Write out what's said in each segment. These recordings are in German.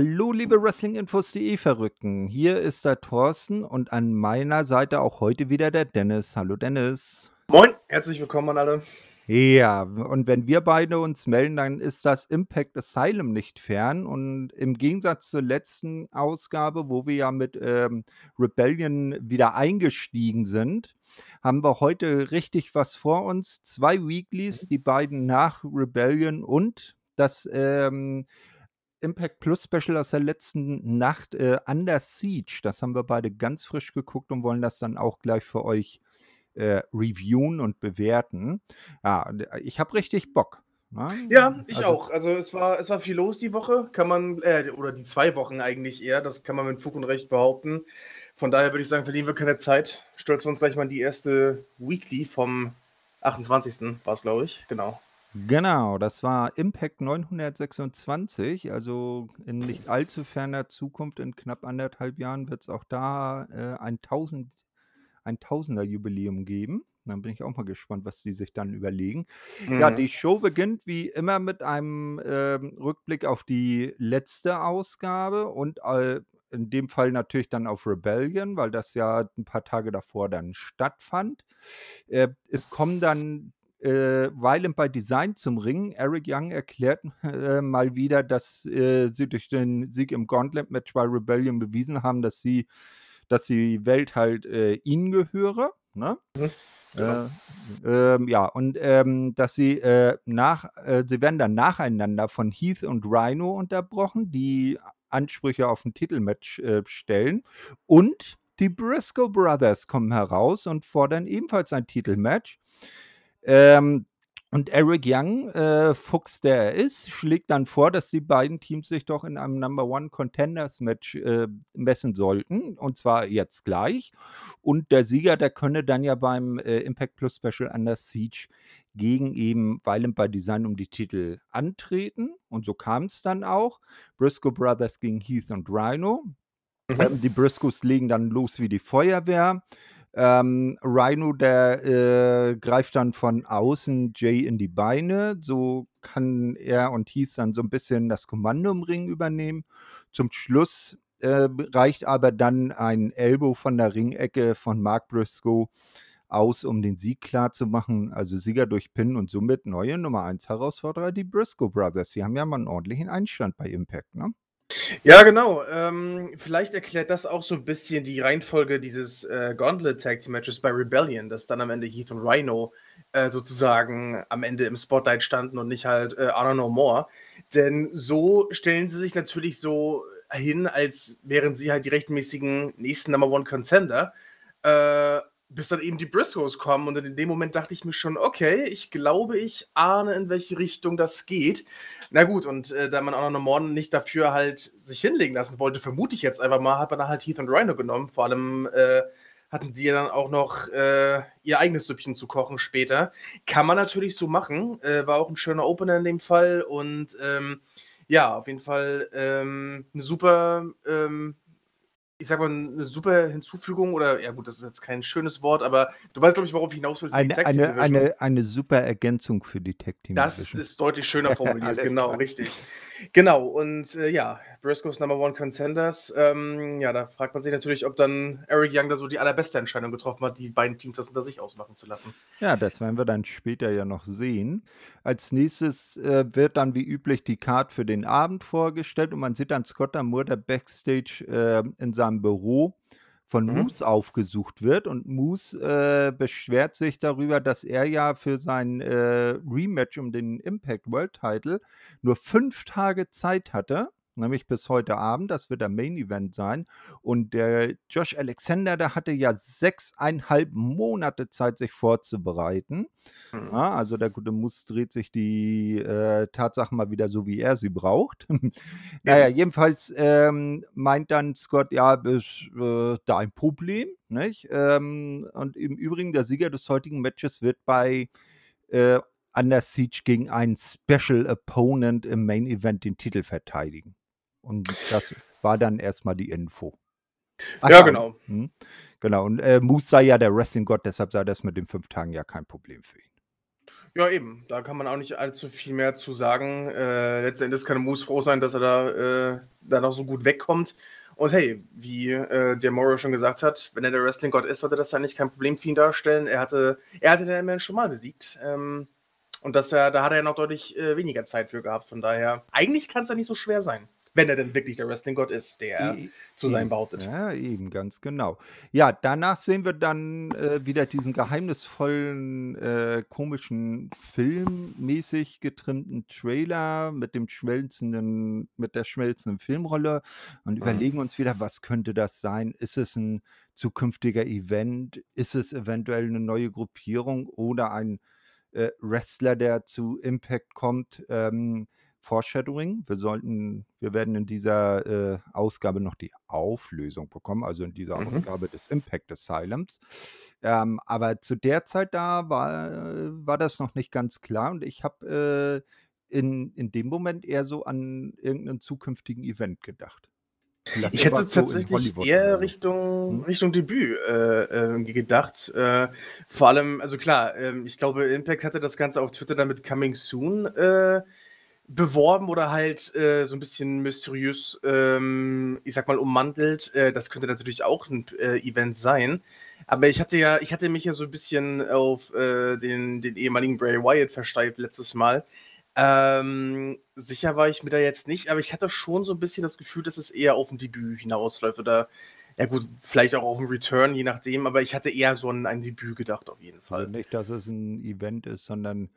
Hallo, liebe Wrestlinginfos.de Verrückten. Hier ist der Thorsten und an meiner Seite auch heute wieder der Dennis. Hallo, Dennis. Moin, herzlich willkommen an alle. Ja, und wenn wir beide uns melden, dann ist das Impact Asylum nicht fern. Und im Gegensatz zur letzten Ausgabe, wo wir ja mit ähm, Rebellion wieder eingestiegen sind, haben wir heute richtig was vor uns. Zwei Weeklies, die beiden nach Rebellion und das ähm, Impact Plus Special aus der letzten Nacht, äh, Under Siege. Das haben wir beide ganz frisch geguckt und wollen das dann auch gleich für euch äh, reviewen und bewerten. Ja, ich habe richtig Bock. Ne? Ja, ich also, auch. Also es war, es war viel los die Woche, kann man, äh, oder die zwei Wochen eigentlich eher, das kann man mit Fug und Recht behaupten. Von daher würde ich sagen, verlieren wir keine Zeit. Stürzen wir uns gleich mal in die erste Weekly vom 28. war es, glaube ich. Genau. Genau, das war Impact 926, also in nicht allzu ferner Zukunft, in knapp anderthalb Jahren wird es auch da äh, ein, Tausend, ein Tausender-Jubiläum geben. Dann bin ich auch mal gespannt, was die sich dann überlegen. Ja, mhm. die Show beginnt wie immer mit einem äh, Rückblick auf die letzte Ausgabe und äh, in dem Fall natürlich dann auf Rebellion, weil das ja ein paar Tage davor dann stattfand. Äh, es kommen dann äh, Violent by Design zum Ring. Eric Young erklärt äh, mal wieder, dass äh, sie durch den Sieg im Gauntlet-Match bei Rebellion bewiesen haben, dass sie, dass die Welt halt äh, ihnen gehöre. Ne? Mhm. Genau. Äh, ähm, ja, und ähm, dass sie äh, nach, äh, sie werden dann nacheinander von Heath und Rhino unterbrochen, die Ansprüche auf ein Titelmatch äh, stellen. Und die Briscoe Brothers kommen heraus und fordern ebenfalls ein Titelmatch. Ähm, und Eric Young, äh, Fuchs der er ist, schlägt dann vor, dass die beiden Teams sich doch in einem Number One Contenders Match äh, messen sollten. Und zwar jetzt gleich. Und der Sieger, der könne dann ja beim äh, Impact Plus Special Under Siege gegen eben Violent by Design um die Titel antreten. Und so kam es dann auch. Briscoe Brothers gegen Heath und Rhino. Mhm. Ähm, die Briscoes legen dann los wie die Feuerwehr. Ähm, Rhino, der äh, greift dann von außen Jay in die Beine. So kann er und Heath dann so ein bisschen das Kommando im Ring übernehmen. Zum Schluss äh, reicht aber dann ein Elbow von der Ringecke von Mark Briscoe aus, um den Sieg klar zu machen. Also Sieger durch Pin und somit neue Nummer 1 Herausforderer, die Briscoe Brothers. Sie haben ja mal einen ordentlichen Einstand bei Impact, ne? Ja, genau. Ähm, vielleicht erklärt das auch so ein bisschen die Reihenfolge dieses äh, Gauntlet Tag Team Matches bei Rebellion, dass dann am Ende Heath und Rhino äh, sozusagen am Ende im Spotlight standen und nicht halt äh, Honor No More. Denn so stellen sie sich natürlich so hin, als wären sie halt die rechtmäßigen nächsten Number One Contender. Äh, bis dann eben die Briscoes kommen und in dem Moment dachte ich mir schon, okay, ich glaube, ich ahne, in welche Richtung das geht. Na gut, und äh, da man auch noch Morden nicht dafür halt sich hinlegen lassen wollte, vermute ich jetzt einfach mal, hat man dann halt Heath und Rhino genommen. Vor allem äh, hatten die dann auch noch äh, ihr eigenes Süppchen zu kochen später. Kann man natürlich so machen. Äh, war auch ein schöner Opener in dem Fall und ähm, ja, auf jeden Fall ähm, eine super ähm, ich sag mal, eine super Hinzufügung oder, ja gut, das ist jetzt kein schönes Wort, aber du weißt, glaube ich, worauf ich hinaus will. Eine, eine, eine, eine super Ergänzung für die Tech Team. Das ist deutlich schöner formuliert, genau, richtig. Genau, und äh, ja, Briscoes Number One Contenders. Ähm, ja, da fragt man sich natürlich, ob dann Eric Young da so die allerbeste Entscheidung getroffen hat, die beiden Teams das unter sich ausmachen zu lassen. Ja, das werden wir dann später ja noch sehen. Als nächstes äh, wird dann wie üblich die Card für den Abend vorgestellt und man sieht dann Scott Amur, der Backstage äh, in seinem Büro von mhm. Moose aufgesucht wird. Und Moose äh, beschwert sich darüber, dass er ja für sein äh, Rematch um den Impact World Title nur fünf Tage Zeit hatte nämlich bis heute Abend. Das wird der Main Event sein. Und der Josh Alexander, der hatte ja sechseinhalb Monate Zeit, sich vorzubereiten. Mhm. Ja, also der gute Muss dreht sich die äh, Tatsachen mal wieder so, wie er sie braucht. naja, jedenfalls ähm, meint dann Scott, ja, ist äh, dein Problem. Nicht? Ähm, und im Übrigen, der Sieger des heutigen Matches wird bei äh, Under Siege gegen einen Special Opponent im Main Event den Titel verteidigen. Und das war dann erstmal die Info. Ach, ja, genau. Hm, genau. Und äh, Moose sei ja der Wrestling-Gott, deshalb sei das mit den fünf Tagen ja kein Problem für ihn. Ja, eben. Da kann man auch nicht allzu viel mehr zu sagen. Äh, letzten Endes kann Moose froh sein, dass er da, äh, da noch so gut wegkommt. Und hey, wie äh, der Morrow schon gesagt hat, wenn er der Wrestling-Gott ist, sollte das eigentlich kein Problem für ihn darstellen. Er hatte, er hatte den Man schon mal besiegt. Ähm, und das, da hat er ja noch deutlich äh, weniger Zeit für gehabt. Von daher, eigentlich kann es ja nicht so schwer sein wenn er denn wirklich der Wrestling-Gott ist, der er zu sein behauptet. Ja, eben, ganz genau. Ja, danach sehen wir dann äh, wieder diesen geheimnisvollen, äh, komischen, filmmäßig getrimmten Trailer mit dem schmelzenden, mit der schmelzenden Filmrolle und mhm. überlegen uns wieder, was könnte das sein? Ist es ein zukünftiger Event? Ist es eventuell eine neue Gruppierung oder ein äh, Wrestler, der zu Impact kommt? Ähm, Foreshadowing. Wir sollten, wir werden in dieser äh, Ausgabe noch die Auflösung bekommen, also in dieser mhm. Ausgabe des Impact Asylums. Ähm, aber zu der Zeit da war, war das noch nicht ganz klar und ich habe äh, in, in dem Moment eher so an irgendeinen zukünftigen Event gedacht. Vielleicht ich hätte so tatsächlich eher Richtung, hm? Richtung Debüt äh, äh, gedacht. Äh, vor allem, also klar, ähm, ich glaube, Impact hatte das Ganze auf Twitter damit Coming Soon äh, beworben oder halt äh, so ein bisschen mysteriös, ähm, ich sag mal, ummantelt. Äh, das könnte natürlich auch ein äh, Event sein. Aber ich hatte ja, ich hatte mich ja so ein bisschen auf äh, den, den ehemaligen Bray Wyatt versteift letztes Mal. Ähm, sicher war ich mir da jetzt nicht, aber ich hatte schon so ein bisschen das Gefühl, dass es eher auf ein Debüt hinausläuft oder ja gut, vielleicht auch auf ein Return, je nachdem, aber ich hatte eher so an ein Debüt gedacht, auf jeden Fall. Also nicht, dass es ein Event ist, sondern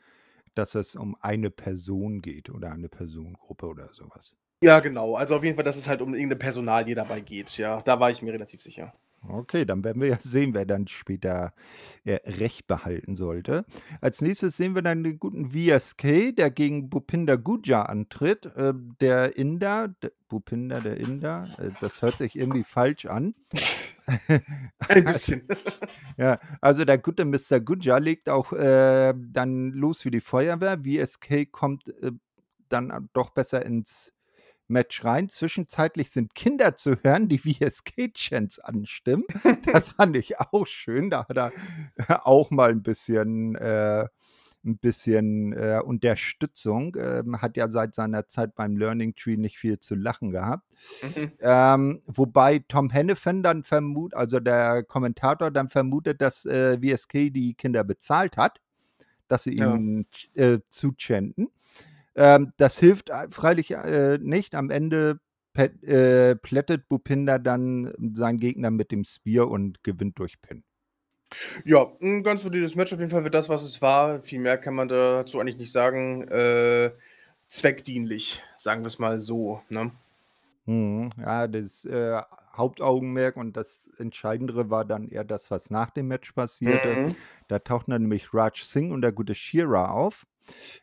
dass es um eine Person geht oder eine Personengruppe oder sowas. Ja, genau. Also auf jeden Fall, dass es halt um irgendeine Personalie dabei geht. Ja, da war ich mir relativ sicher. Okay, dann werden wir ja sehen, wer dann später äh, Recht behalten sollte. Als nächstes sehen wir dann den guten VSK, der gegen Bupinder Guja antritt. Äh, der Inder, der, Bupinder, der Inder, äh, das hört sich irgendwie falsch an. Ein bisschen. ja, also der gute Mr. Guja legt auch äh, dann los wie die Feuerwehr. VSK kommt äh, dann doch besser ins Match rein. Zwischenzeitlich sind Kinder zu hören, die VSK-Chants anstimmen. Das fand ich auch schön. Da hat er auch mal ein bisschen äh, ein bisschen äh, Unterstützung. Ähm, hat ja seit seiner Zeit beim Learning Tree nicht viel zu lachen gehabt. Mhm. Ähm, wobei Tom Hennefan dann vermutet, also der Kommentator dann vermutet, dass äh, VSK die Kinder bezahlt hat, dass sie ja. ihm äh, zuchanten. Ähm, das hilft äh, freilich äh, nicht. Am Ende pet, äh, plättet Bupinder dann seinen Gegner mit dem Spear und gewinnt durch Pin. Ja, 'n ganz solides Match auf jeden Fall für das, was es war. Viel mehr kann man dazu eigentlich nicht sagen. Äh, zweckdienlich, sagen wir es mal so, ne? Mhm. Ja, das, äh, Hauptaugenmerk und das Entscheidendere war dann eher das, was nach dem Match passierte. Mhm. Da tauchten dann nämlich Raj Singh und der gute Shira auf.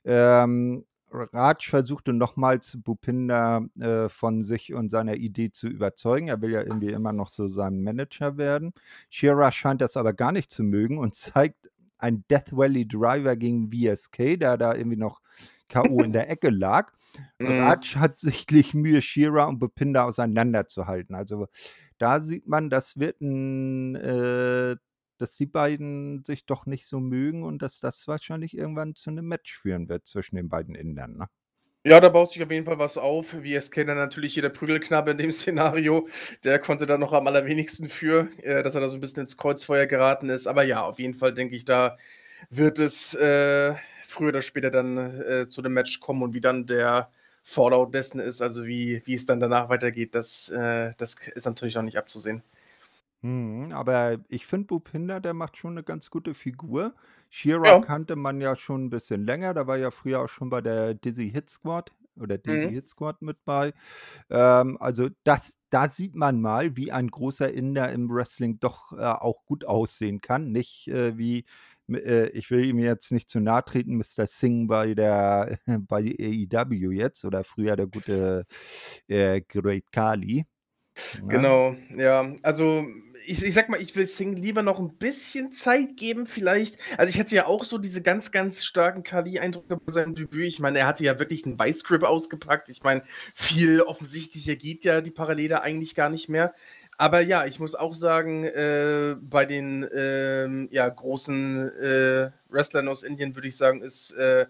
Ähm, Raj versuchte nochmals Bupinder äh, von sich und seiner Idee zu überzeugen. Er will ja irgendwie immer noch so sein Manager werden. Shira scheint das aber gar nicht zu mögen und zeigt ein Death Valley Driver gegen VSK, der da irgendwie noch K.O. in der Ecke lag. Mhm. Raj hat sichtlich Mühe, Shira und Bupinder auseinanderzuhalten. Also da sieht man, das wird ein äh, dass die beiden sich doch nicht so mögen und dass das wahrscheinlich irgendwann zu einem Match führen wird zwischen den beiden Indern, ne? Ja, da baut sich auf jeden Fall was auf. Wie es kennt natürlich jeder Prügelknabe in dem Szenario. Der konnte da noch am allerwenigsten für, äh, dass er da so ein bisschen ins Kreuzfeuer geraten ist. Aber ja, auf jeden Fall denke ich, da wird es äh, früher oder später dann äh, zu dem Match kommen und wie dann der Fallout dessen ist, also wie, wie es dann danach weitergeht, das, äh, das ist natürlich noch nicht abzusehen. Mhm, aber ich finde Bupinder, der macht schon eine ganz gute Figur. She-Ra Ja. kannte man ja schon ein bisschen länger, der war ja früher auch schon bei der Dizzy Hit Squad oder Dizzy Mhm. Hit Squad mit bei. Ähm, also das da sieht man mal, wie ein großer Inder im Wrestling doch, äh, auch gut aussehen kann. Nicht, äh, wie äh, ich will ihm jetzt nicht zu nahe treten, Mr. Singh bei der bei AEW jetzt oder früher der gute, äh, Great Kali, ne? Genau, ja. Also ich, ich sag mal, ich will Sing lieber noch ein bisschen Zeit geben, vielleicht. Also ich hatte ja auch so diese ganz, ganz starken Kali-Eindrücke bei seinem Debüt. Ich meine, er hatte ja wirklich einen Weißgrip ausgepackt. Ich meine, viel offensichtlicher geht ja die Parallele eigentlich gar nicht mehr. Aber ja, ich muss auch sagen, äh, bei den, ähm, ja, großen, äh, Wrestlern aus Indien würde ich sagen, ist, äh,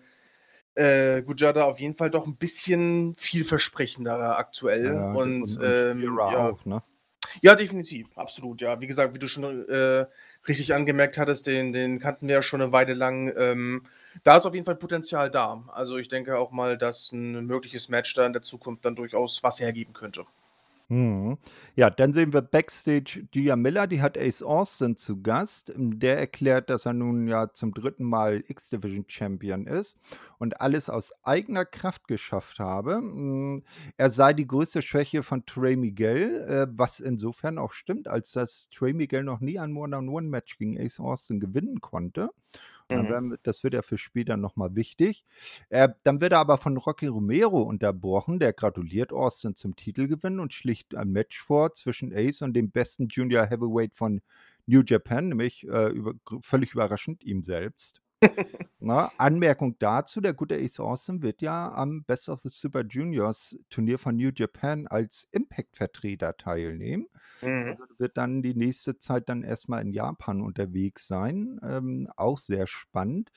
äh, Gujada auf jeden Fall doch 'n bisschen vielversprechenderer aktuell Ja, und, und und ähm, ja. auch, ne? Ja, definitiv, absolut, ja. Wie gesagt, wie du schon, äh, richtig angemerkt hattest, den den kannten wir ja schon 'ne Weile lang. Ähm, da ist auf jeden Fall Potenzial da. Also, ich denke auch mal, dass 'n mögliches Match da in der Zukunft dann durchaus was hergeben könnte. Mhm. Ja, dann sehen wir backstage Gia Miller, die hat Ace Austin zu Gast. Der erklärt, dass er nun ja zum 3. Mal X-Division Champion ist und alles aus eigener Kraft geschafft habe. Hm, er sei die größte Schwäche von Trey Miguel, äh, was insofern auch stimmt, als dass Trey Miguel noch nie ein One-on-One-Match gegen Ace Austin gewinnen konnte. Mhm. das wird ja für später noch mal wichtig. Äh, dann wird er aber von Rocky Romero unterbrochen. Der gratuliert Austin zum Titelgewinn und schlägt ein Match vor zwischen Ace und dem besten Junior Heavyweight von New Japan, nämlich, äh, über völlig überraschend ihm selbst. Ne? Anmerkung dazu, der gute Ace Austin wird ja am Best of the Super Juniors Turnier von New Japan als Impact-Vertreter teilnehmen. Mhm. Also, wird dann die nächste Zeit dann erst mal in Japan unterwegs sein. Ähm, auch sehr spannend.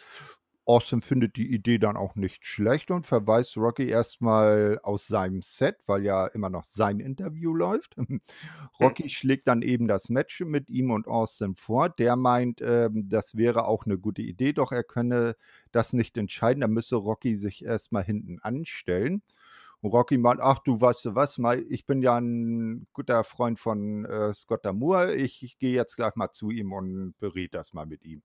Austin findet die Idee dann auch nicht schlecht und verweist Rocky erst mal aus seinem Set, weil ja immer noch sein Interview läuft. Rocky schlägt dann eben das Match mit ihm und Austin vor. Der meint, ähm, das wäre auch 'ne gute Idee, doch er könne das nicht entscheiden. Da müsse Rocky sich erst mal hinten anstellen. Und Rocky meint: „Ach du, weißt du was, Mei ich bin ja 'n guter Freund von, äh, Scott D'Amore. Ich ich gehe jetzt gleich mal zu ihm und berede das mal mit ihm.“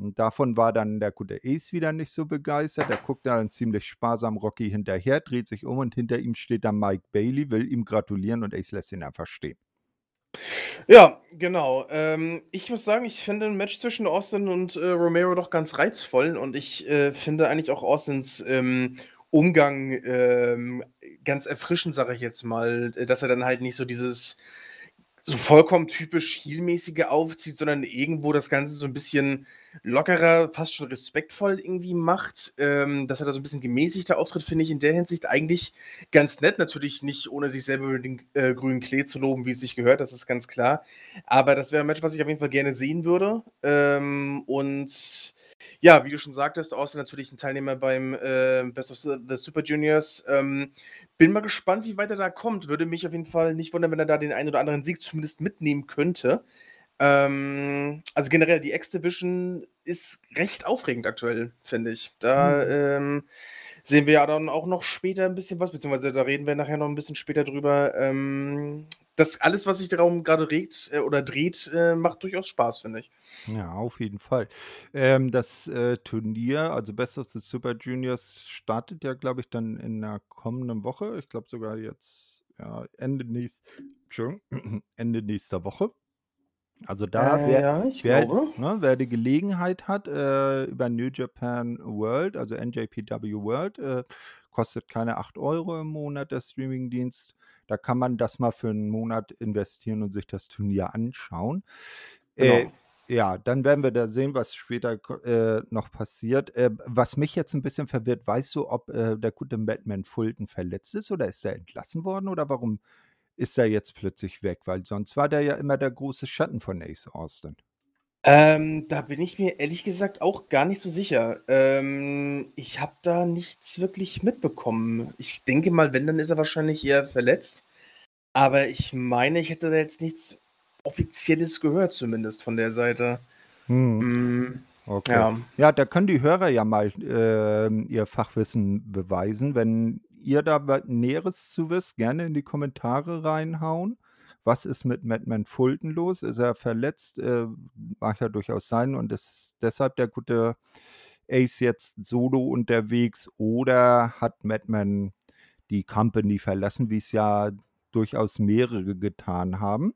Und davon war dann der gute Ace wieder nicht so begeistert. Der guckt dann ziemlich sparsam Rocky hinterher, dreht sich um und hinter ihm steht dann Mike Bailey, will ihm gratulieren und Ace lässt ihn einfach stehen. Ja, genau. Ähm, ich muss sagen, ich finde 'n Match zwischen Austin und, äh, Romero doch ganz reizvoll und ich, äh, finde eigentlich auch Austins, ähm, Umgang, ähm, ganz erfrischend, sage ich jetzt mal, äh, dass er dann halt nicht so dieses so vollkommen typisch Heel-mäßige aufzieht, sondern irgendwo das Ganze so 'n bisschen lockerer, fast schon respektvoll irgendwie macht. Ähm, dass er da so 'n bisschen gemäßigter auftritt, finde ich in der Hinsicht eigentlich ganz nett. Natürlich nicht, ohne sich selber über den, äh, grünen Klee zu loben, wie es sich gehört, das ist ganz klar. Aber das wäre 'n Match, was ich auf jeden Fall gerne sehen würde. Ähm, und ja, wie du schon sagtest, Austin natürlich 'n Teilnehmer beim, äh, Best of the Super Juniors. Ähm, bin mal gespannt, wie weit er da kommt. Würde mich auf jeden Fall nicht wundern, wenn er da den einen oder anderen Sieg zumindest mitnehmen könnte. Ähm, also, generell die X-Division ist recht aufregend aktuell, finde ich. Da, Mhm. ähm, sehen wir ja dann auch noch später 'n bisschen was, beziehungsweise da reden wir nachher noch 'n bisschen später drüber. Ähm, das alles, was sich darum grade regt, äh, oder dreht, äh, macht durchaus Spaß, finde ich. Ja, auf jeden Fall. Ähm, das, äh, Turnier, also Best of the Super Juniors, startet ja, glaube ich, dann in der kommenden Woche. Ich glaube sogar jetzt, ja, Ende nächst Ende nächster Woche. Also, da Äh, wer ja, ich wer glaube. ne, wer die Gelegenheit hat, äh, über New Japan World, also NJPW World, äh, kostet keine 8 € im Monat der Streamingdienst. Da kann man das mal für 'n Monat investieren und sich das Turnier anschauen. Äh, Genau. ja, dann werden wir da sehen, was später äh, noch passiert. Äh, was mich jetzt 'n bisschen verwirrt, weißt du, ob, äh, der gute Madman Fulton verletzt ist oder ist er entlassen worden oder warum ist er jetzt plötzlich weg? Weil sonst war der ja immer der große Schatten von Ace Austin. Ähm, da bin ich mir ehrlich gesagt auch gar nicht so sicher. Ähm, ich habe da nichts wirklich mitbekommen. Ich denke mal, wenn, dann ist er wahrscheinlich eher verletzt. Aber ich meine, ich hätte da jetzt nichts Offizielles gehört, zumindest von der Seite. Hm, Okay. ja. Ja, da können die Hörer ja mal, ähm, ihr Fachwissen beweisen. Wenn ihr da Näheres zu wisst, gerne in die Kommentare reinhauen. Was ist mit Madman Fulton los? Ist er verletzt? Äh, mag ja durchaus sein und ist deshalb der gute Ace jetzt solo unterwegs oder hat Madman die Company verlassen, wie's ja durchaus mehrere getan haben?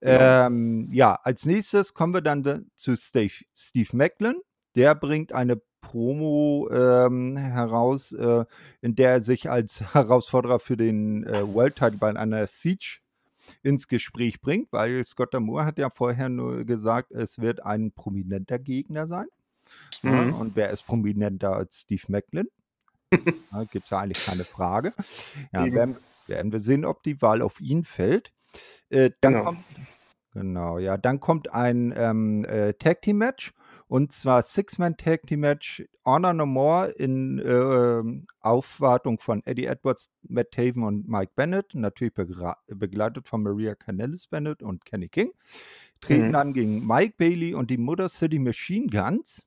Genau. Ähm, ja, als Nächstes kommen wir dann da zu Stave Steve Maclin. Der bringt eine Promo, ähm, heraus, äh, in der er sich als Herausforderer für den, äh, World Title bei einer Siege ins Gespräch bringt, weil Scott D'Amore hat ja vorher nur gesagt, es wird ein prominenter Gegner sein, ne? Mhm. Und wer ist prominenter als Steve Maclin? Ne, gibt's ja eigentlich keine Frage. Ja, werden werden wir sehen, ob die Wahl auf ihn fällt. Äh, dann Genau. kommt genau, ja, dann kommt ein, ähm, äh, Tag-Team-Match und zwar Six-Man-Tag-Team-Match Honor No More in, ähm, Aufwartung von Eddie Edwards, Matt Taven und Mike Bennett, natürlich begleitet von Maria Kanellis Bennett und Kenny King. Treten Mhm. an gegen Mike Bailey und die Motor City Machine Guns.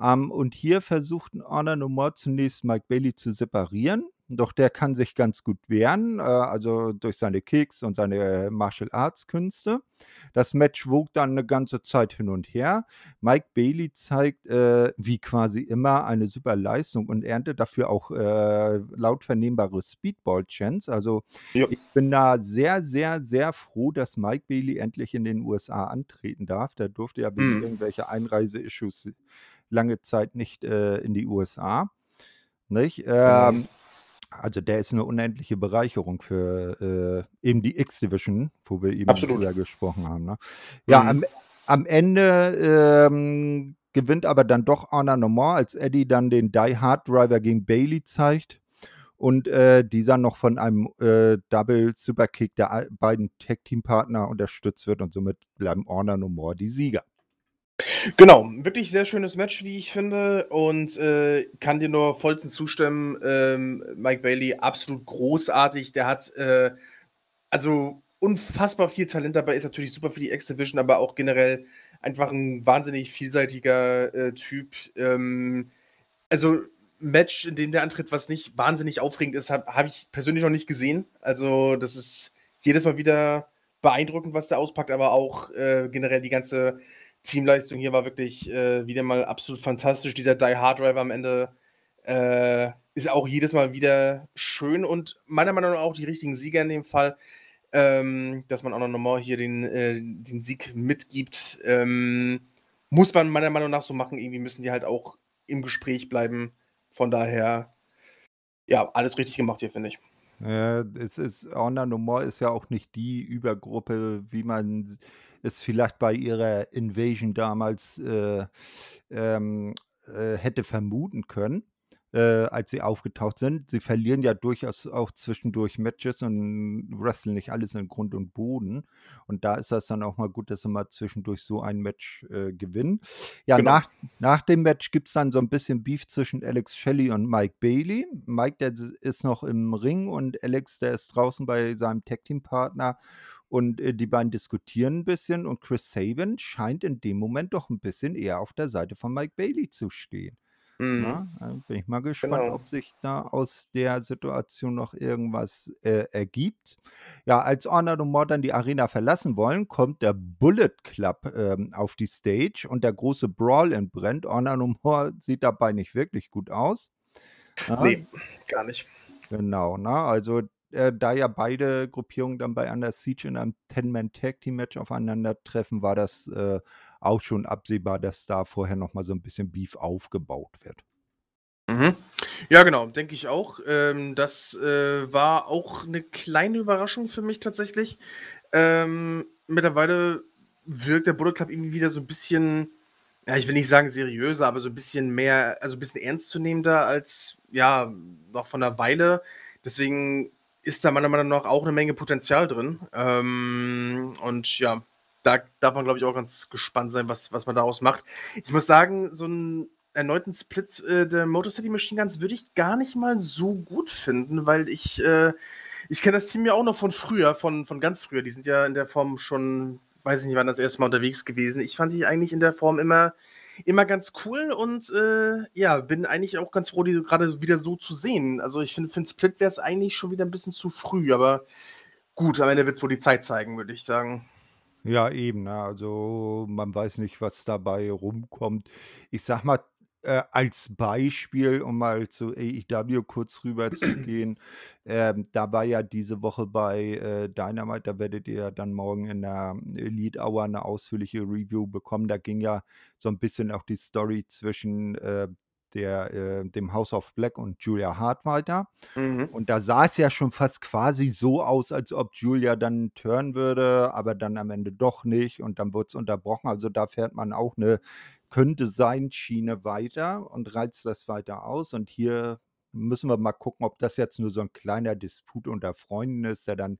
Ähm, und hier versuchten Honor No More zunächst Mike Bailey zu separieren, doch der kann sich ganz gut wehren, äh, also durch seine Kicks und seine Martial Arts Künste. Das Match wog dann eine ganze Zeit hin und her. Mike Bailey zeigt, äh, wie quasi immer, eine super Leistung und erntet dafür auch, äh, laut vernehmbare Speedball-Chants. Also, Jo. ich bin da sehr, sehr, sehr froh, dass Mike Bailey endlich in den USA antreten darf. Der durfte ja wegen Mhm. irgendwelcher Einreise-Issues lange Zeit nicht, äh, in die USA, nicht? Ähm, also, der ist 'ne unendliche Bereicherung für, äh, eben die X-Division, wo wir eben Absolut. drüber gesprochen haben, ne? Ja, Mhm. am am Ende, ähm, gewinnt aber dann doch Honor No More, als Eddie dann den Die Hard Driver gegen Bailey zeigt und, äh, dieser noch von einem, äh, Double Superkick der beiden Tag-Team-Partner unterstützt wird und somit bleiben Honor No More die Sieger. Genau, wirklich sehr schönes Match, wie ich finde und, äh, kann dir nur vollstens zustimmen. Ähm, Mike Bailey absolut großartig. Der hat, äh, also unfassbar viel Talent dabei, ist natürlich super für die X-Division, aber auch generell einfach 'n wahnsinnig vielseitiger, äh, Typ. Ähm, also Match, in dem der antritt, was nicht wahnsinnig aufregend ist, habe habe ich persönlich noch nicht gesehen. Also, das ist jedes Mal wieder beeindruckend, was der auspackt, aber auch, äh, generell die ganze Teamleistung hier war wirklich, äh, wieder mal absolut fantastisch. Dieser Die Hard Driver am Ende, äh, ist auch jedes Mal wieder schön und meiner Meinung nach auch die richtigen Sieger in dem Fall, ähm, dass man Honor No More hier den, äh den Sieg mitgibt. Ähm, muss man meiner Meinung nach so machen. Irgendwie müssen die halt auch im Gespräch bleiben. Von daher, ja, alles richtig gemacht hier, finde ich. Ja, es ist Honor No More ist ja auch nicht die Übergruppe, wie man es vielleicht bei ihrer Invasion damals, äh, ähm, äh, hätte vermuten können, äh, als sie aufgetaucht sind. Sie verlieren ja durchaus auch zwischendurch Matches und wresteln nicht alles in Grund und Boden. Und da ist das dann auch mal gut, dass sie mal zwischendurch so ein Match, äh, gewinnen. Ja, Genau. nach nach dem Match gibt's dann so 'n bisschen Beef zwischen Alex Shelley und Mike Bailey. Mike, der ist noch im Ring und Alex, der ist draußen bei seinem Tag-Team-Partner und, äh, die beiden diskutieren 'n bisschen und Chris Sabin scheint in dem Moment doch 'n bisschen eher auf der Seite von Mike Bailey zu stehen, Mhm. ne? Äh, bin ich mal gespannt, Genau. ob sich da aus der Situation noch irgendwas, äh, ergibt. Ja, als Honor No More dann die Arena verlassen wollen, kommt der Bullet Club, ähm, auf die Stage und der große Brawl entbrennt. Honor No More sieht dabei nicht wirklich gut aus. Ja. Ne, gar nicht. Genau, ne? Also, äh, da ja beide Gruppierungen dann bei Under Siege in einem Ten-Man-Tag-Team-Match aufeinandertreffen, war das, äh, auch schon absehbar, dass da vorher noch mal so 'n bisschen Beef aufgebaut wird. Mhm. Ja, genau, denke ich auch. Ähm, das, äh, war auch 'ne kleine Überraschung für mich tatsächlich. Ähm, mittlerweile wirkt der Bullet Club irgendwie wieder so 'n bisschen, ja, ich will nicht sagen seriöser, aber so 'n bisschen mehr also 'n bisschen ernstzunehmender als, ja, noch vor 'ner Weile. Deswegen ist da meiner Meinung nach auch 'ne Menge Potenzial drin. Ähm, und ja, da darf man, glaube ich, auch ganz gespannt sein, was was man daraus macht. Ich muss sagen, so 'n erneuten Split, äh, der Motor City Machine Guns würde ich gar nicht mal so gut finden, weil ich, äh ich kenne das Team ja auch noch von früher, von von ganz früher. Die sind ja in der Form schon weiß ich nicht, wann das erste Mal unterwegs gewesen. Ich fand die eigentlich in der Form immer immer ganz cool und, äh, ja, bin eigentlich auch ganz froh, die grade wieder so zu sehen. Also, ich finde, für 'n Split wär's eigentlich schon wieder 'n bisschen zu früh, aber gut, am Ende wird's wohl die Zeit zeigen, würde ich sagen. Ja, eben, ne? Also, man weiß nicht, was dabei rumkommt. Ich sage mal, äh, als Beispiel, um mal zu AEW kurz rüberzugehen, ähm, da war ja diese Woche bei, äh, Dynamite da werdet ihr ja dann morgen in der Elite Hour 'ne ausführliche Review bekommen. Da ging ja so 'n bisschen auch die Story zwischen, äh, der äh, dem House of Black und Julia Hart weiter. Mhm. Und da sah es ja schon fast quasi so aus, als ob Julia dann turnen würde, aber dann am Ende doch nicht und dann wurd's unterbrochen. Also, da fährt man auch 'ne Könnte-sein-Schiene weiter und reizt das weiter aus. Und hier müssen wir mal gucken, ob das jetzt nur so 'n kleiner Disput unter Freunden ist, der dann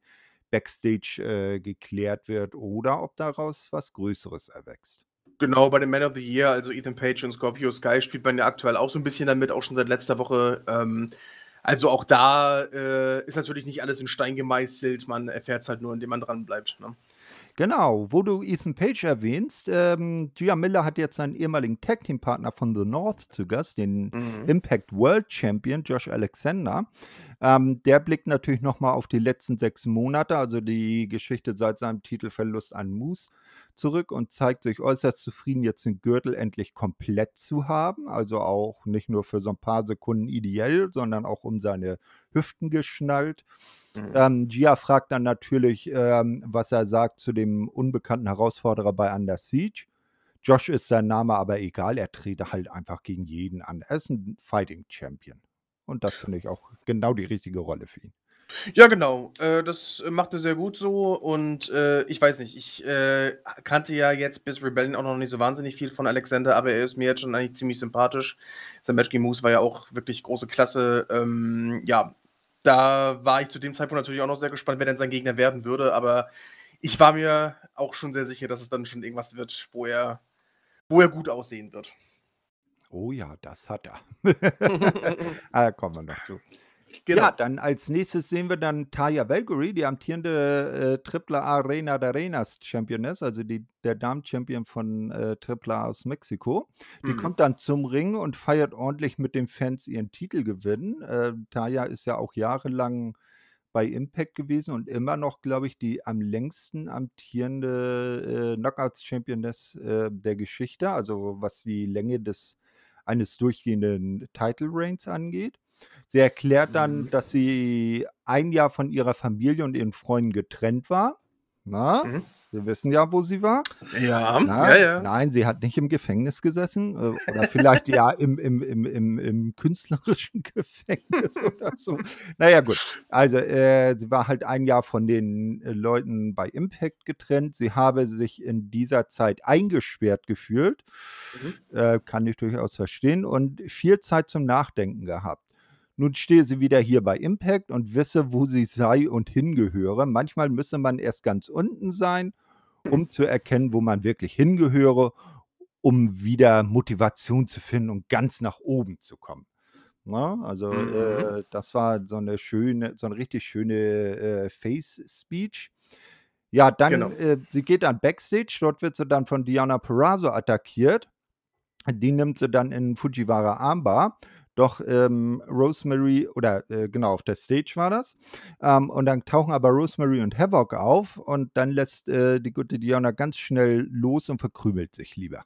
backstage äh, geklärt wird oder ob daraus was Größeres erwächst. Genau, bei dem Man of the Year, also Ethan Page und Scorpio Sky, spielt man ja aktuell auch so ein bisschen damit, auch schon seit letzter Woche. Ähm, also auch da äh, ist natürlich nicht alles in Stein gemeißelt, man erfährt es halt nur, indem man dran bleibt. Ne? Genau, wo du Ethan Page erwähnst, ähm, Gia Miller hat jetzt seinen ehemaligen Tag Team Partner von The North zu Gast, den mhm. Impact World Champion Josh Alexander. Ähm, der blickt natürlich nochmal auf die letzten sechs Monate, also die Geschichte seit seinem Titelverlust an Moose zurück und zeigt sich äußerst zufrieden, jetzt den Gürtel endlich komplett zu haben. Also auch nicht nur für so ein paar Sekunden ideell, sondern auch um seine Hüften geschnallt. Mhm. Ähm, Gia fragt dann natürlich, ähm, was er sagt zu dem unbekannten Herausforderer bei Under Siege. Josh ist sein Name aber egal, er trete halt einfach gegen jeden an. Er ist ein Fighting Champion. Und das finde ich auch genau die richtige Rolle für ihn. Ja, genau. Äh, das macht er sehr gut so. Und äh, ich weiß nicht, ich äh, kannte ja jetzt bis Rebellion auch noch nicht so wahnsinnig viel von Alexander, aber er ist mir jetzt schon eigentlich ziemlich sympathisch. Sein Match gegen Moose war ja auch wirklich große Klasse. Ähm, ja, da war ich zu dem Zeitpunkt natürlich auch noch sehr gespannt, wer denn sein Gegner werden würde, aber ich war mir auch schon sehr sicher, dass es dann schon irgendwas wird, wo er, wo er gut aussehen wird. Oh ja, das hat er. ah, da kommen wir noch zu. Genau. Ja, dann als nächstes sehen wir dann Taya Valkyrie, die amtierende äh, AAA Arena der Arenas Championess, also die, der Damen-Champion von äh, AAA aus Mexiko. Die mhm. kommt dann zum Ring und feiert ordentlich mit den Fans ihren Titelgewinn. Äh, Taya ist ja auch jahrelang bei Impact gewesen und immer noch, glaube ich, die am längsten amtierende äh, Knockouts-Championess äh, der Geschichte, also was die Länge des eines durchgehenden Title Reigns angeht. Sie erklärt dann, mhm. dass sie ein Jahr von ihrer Familie und ihren Freunden getrennt war. Na? Mhm. Wir wissen ja, wo sie war. Ja, Na, ja, ja. Nein, sie hat nicht im Gefängnis gesessen. Äh, oder vielleicht ja im, im, im, im, im künstlerischen Gefängnis oder so. Naja, gut. Also, äh, sie war halt ein Jahr von den äh, Leuten bei Impact getrennt. Sie habe sich in dieser Zeit eingesperrt gefühlt. Mhm. Äh, kann ich durchaus verstehen. Und viel Zeit zum Nachdenken gehabt. Nun stehe sie wieder hier bei Impact und wisse, wo sie sei und hingehöre. Manchmal müsse man erst ganz unten sein, um zu erkennen, wo man wirklich hingehöre, um wieder Motivation zu finden und ganz nach oben zu kommen. Na, ne? also mhm. äh, das war so eine schöne, so eine richtig schöne äh, Face-Speech. Ja, dann, genau. äh, sie geht dann Backstage, dort wird sie dann von Diana Perazzo attackiert. Die nimmt sie dann in Fujiwara Armbar doch ähm, Rosemary, oder äh, genau, auf der Stage war das. Ähm, und dann tauchen aber Rosemary und Havoc auf und dann lässt äh, die gute Diana ganz schnell los und verkrümelt sich lieber.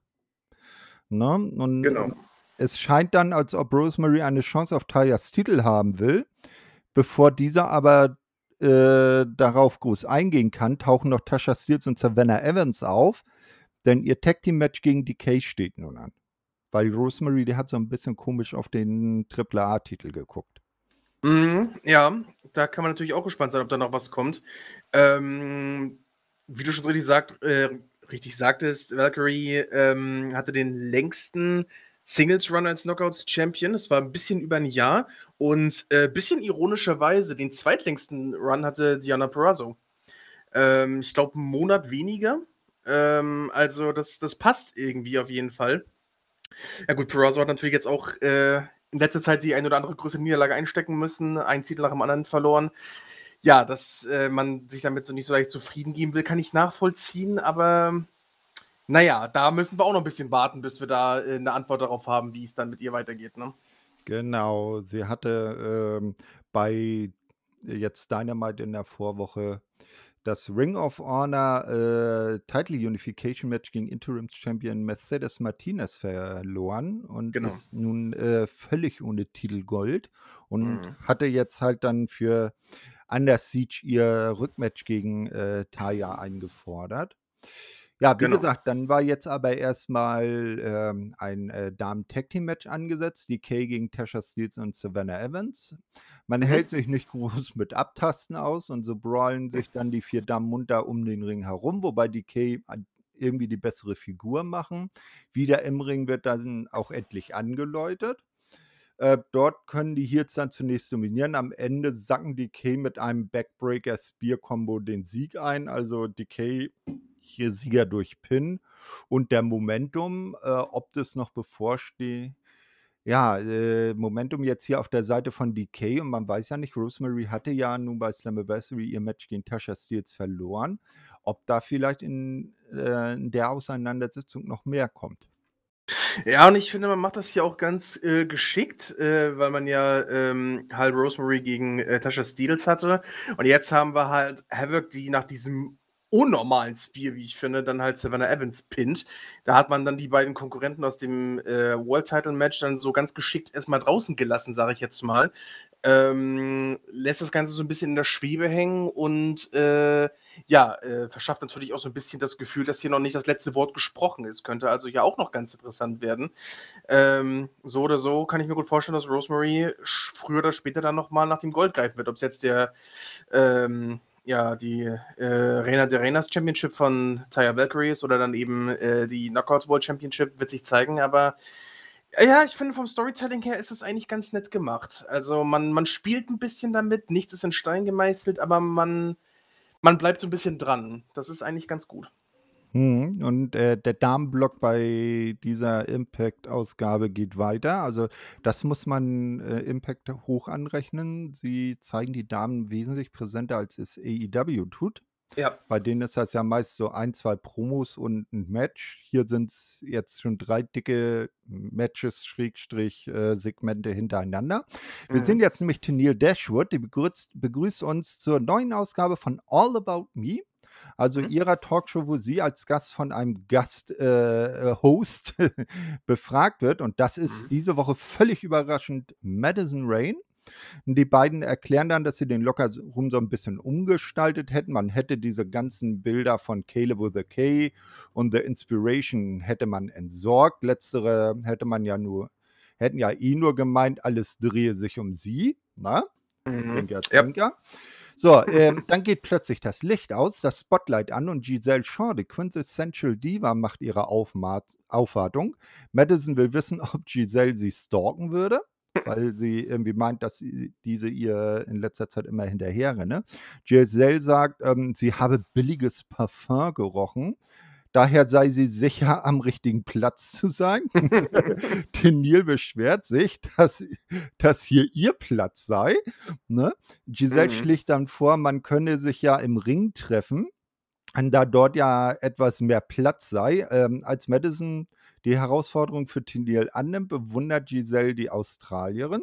Ne? Und genau. Ähm, es scheint dann, als ob Rosemary eine Chance auf Tayas Titel haben will. Bevor dieser aber äh, darauf groß eingehen kann, tauchen noch Tasha Steels und Savannah Evans auf, denn ihr Tag Team Match gegen Decay steht nun an. Weil Rosemary, die hat so ein bisschen komisch auf den AAA-Titel geguckt. Mhm, ja, da kann man natürlich auch gespannt sein, ob da noch was kommt. Ähm, wie du schon richtig, sagt, äh, richtig sagtest, Valkyrie ähm, hatte den längsten Singles-Run als Knockouts-Champion. Das war ein bisschen über ein Jahr. Und ein äh, bisschen ironischerweise, den zweitlängsten Run hatte Diana Perazzo. Ähm, ich glaube, einen Monat weniger. Ähm, also, das, das passt irgendwie auf jeden Fall. Ja gut, Perazzo hat natürlich jetzt auch äh, in letzter Zeit die ein oder andere größere Niederlage einstecken müssen, einen Titel nach dem anderen verloren. Ja, dass äh, man sich damit so nicht so leicht zufrieden geben will, kann ich nachvollziehen, aber naja, da müssen wir auch noch ein bisschen warten, bis wir da äh, eine Antwort darauf haben, wie es dann mit ihr weitergeht. Ne? Genau, sie hatte ähm, bei jetzt Dynamite in der Vorwoche das Ring of Honor äh, Title Unification Match gegen Interim Champion Mercedes Martinez verloren und genau. ist nun äh, völlig ohne Titelgold und mhm. hatte jetzt halt dann für Under Siege ihr Rückmatch gegen äh, Taya eingefordert. Ja, wie genau. gesagt, dann war jetzt aber erstmal ähm, ein äh, Damen-Tag-Team-Match angesetzt, die Kay gegen Tasha Steels und Savannah Evans. Man mhm. hält sich nicht groß mit Abtasten aus und so brawlen sich dann die vier Damen munter um den Ring herum, wobei die Kay irgendwie die bessere Figur machen. Wieder im Ring wird dann auch endlich angeläutet. Äh, dort können die Heels dann zunächst dominieren. Am Ende sacken Decay mit einem Backbreaker Spear Combo den Sieg ein. Also Decay hier Sieger durch Pin. Und der Momentum, äh, ob das noch bevorsteht, ja, äh, Momentum jetzt hier auf der Seite von DK und man weiß ja nicht, Rosemary hatte ja nun bei Slammiversary ihr Match gegen Tasha Steels verloren, ob da vielleicht in, äh, in der Auseinandersetzung noch mehr kommt. Ja, und ich finde, man macht das hier auch ganz äh, geschickt, äh, weil man ja ähm, halt Rosemary gegen äh, Tasha Steels hatte. Und jetzt haben wir halt Havoc, die nach diesem unnormalen Spear, wie ich finde, dann halt Savannah Evans pinnt. Da hat man dann die beiden Konkurrenten aus dem äh, World Title Match dann so ganz geschickt erstmal draußen gelassen, sage ich jetzt mal. Ähm, lässt das Ganze so ein bisschen in der Schwebe hängen und äh, ja, äh, verschafft natürlich auch so ein bisschen das Gefühl, dass hier noch nicht das letzte Wort gesprochen ist. Könnte also ja auch noch ganz interessant werden. Ähm, so oder so kann ich mir gut vorstellen, dass Rosemary früher oder später dann nochmal nach dem Gold greifen wird. Ob es jetzt der ähm, ja, die äh, Reina de Reinas Championship von Taya Valkyries oder dann eben äh, die Knockouts World Championship wird sich zeigen, aber ja, ich finde vom Storytelling her ist es eigentlich ganz nett gemacht. Also man, man spielt ein bisschen damit, nichts ist in Stein gemeißelt, aber man, man bleibt so ein bisschen dran. Das ist eigentlich ganz gut. Mhm. Und äh, der Damenblock bei dieser Impact-Ausgabe geht weiter. Also das muss man äh, Impact hoch anrechnen. Sie zeigen die Damen wesentlich präsenter, als es AEW tut. Ja. Bei denen ist das ja meist so ein, zwei Promos und ein Match. Hier sind es jetzt schon drei dicke Matches, Schrägstrich, äh, Segmente hintereinander. Wir mhm. sind jetzt nämlich Tennille Dashwood, die begrüßt, begrüßt uns zur neuen Ausgabe von All About Me also mhm. ihrer Talkshow, wo sie als Gast von einem Gast-Host äh, befragt wird. Und das ist mhm. diese Woche völlig überraschend Madison Rain. Die beiden erklären dann, dass sie den Lockerroom so ein bisschen umgestaltet hätten. Man hätte diese ganzen Bilder von Caleb with a K und The Inspiration hätte man entsorgt. Letztere hätte man ja nur, hätten ja eh nur gemeint, alles drehe sich um sie. Na? Mhm. Zwinker, zwinker. Yep. So, ähm, dann geht plötzlich das Licht aus, das Spotlight an und Giselle Shaw, die Quintessential Diva, macht ihre Aufmat Aufwartung. Madison will wissen, ob Giselle sie stalken würde, weil sie irgendwie meint, dass diese ihr in letzter Zeit immer hinterher renne. Giselle sagt, ähm, sie habe billiges Parfum gerochen. Daher sei sie sicher, am richtigen Platz zu sein. Tenil beschwert sich, dass, dass hier ihr Platz sei. Ne? Giselle mhm. schlicht dann vor, man könne sich ja im Ring treffen, da dort ja etwas mehr Platz sei. Ähm, als Madison die Herausforderung für Tenil annimmt, bewundert Giselle die Australierin,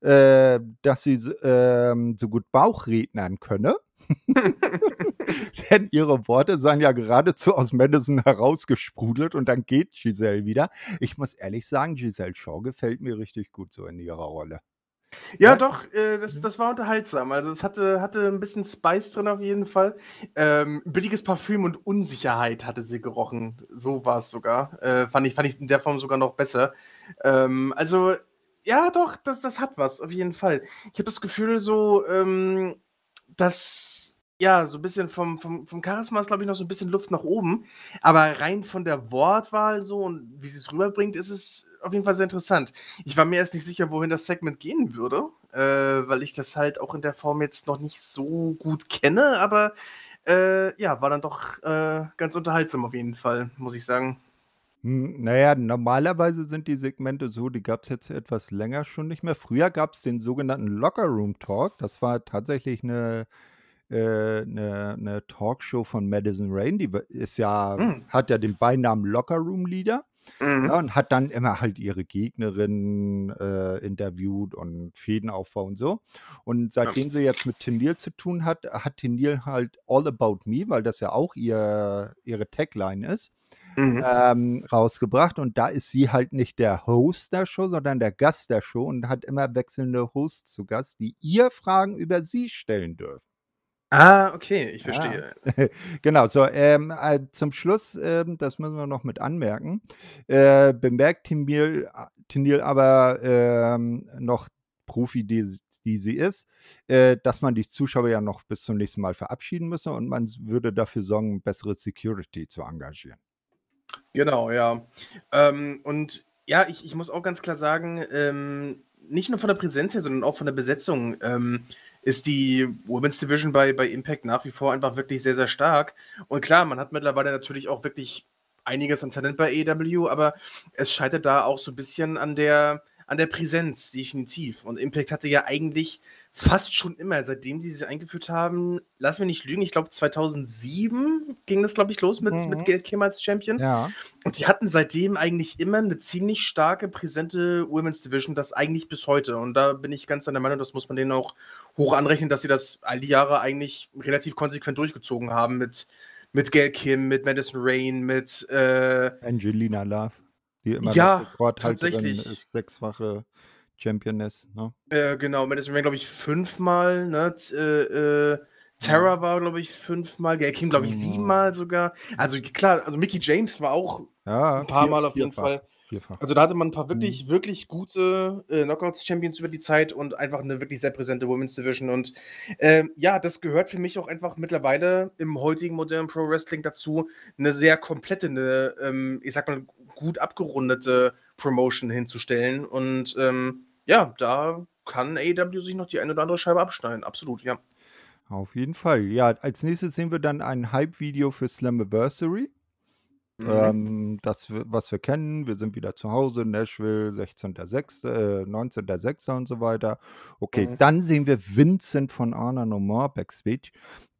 äh, dass sie äh, so gut Bauchrednern könne. Denn ihre Worte seien ja geradezu aus Madison herausgesprudelt und dann geht Giselle wieder. Ich muss ehrlich sagen, Giselle Shaw gefällt mir richtig gut so in ihrer Rolle. Ja, ja, doch, äh, das, mhm. das war unterhaltsam. Also es hatte, hatte ein bisschen Spice drin auf jeden Fall. Ähm, billiges Parfüm und Unsicherheit hatte sie gerochen. So war es sogar. Äh, fand, ich, fand ich in der Form sogar noch besser. Ähm, also, ja, doch, das, das hat was, auf jeden Fall. Ich habe das Gefühl so, ähm, dass ja, so ein bisschen vom, vom, vom Charisma ist, glaube ich, noch so ein bisschen Luft nach oben. Aber rein von der Wortwahl so und wie sie es rüberbringt, ist es auf jeden Fall sehr interessant. Ich war mir erst nicht sicher, wohin das Segment gehen würde, äh, weil ich das halt auch in der Form jetzt noch nicht so gut kenne, aber äh, ja, war dann doch äh, ganz unterhaltsam auf jeden Fall, muss ich sagen. Hm, naja, normalerweise sind die Segmente so, die gab es jetzt etwas länger schon nicht mehr. Früher gab es den sogenannten Locker Room Talk. Das war tatsächlich eine äh, 'ne 'ne Talkshow von Madison Rain, die ist ja Mhm. hat ja den Beinamen Locker Room Leader, Mhm. ja, und hat dann immer halt ihre Gegnerinnen, äh, interviewt und Fädenaufbau und so. Und seitdem sie jetzt mit Tenniel zu tun hat, hat Tenniel halt „All About Me“, weil das ja auch ihr ihre Tagline ist, Mhm. ähm, rausgebracht. Und da ist sie halt nicht der Host der Show, sondern der Gast der Show und hat immer wechselnde Hosts zu Gast, die ihr Fragen über sie stellen dürfen. Ah, okay, ich verstehe. Ja. genau, so ähm, äh, zum Schluss, ähm, das müssen wir noch mit anmerken, äh, bemerkt Tinil, Tinil aber ähm, noch Profi, die, die sie ist, äh, dass man die Zuschauer ja noch bis zum nächsten Mal verabschieden müsse und man würde dafür sorgen, bessere Security zu engagieren. Genau, ja. Ähm, und ja, ich, ich muss auch ganz klar sagen, ähm, nicht nur von der Präsenz her, sondern auch von der Besetzung, ähm, ist die Women's Division bei, bei Impact nach wie vor einfach wirklich sehr, sehr stark. Und klar, man hat mittlerweile natürlich auch wirklich einiges an Talent bei AEW, aber es scheitert da auch so ein bisschen an der, an der Präsenz, definitiv. Und Impact hatte ja eigentlich fast schon immer, seitdem sie sie eingeführt haben, lass mich nicht lügen, ich glaube 2007 ging das, glaube ich, los mit, mhm. mit Gail Kim als Champion. Ja. Und die hatten seitdem eigentlich immer eine ziemlich starke, präsente Women's Division, das eigentlich bis heute. Und da bin ich ganz an der Meinung, das muss man denen auch hoch anrechnen, dass sie das all die Jahre eigentlich relativ konsequent durchgezogen haben mit, mit Gail Kim, mit Madison Rain, mit äh, Angelina Love, die immer ja, Rekordhalterin ist, sechsfache Championess, ne? Äh, genau, Madison Rain, glaube ich, fünfmal, ne? Äh, äh, Tara war, glaube ich, fünfmal, Gail Kim, glaube ich, siebenmal sogar. Also klar, also Mickey James war auch ja, ein paar vier, Mal auf jeden Fall. Vierfach. Also da hatte man ein paar wirklich, mhm. wirklich gute äh, Knockouts-Champions über die Zeit und einfach eine wirklich sehr präsente Women's Division. Und äh, ja, das gehört für mich auch einfach mittlerweile im heutigen modernen Pro Wrestling dazu, eine sehr komplette, eine, ähm, ich sag mal, gut abgerundete Promotion hinzustellen. Und ähm, ja, da kann AEW sich noch die eine oder andere Scheibe abschneiden. Absolut, ja. Auf jeden Fall. Ja, als nächstes sehen wir dann ein Hype-Video für Slammiversary. Mhm. Ähm, das, was wir kennen, wir sind wieder zu Hause, Nashville, 16.06., äh, 19.06. und so weiter. Okay, mhm. dann sehen wir Vincent von Arna No More backstage.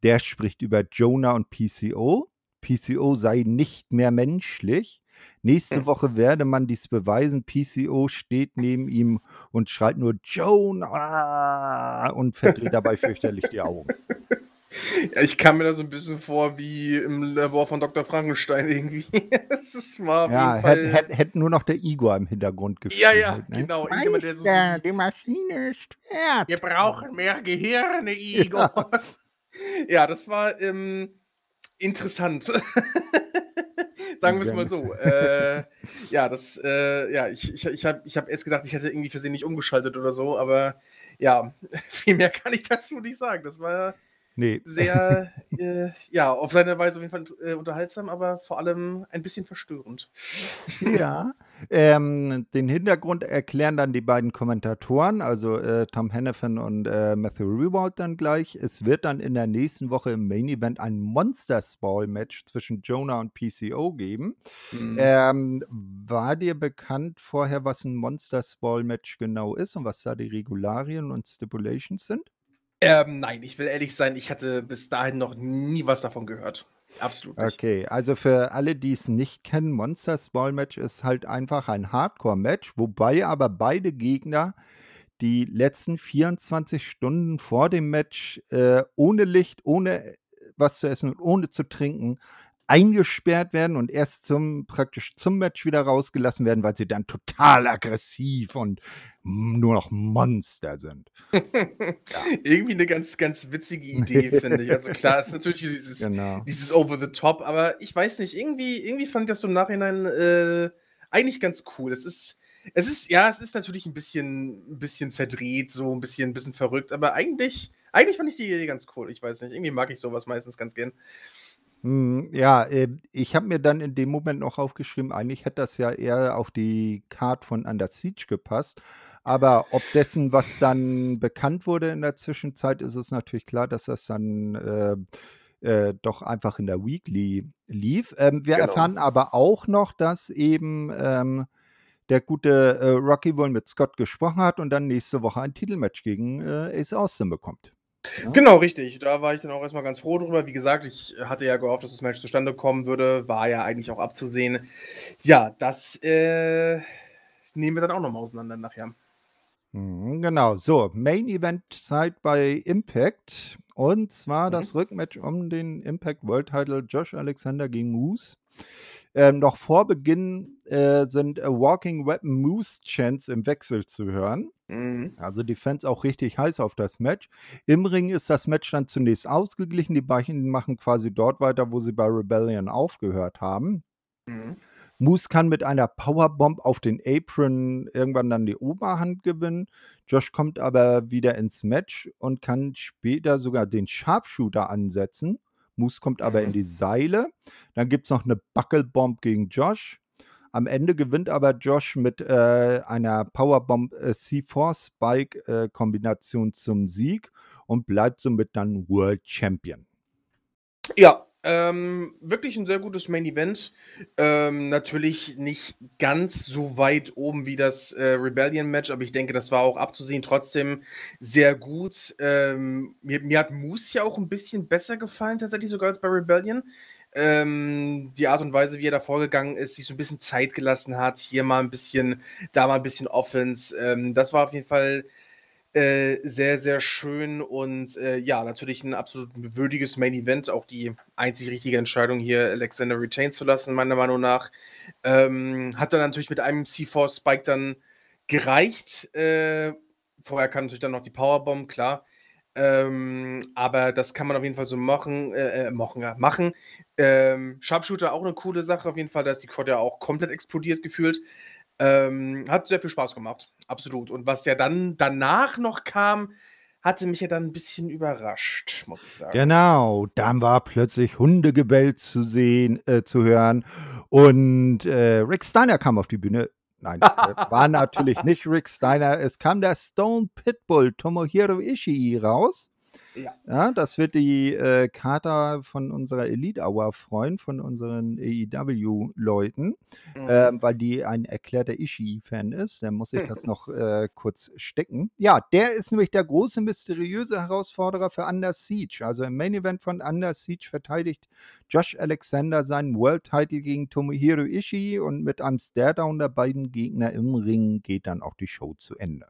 Der spricht über Jonah und PCO. PCO sei nicht mehr menschlich. Nächste hm. Woche werde man dies beweisen. PCO steht neben ihm und schreit nur Jonah und verdreht dabei fürchterlich die Augen. Ja, ich kam mir da so ein bisschen vor wie im Labor von Dr. Frankenstein irgendwie. das war ja, hätte hätt, hätt nur noch der Igor im Hintergrund gefühlt. Ja, ja, ne? genau. Meister, der so, die Maschine ist fertig. Wir brauchen mehr Gehirne, Igor. Ja, ja das war ähm, interessant. Sagen wir es mal so. Äh, ja, das, äh, ja, ich, ich, ich habe ich hab erst gedacht, ich hätte irgendwie für sie nicht umgeschaltet oder so, aber ja, viel mehr kann ich dazu nicht sagen. Das war Nee. Sehr, äh, ja, auf seine Weise auf jeden Fall äh, unterhaltsam, aber vor allem ein bisschen verstörend. Ja, ähm, den Hintergrund erklären dann die beiden Kommentatoren, also äh, Tom Hennepin und äh, Matthew Rewald dann gleich. Es wird dann in der nächsten Woche im Main Event ein Monster Ball Match zwischen Jonah und PCO geben. Mhm. Ähm, war dir bekannt vorher, was ein Monster Ball Match genau ist und was da die Regularien und Stipulations sind? Ähm, nein, ich will ehrlich sein, ich hatte bis dahin noch nie was davon gehört. Absolut nicht. Okay, also für alle, die es nicht kennen, Monster Ball Match ist halt einfach ein Hardcore-Match, wobei aber beide Gegner die letzten 24 Stunden vor dem Match äh, ohne Licht, ohne äh, was zu essen und ohne zu trinken eingesperrt werden und erst zum praktisch zum Match wieder rausgelassen werden, weil sie dann total aggressiv und nur noch Monster sind. ja. Irgendwie eine ganz, ganz witzige Idee, finde ich. Also klar, ist natürlich dieses, genau. dieses Over the Top, aber ich weiß nicht, irgendwie, irgendwie fand ich das so im Nachhinein äh, eigentlich ganz cool. Es ist, es ist, ja, es ist natürlich ein bisschen, ein bisschen verdreht, so ein bisschen, ein bisschen verrückt, aber eigentlich, eigentlich fand ich die Idee ganz cool. Ich weiß nicht, irgendwie mag ich sowas meistens ganz gern. Hm, ja, äh, ich habe mir dann in dem Moment noch aufgeschrieben, eigentlich hätte das ja eher auf die Card von Under Siege gepasst. Aber ob dessen, was dann bekannt wurde in der Zwischenzeit, ist es natürlich klar, dass das dann äh, äh, doch einfach in der Weekly lief. Ähm, wir genau. erfahren aber auch noch, dass eben ähm, der gute äh, Rocky wohl mit Scott gesprochen hat und dann nächste Woche ein Titelmatch gegen äh, Ace Austin bekommt. Ja? Genau, richtig. Da war ich dann auch erstmal ganz froh drüber. Wie gesagt, ich hatte ja gehofft, dass das Match zustande kommen würde. War ja eigentlich auch abzusehen. Ja, das äh, nehmen wir dann auch nochmal auseinander nachher. Mhm, genau, so, Main Event Zeit bei Impact. Und zwar mhm. das Rückmatch um den Impact World Title Josh Alexander gegen Moose. Ähm, noch vor Beginn äh, sind A Walking Weapon Moose Chants im Wechsel zu hören. Mhm. Also die Fans auch richtig heiß auf das Match. Im Ring ist das Match dann zunächst ausgeglichen. Die beiden machen quasi dort weiter, wo sie bei Rebellion aufgehört haben. Mhm. Moose kann mit einer Powerbomb auf den Apron irgendwann dann die Oberhand gewinnen. Josh kommt aber wieder ins Match und kann später sogar den Sharpshooter ansetzen. Moose kommt aber in die Seile. Dann gibt es noch eine Buckelbomb gegen Josh. Am Ende gewinnt aber Josh mit äh, einer Powerbomb äh, C4 Spike äh, Kombination zum Sieg und bleibt somit dann World Champion. Ja, ähm, wirklich ein sehr gutes Main Event. Ähm, natürlich nicht ganz so weit oben wie das äh, Rebellion Match, aber ich denke, das war auch abzusehen. Trotzdem sehr gut. Ähm, mir, mir, hat Moose ja auch ein bisschen besser gefallen, tatsächlich sogar als bei Rebellion. Ähm, die Art und Weise, wie er da vorgegangen ist, sich so ein bisschen Zeit gelassen hat, hier mal ein bisschen, da mal ein bisschen Offense. Ähm, das war auf jeden Fall äh, sehr, sehr schön und äh, ja, natürlich ein absolut würdiges Main Event. Auch die einzig richtige Entscheidung hier, Alexander retain zu lassen, meiner Meinung nach. Ähm, hat dann natürlich mit einem C4 Spike dann gereicht. Äh, vorher kam natürlich dann noch die Powerbomb, klar. Ähm, aber das kann man auf jeden Fall so machen. Äh, äh machen, ja, machen. Ähm, Sharpshooter auch eine coole Sache auf jeden Fall. Da ist die Quad ja auch komplett explodiert gefühlt. Ähm, hat sehr viel Spaß gemacht, absolut. Und was ja dann danach noch kam, hatte mich ja dann ein bisschen überrascht, muss ich sagen. Genau, dann war plötzlich Hundegebell zu sehen, äh, zu hören und äh, Rick Steiner kam auf die Bühne. Nein, äh, war natürlich nicht Rick Steiner. Es kam der Stone Pitbull Tomohiro Ishii raus. Ja. ja, das wird die äh, Kater von unserer Elite Hour freuen, von unseren AEW-Leuten, mhm. äh, weil die ein erklärter Ishii-Fan ist. Der muss sich das noch äh, kurz stecken. Ja, der ist nämlich der große, mysteriöse Herausforderer für Under Siege. Also im Main Event von Under Siege verteidigt Josh Alexander seinen World Title gegen Tomohiro Ishii und mit einem Staredown der beiden Gegner im Ring geht dann auch die Show zu Ende.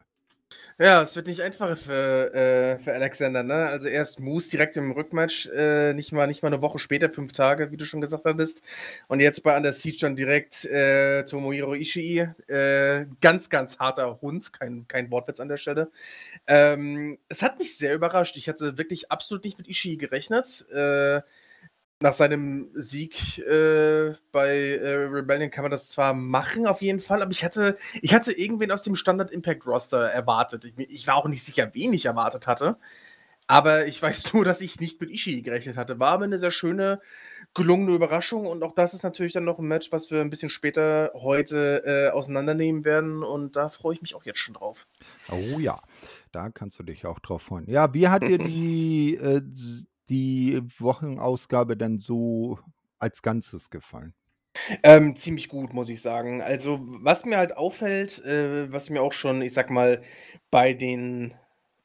Ja, es wird nicht einfacher für, äh, für Alexander, ne? Also erst Moose direkt im Rückmatch, äh, nicht mal nicht mal 'ne Woche später, fünf Tage, wie du schon gesagt hattest. Und jetzt bei Under Siege dann direkt, äh, Tomohiro Ishii. Äh, ganz, ganz harter Hund, kein kein Wortwitz an der Stelle. Ähm, es hat mich sehr überrascht. Ich hatte wirklich absolut nicht mit Ishii gerechnet. Nach seinem Sieg äh, bei äh, Rebellion kann man das zwar machen, auf jeden Fall, aber ich hatte, ich hatte irgendwen aus dem Standard Impact Roster erwartet. Ich, ich, war auch nicht sicher, wen ich erwartet hatte. Aber ich weiß nur, dass ich nicht mit Ishii gerechnet hatte. War aber eine sehr schöne, gelungene Überraschung. Und auch das ist natürlich dann noch ein Match, was wir ein bisschen später heute äh, auseinandernehmen werden. Und da freue ich mich auch jetzt schon drauf. Oh ja, da kannst du dich auch drauf freuen. Ja, wie hat dir die äh, die Wochenausgabe dann so als Ganzes gefallen? Ähm, ziemlich gut, muss ich sagen. Also, was mir halt auffällt, äh, was mir auch schon, ich sag mal, bei den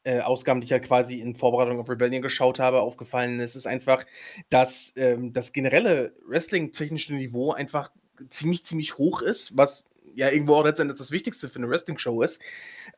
äh, Ausgaben, die ich ja quasi in Vorbereitung auf Rebellion geschaut habe, aufgefallen ist, ist einfach, dass ähm, das generelle Wrestling-technische Niveau einfach ziemlich, ziemlich hoch ist, was ja irgendwo auch letztendlich das Wichtigste für eine Wrestling-Show ist.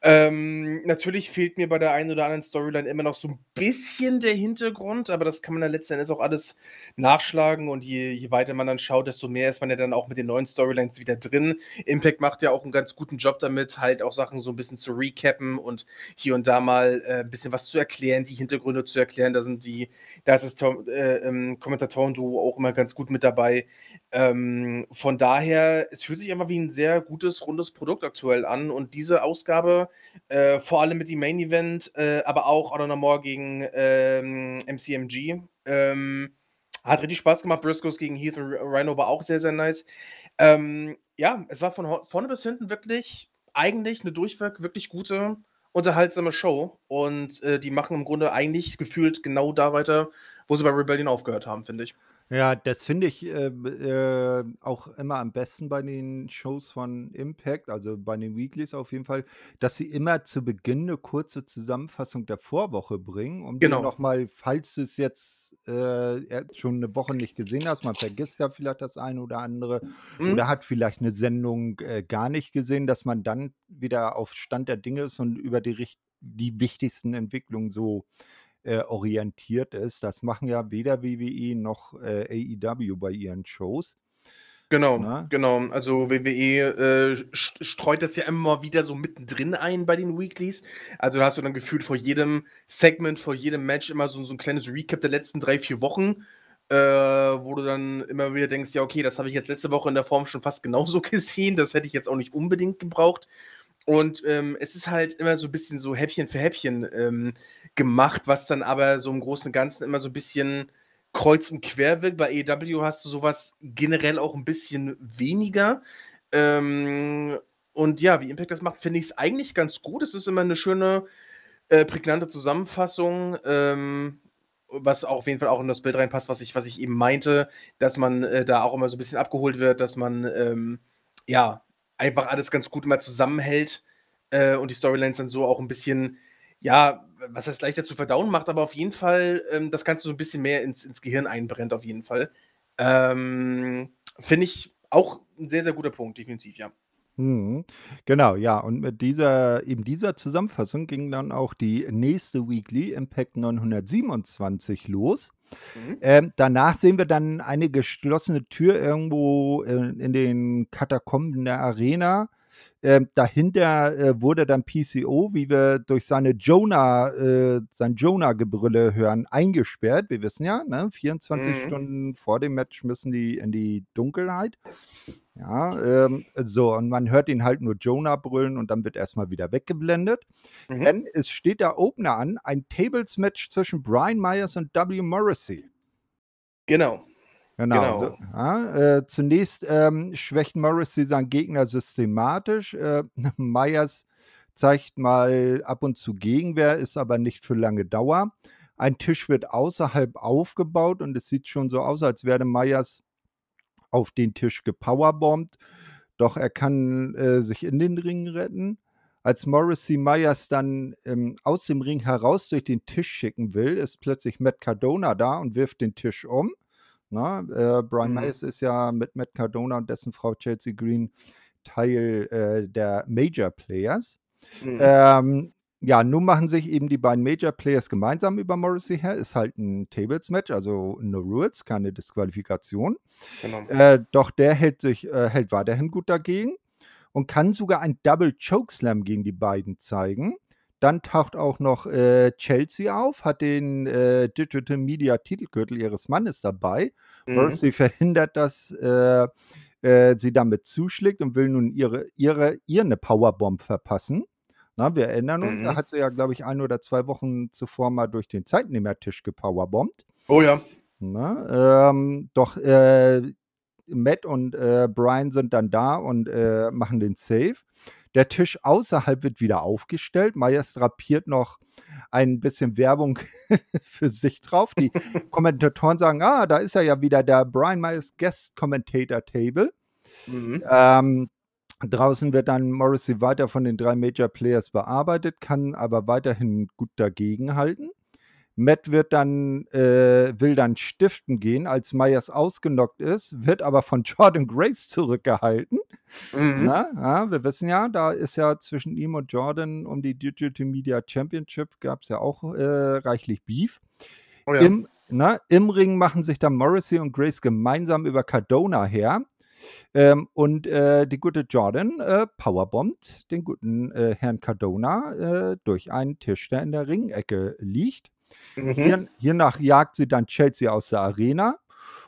Ähm, natürlich fehlt mir bei der einen oder anderen Storyline immer noch so ein bisschen der Hintergrund, aber das kann man dann letzten Endes auch alles nachschlagen und je, je weiter man dann schaut, desto mehr ist man ja dann auch mit den neuen Storylines wieder drin. Impact macht ja auch einen ganz guten Job damit, halt auch Sachen so ein bisschen zu recappen und hier und da mal äh, ein bisschen was zu erklären, die Hintergründe zu erklären. Da sind die, da ist das äh, ähm, Kommentatoren-Duo auch immer ganz gut mit dabei. Ähm, von daher, es fühlt sich einfach wie ein sehr gutes, rundes Produkt aktuell an und diese Ausgabe äh, vor allem mit dem Main Event, äh, aber auch Honor No More gegen ähm, MCMG. Ähm, hat richtig Spaß gemacht. Briscoes gegen Heath Rhino war auch sehr, sehr nice. Ähm, ja, es war von vorne bis hinten wirklich eigentlich eine durchweg wirklich gute, unterhaltsame Show. Und äh, die machen im Grunde eigentlich gefühlt genau da weiter, wo sie bei Rebellion aufgehört haben, finde ich. Ja, das finde ich äh, äh, auch immer am besten bei den Shows von Impact, also bei den Weeklies auf jeden Fall, dass sie immer zu Beginn eine kurze Zusammenfassung der Vorwoche bringen, um dir Genau. nochmal, falls du es jetzt äh, schon eine Woche nicht gesehen hast, man vergisst ja vielleicht das eine oder andere Mhm. oder hat vielleicht eine Sendung äh, gar nicht gesehen, dass man dann wieder auf Stand der Dinge ist und über die, die wichtigsten Entwicklungen so äh, orientiert ist. Das machen ja weder WWE noch äh, AEW bei ihren Shows. Genau, Na? Ne? genau. Also WWE äh, streut das ja immer wieder so mittendrin ein bei den Weeklies. Also da hast du dann gefühlt vor jedem Segment, vor jedem Match immer so, so ein kleines Recap der letzten drei, vier Wochen, äh, wo du dann immer wieder denkst, ja, okay, das habe ich jetzt letzte Woche in der Form schon fast genauso gesehen. Das hätte ich jetzt auch nicht unbedingt gebraucht. Und ähm, es ist halt immer so ein bisschen so Häppchen für Häppchen ähm, gemacht, was dann aber so im Großen und Ganzen immer so ein bisschen kreuz und quer wirkt. Bei AEW hast du sowas generell auch ein bisschen weniger. Ähm, und ja, wie Impact das macht, finde ich es eigentlich ganz gut. Es ist immer eine schöne, äh, prägnante Zusammenfassung, ähm, was auf jeden Fall auch in das Bild reinpasst, was ich was ich eben meinte, dass man, äh, da auch immer so 'n bisschen abgeholt wird, dass man, ähm, ja, einfach alles ganz gut immer zusammenhält, äh, und die Storylines dann so auch 'n bisschen, ja, was heißt leichter zu verdauen macht, aber auf jeden Fall, ähm, das Ganze so 'n bisschen mehr ins ins Gehirn einbrennt auf jeden Fall. Ähm, finde ich auch 'n sehr, sehr guter Punkt, definitiv, ja. Mhm. Genau, ja, und mit dieser eben dieser Zusammenfassung ging dann auch die nächste Weekly, Impact 927 los. Mhm. Ähm, danach sehen wir dann eine geschlossene Tür irgendwo in in den Katakomben der Arena. Ähm, dahinter, äh, wurde dann PCO, wie wir durch seine Jonah äh, sein Jonah-Gebrülle hören, eingesperrt. Wir wissen ja, ne, 24 Mhm. Stunden vor dem Match müssen die in die Dunkelheit. Ja, ähm, so, und man hört ihn halt nur Jonah brüllen und dann wird erst mal wieder weggeblendet. Mhm. Denn es steht der Opener an, ein Tables-Match zwischen Brian Myers und W. Morrissey. Genau. Genau, so, Genau. ja, äh, zunächst, ähm, schwächt Morrissey seinen Gegner systematisch. Äh, Myers zeigt mal ab und zu Gegenwehr, ist aber nicht für lange Dauer. Ein Tisch wird außerhalb aufgebaut und es sieht schon so aus, als werde Myers auf den Tisch gepowerbombt, doch er kann, äh, sich in den Ring retten. Als Morrissey Myers dann, ähm, aus dem Ring heraus durch den Tisch schicken will, ist plötzlich Matt Cardona da und wirft den Tisch um, ne? Äh, Brian Mhm. Myers ist ja mit Matt Cardona und dessen Frau Chelsea Green Teil, äh, der Major Players. Mhm. Ähm, ja, nun machen sich eben die beiden Major Players gemeinsam über Morrissey her. Ist halt 'n Tables-Match, also no rules, keine Disqualifikation. Genau. Äh, doch der hält sich äh, hält weiterhin gut dagegen und kann sogar ein Double Chokeslam gegen die beiden zeigen. Dann taucht auch noch, äh, Chelsea auf, hat den, äh, Digital Media Titelgürtel ihres Mannes dabei. Mhm. Morrissey verhindert, dass, äh, äh, sie damit zuschlägt und will nun ihre ihre ihr 'ne Powerbomb verpassen. Na, wir erinnern uns, er Mhm. hat sie ja, glaube ich, 1 oder 2 Wochen zuvor mal durch den Zeitnehmertisch gepowerbombt. Oh ja. Ne? Ähm, doch, äh, Matt und, äh, Brian sind dann da und, machen den Save. Der Tisch außerhalb wird wieder aufgestellt. Myers drapiert noch ein bisschen Werbung für sich drauf. Die Kommentatoren sagen: „Ah, da ist er ja wieder, der Brian Myers Guest Commentator Table.“ Mhm. Ähm, draußen wird dann Morrissey weiter von den 3 Major Players bearbeitet, kann aber weiterhin gut dagegenhalten. Matt wird dann äh, will dann stiften gehen, als Myers ausgenockt ist, wird aber von Jordynne Grace zurückgehalten. Mhm. Ne? Ja, wir wissen ja, da ist ja zwischen ihm und Jordynne um die Digital Media Championship gab's ja auch, äh, reichlich Beef. Oh ja. Im ne, im Ring machen sich dann Morrissey und Grace gemeinsam über Cardona her. Ähm, und, äh, die gute Jordynne, äh, powerbombt den guten, äh, Herrn Cardona, äh, durch einen Tisch, der in der Ringecke liegt. Mhm. Hier hiernach jagt sie dann Chelsea aus der Arena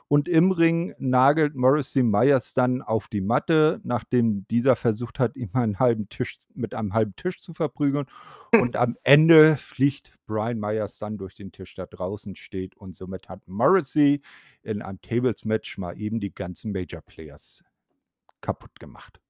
und im Ring nagelt Morrissey Myers dann auf die Matte, nachdem dieser versucht hat, ihm einen halben Tisch mit einem halben Tisch zu verprügeln. Und am Ende fliegt Brian Myers dann durch den Tisch, der draußen steht und somit hat Morrissey in einem Tables-Match mal eben die ganzen Major Players kaputt gemacht.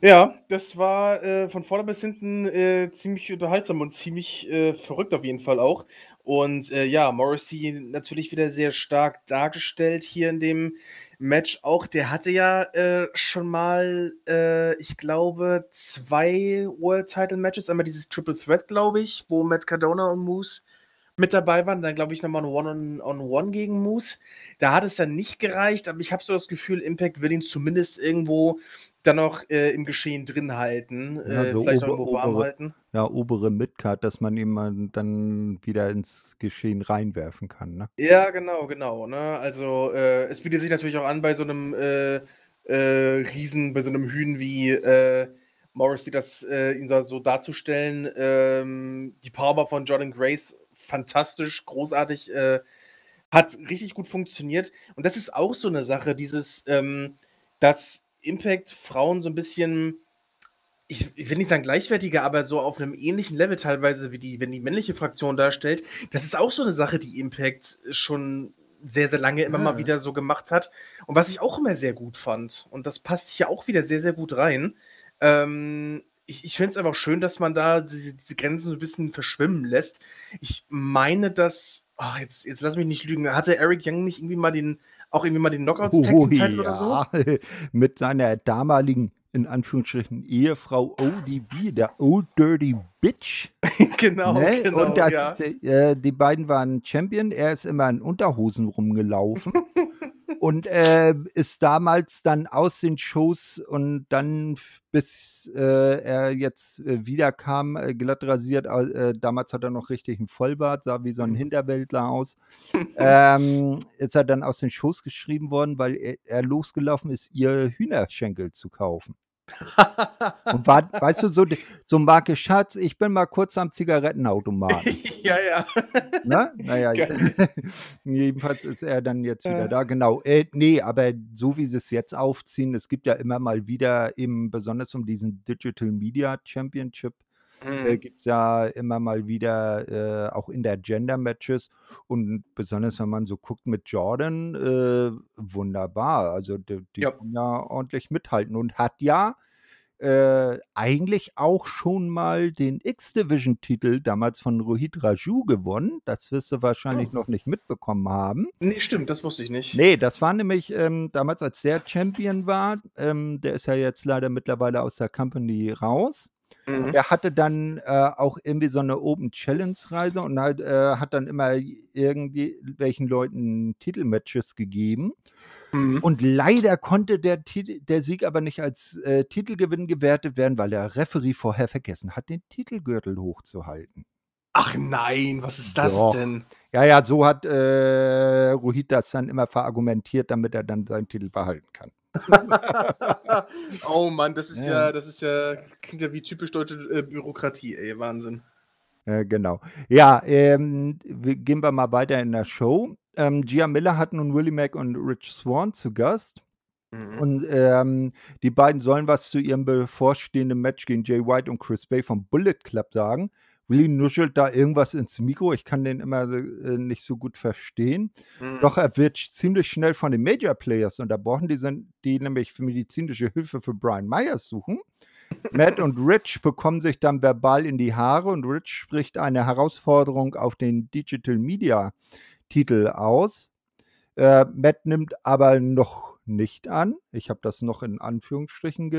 Ja, das war, äh, von vorne bis hinten, äh, ziemlich unterhaltsam und ziemlich, äh, verrückt auf jeden Fall auch. Und, äh, ja, Morrissey natürlich wieder sehr stark dargestellt hier in dem Match auch. Der hatte ja, äh, schon mal, äh, ich glaube, 2 World Title Matches. Einmal dieses Triple Threat, glaube ich, wo Matt Cardona und Moose mit dabei waren. Dann, glaube ich, noch mal 'n One-on-on-One gegen Moose. Da hat es dann nicht gereicht, aber ich habe so das Gefühl, Impact will ihn zumindest irgendwo dann noch, äh, im Geschehen drin halten, Ja, äh, so vielleicht auch ober irgendwo warm obere halten. ja, obere Midcard, dass man ihn dann wieder ins Geschehen reinwerfen kann, ne? Ja, genau, genau, ne? Also, äh, es bietet sich natürlich auch an bei so 'nem, äh, äh, Riesen bei so 'nem Hünen wie, äh, Morrissey, das, ihn da so darzustellen. Ähm, die Powerbomb von Jordynne Grace, fantastisch, großartig, hat richtig gut funktioniert. Und das ist auch so 'ne Sache, dieses, ähm, dass Impact Frauen so 'n bisschen ich ich will nicht sagen gleichwertiger, aber so auf 'nem ähnlichen Level teilweise wie die wenn die männliche Fraktion darstellt. Das ist auch so 'ne Sache, die Impact schon sehr, sehr lange immer mal Ah. wieder so gemacht hat. Und was ich auch immer sehr gut fand, und das passt hier auch wieder sehr, sehr gut rein, ähm, ich ich finde es einfach schön, dass man da diese diese Grenzen so 'n bisschen verschwimmen lässt. Ich meine, dass ah, jetzt jetzt lass mich nicht lügen, hatte Eric Young nicht irgendwie mal den auch irgendwie mal den Knockouts Tag Oh oder so? mit seiner damaligen, in Anführungsstrichen, Ehefrau ODB, der Old Dirty Bitch. Genau, Ne? genau, Und das, ja. d äh, die beiden waren Champion. Er ist immer in Unterhosen rumgelaufen und, äh, ist damals dann aus den Shows und dann bis, äh, er jetzt, äh, wiederkam, äh, glatt rasiert, äh, damals hat er noch richtig 'n Vollbart, sah wie so 'n Mhm. Hinterwäldler aus. Ähm, ist er dann aus den Shows geschrieben worden, weil er er losgelaufen ist, ihr Hühnerschenkel zu kaufen. Und war weißt du, so so Marke: „Schatz, ich bin mal kurz am Zigarettenautomaten.“ Ja, ja. Ne? Na ja, Geil. jedenfalls ist er dann jetzt wieder Äh. da, genau. Äh, ne, aber so wie sie's jetzt aufziehen es gibt ja immer mal wieder eben besonders um diesen Digital Media Championship, äh, Mhm. gibt's ja immer mal wieder, äh, auch Intergender-Matches und besonders wenn man so guckt mit Jordan, äh, wunderbar. Also, d die Ja. können ja ordentlich mithalten und hat ja, äh, eigentlich auch schon mal den X-Division-Titel damals von Rohit Raju gewonnen. Das wirst du wahrscheinlich Oh. noch nicht mitbekommen haben. Ne, stimmt, das wusste ich nicht. Ne, das war nämlich, ähm, damals, als der Champion war ähm, der ist ja jetzt leider mittlerweile aus der Company raus. Mhm. Er hatte dann, äh, auch irgendwie so 'ne Open Challenge Reise und halt, äh, hat dann immer irgendwie welchen Leuten Titelmatches gegeben. Mhm. Und leider konnte der Titel der Sieg aber nicht als, äh, Titelgewinn gewertet werden, weil der Referee vorher vergessen hat, den Titelgürtel hochzuhalten. Ach nein, was ist das Doch. denn? Ja, ja, so hat, äh, Rohit das dann immer verargumentiert, damit er dann seinen Titel behalten kann. Oh Mann, das ist Ja. ja das ist ja klingt ja wie typisch deutsche, äh, Bürokratie, ey, Wahnsinn. Äh, genau. Ja, ähm, w gehen wir mal weiter in der Show. Ähm, Gia Miller hat nun Willie Mack und Rich Swann zu Gast. Mhm. Und, ähm, die beiden sollen was zu ihrem bevorstehenden Match gegen Jay White und Chris Bey vom Bullet Club sagen. Willie nuschelt da irgendwas ins Mikro. Ich kann den immer so äh, nicht so gut verstehen. Mhm. Doch er wird ziemlich schnell von den Major Players unterbrochen. Die sind die nämlich für medizinische Hilfe für Brian Myers suchen. Matt und Rich bekommen sich dann verbal in die Haare und Rich spricht eine Herausforderung auf den Digital Media Titel aus. Äh, Matt nimmt aber noch nicht an. Ich habe das noch in Anführungsstrichen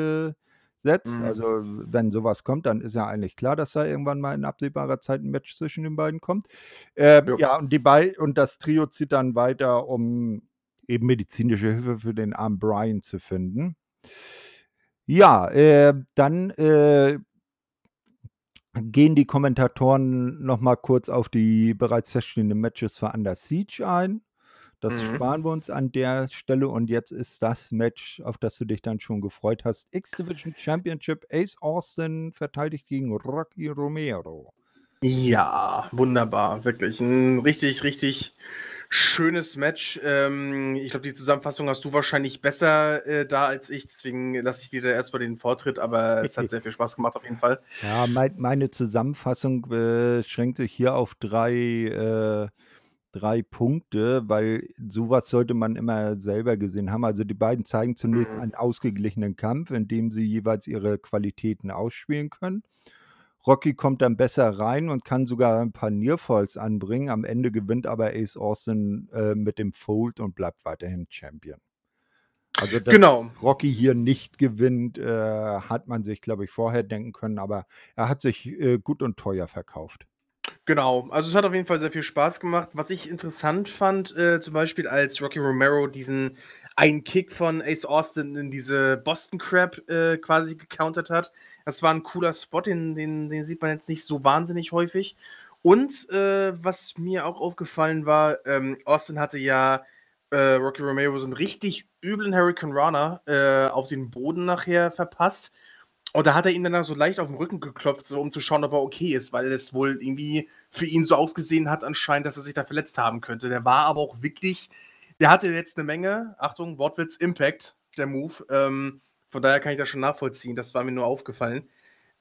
gesetzt. Mhm. Also, wenn so was kommt, dann ist ja eigentlich klar, dass da irgendwann mal in absehbarer Zeit 'n Match zwischen den beiden kommt. Ähm, ja, und die bei und das Trio zieht dann weiter, um eben medizinische Hilfe für den armen Brian zu finden. Ja, äh, dann, äh gehen die Kommentatoren noch mal kurz auf die bereits feststehenden Matches für Under Siege ein. Das Mhm. sparen wir uns an der Stelle und jetzt ist das Match, auf das du dich dann schon gefreut hast. X-Division Championship. Ace Austin verteidigt gegen Rocky Romero. Ja, wunderbar, wirklich 'n richtig, richtig schönes Match. Ähm, ich glaube, die Zusammenfassung hast du wahrscheinlich besser, äh, da als ich, deswegen lasse ich dir da erst mal den Vortritt, aber es hat sehr viel Spaß gemacht auf jeden Fall. Ja, mein meine Zusammenfassung beschränkt sich hier auf 3, äh 3 Punkte, weil so was sollte man immer selber gesehen haben. Also, die beiden zeigen zunächst Mhm. einen ausgeglichenen Kampf, in dem sie jeweils ihre Qualitäten ausspielen können. Rocky kommt dann besser rein und kann sogar 'n paar Nearfalls anbringen. Am Ende gewinnt aber Ace Austin, äh, mit dem Fold und bleibt weiterhin Champion. Also, dass Genau. Rocky hier nicht gewinnt, äh, hat man sich, glaube ich, vorher denken können, aber er hat sich, äh, gut und teuer verkauft. Genau, also es hat auf jeden Fall sehr viel Spaß gemacht. Was ich interessant fand, äh, zum Beispiel, als Rocky Romero diesen einen Kick von Ace Austin in diese Boston Crab, äh, quasi gecountert hat. Das war 'n cooler Spot, den den den sieht man jetzt nicht so wahnsinnig häufig. Und, äh, was mir auch aufgefallen war, ähm, Austin hatte ja, äh, Rocky Romero so 'n richtig üblen Hurricanrana, äh, auf den Boden nachher verpasst. Und da hat er ihn dann da so leicht auf'n Rücken geklopft, so um zu schauen, ob er okay ist, weil es wohl irgendwie für ihn so ausgesehen hat anscheinend, dass er sich da verletzt haben könnte. Der war aber auch wirklich der hatte jetzt 'ne Menge, Achtung, Wortwitz, Impact, der Move. Ähm, von daher kann ich das schon nachvollziehen. Das war mir nur aufgefallen.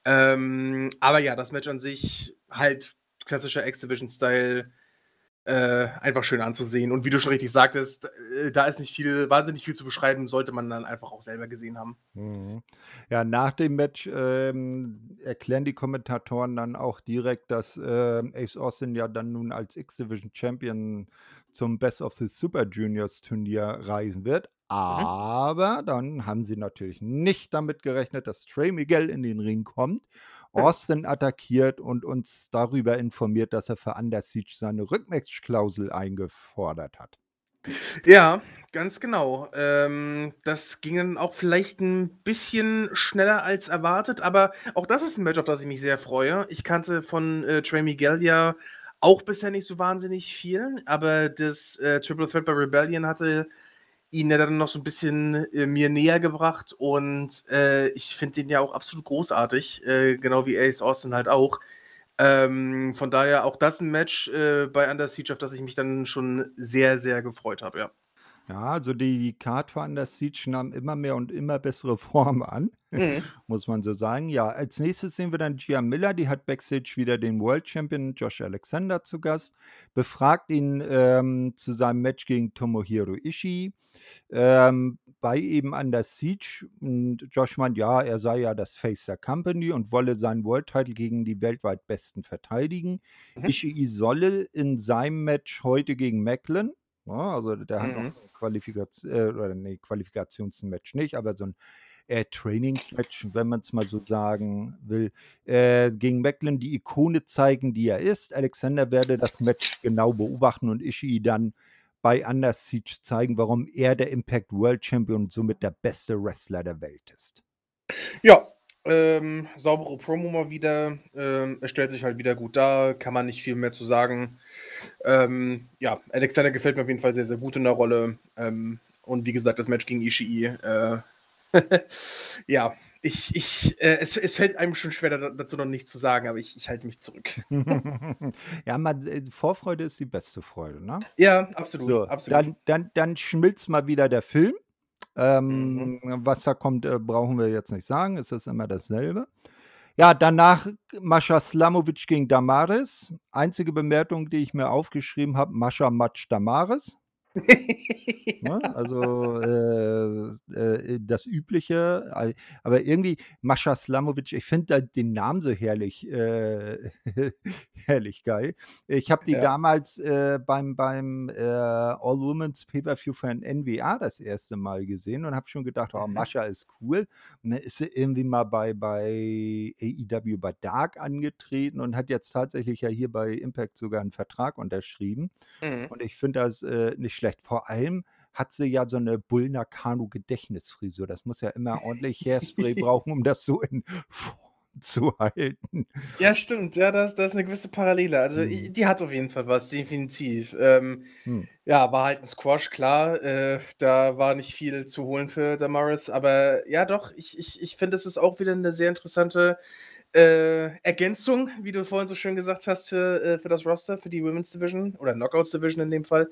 Ähm, aber ja, das Match an sich halt klassischer X-Division Style. Äh, einfach schön anzusehen. Und wie du schon richtig sagtest, äh, da ist nicht viel wahnsinnig viel zu beschreiben, sollte man dann einfach auch selber gesehen haben. Mhm. Ja, nach dem Match, ähm, erklären die Kommentatoren dann auch direkt, dass, ähm, Ace Austin ja dann nun als X-Division Champion zum Best of the Super Juniors Turnier reisen wird. Mhm. Aber dann haben sie natürlich nicht damit gerechnet, dass Trey Miguel in den Ring kommt, Austin attackiert und uns darüber informiert, dass er für Under Siege seine Rückmatch-Klausel eingefordert hat. Ja, ganz genau. Ähm, das ging dann auch vielleicht ein bisschen schneller als erwartet, aber auch das ist ein Match, auf das ich mich sehr freue. Ich kannte von, äh, Trey Miguel ja auch bisher nicht so wahnsinnig viel, aber das, äh, Triple Threat bei Rebellion hatte ihn ja dann noch so ein bisschen, äh, mir näher gebracht und, äh, ich finde den ja auch absolut großartig, äh, genau wie Ace Austin halt auch. Ähm, von daher auch das ein Match, äh, bei Under Siege, auf das ich mich dann schon sehr, sehr gefreut habe, ja. Ja, also die Card für Under Siege nahm immer mehr und immer bessere Form an, Mhm. muss man so sagen. Ja, als Nächstes sehen wir dann Gia Miller, die hat Backstage wieder den World Champion Josh Alexander zu Gast, befragt ihn, ähm, zu seinem Match gegen Tomohiro Ishii, ähm, bei eben Under Siege und Josh meint, ja, er sei ja das Face der Company und wolle seinen World Title gegen die weltweit Besten verteidigen. Mhm. Ishii solle in seinem Match heute gegen Macklin also der hat noch Mhm. Qualifikaz äh, oder ne, Qualifikationsmatch nicht, aber so 'n, äh, Trainingsmatch, wenn man's mal so sagen will, äh, gegen Macklin die Ikone zeigen, die er ist. Alexander werde das Match genau beobachten und Ishii dann bei Under Siege zeigen, warum er der Impact World Champion und somit der beste Wrestler der Welt ist. Ja, ähm, saubere Promo mal wieder. Ähm, er stellt sich halt wieder gut dar, kann man nicht viel mehr zu sagen. Ähm, ja, Alexander gefällt mir auf jeden Fall sehr, sehr gut in der Rolle. Ähm, und wie gesagt, das Match gegen Ishii, äh, ja, ich, ich, äh, es, es fällt einem schon schwer, da, dazu noch nichts zu sagen, aber ich, ich halte mich zurück. Ja, man äh, Vorfreude ist die beste Freude, ne? Ja, absolut, So, absolut. dann dann dann schmilzt mal wieder der Film. Mhm. Ähm, was da kommt, äh, brauchen wir jetzt nicht sagen. Es ist immer dasselbe. Ja, danach Mascha Slamovic gegen Damaris. Einzige Bemerkung, die ich mir aufgeschrieben habe: Mascha Matsch Damaris. Ne? Also, äh, äh, das Übliche. Aber irgendwie Mascha Slamovic, ich finde da den Namen so herrlich äh, herrlich geil. Ich habe die Ja. damals, äh, beim beim, äh, All Women's Pay-per-View von NWA das erste Mal gesehen und habe schon gedacht: „Oh, Mhm. Mascha ist cool.“ Und dann ist sie irgendwie mal bei bei AEW bei Dark angetreten und hat jetzt tatsächlich ja hier bei Impact sogar 'n Vertrag unterschrieben. Mhm. Und ich finde das, äh, nicht schlecht. Vor allem hat sie ja so 'ne Bull Nakano Gedächtnisfrisur. Das muss ja immer ordentlich Hairspray brauchen, um das so in Form zu halten. Ja, stimmt. Ja, da ist da ist 'ne gewisse Parallele. Also, i Mhm. die hat auf jeden Fall was, definitiv. Ähm, Hm. ja, war halt 'n Squash, klar. Äh, da war nicht viel zu holen für Damaris, aber ja doch, ich ich ich finde, es ist auch wieder 'ne sehr interessante, äh, Ergänzung, wie du vorhin so schön gesagt hast, für äh, für das Roster, für die Women's Division oder Knockouts Division in dem Fall.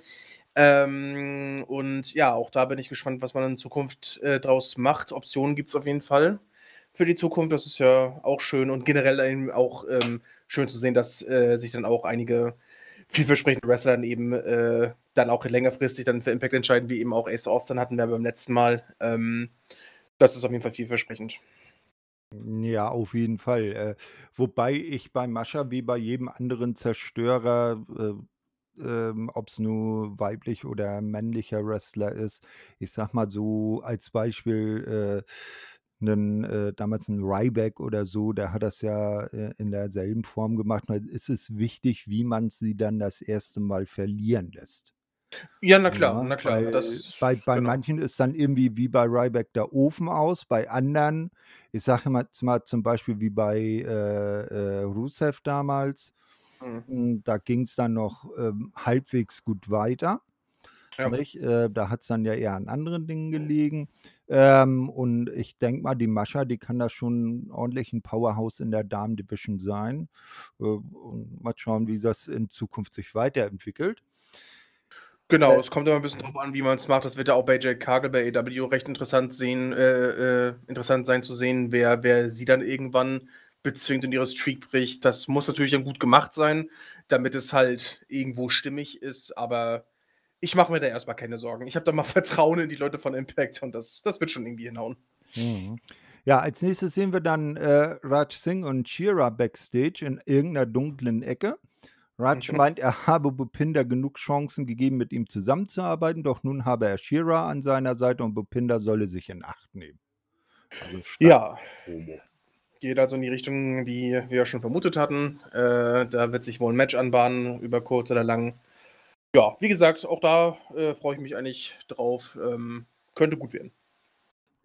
Ähm, und ja, auch da bin ich gespannt, was man in Zukunft, äh, draus macht. Optionen gibt's auf jeden Fall für die Zukunft. Das ist ja auch schön und generell eben auch, ähm, schön zu sehen, dass, äh, sich dann auch einige vielversprechende Wrestler dann eben, äh, dann auch längerfristig dann für Impact entscheiden, wie eben auch Ace Austin hatten wir beim letzten Mal. Ähm, das ist auf jeden Fall vielversprechend. Ja, auf jeden Fall. Äh, wobei ich bei Mascha wie bei jedem anderen Zerstörer, äh, ähm, ob's nur weiblich oder männlicher Wrestler ist, ich sage mal so als Beispiel, äh, 'nen äh, damals 'n Ryback oder so, der hat das ja, äh, in derselben Form gemacht. Nur ist es wichtig, wie man sie dann das erste Mal verlieren lässt. Ja, na klar, Ne? na klar. Weil Das bei bei genau. manchen ist dann irgendwie wie bei Ryback der Ofen aus, bei anderen ich sage mal zum Beispiel wie bei, äh, äh, Rusev damals, Mhm. hm, da ging's dann noch, ähm, halbwegs gut weiter, Ja. Äh, da hat's dann ja eher an anderen Dingen gelegen. Ähm, und ich denke mal, die Mascha, die kann da schon ordentlich 'n Powerhouse in der Damen-Division sein. Äh, und mal schauen, wie das in Zukunft sich weiterentwickelt. Genau, Äh es kommt immer 'n bisschen drauf an, wie man's macht. Das wird ja auch bei Jade Cargill bei AEW recht interessant sehen äh, äh, interessant sein zu sehen, wer wer sie dann irgendwann bezwingt und ihre Streak bricht. Das muss natürlich dann gut gemacht sein, damit es halt irgendwo stimmig ist, aber ich mache mir da erstmal keine Sorgen. Ich habe da mal Vertrauen in die Leute von Impact und das, das wird schon irgendwie hinhauen. Mhm. Ja, als nächstes sehen wir dann äh, Raj Singh und Shira backstage in irgendeiner dunklen Ecke. Raj mhm. meint, er habe Bupinder genug Chancen gegeben, mit ihm zusammenzuarbeiten, doch nun habe er Shira an seiner Seite und Bupinder solle sich in Acht nehmen. Also ja. Homo. Geht also in die Richtung, die wir schon vermutet hatten. Äh, da wird sich wohl ein Match anbahnen, über kurz oder lang. Ja, wie gesagt, auch da äh, freue ich mich eigentlich drauf. Ähm, könnte gut werden.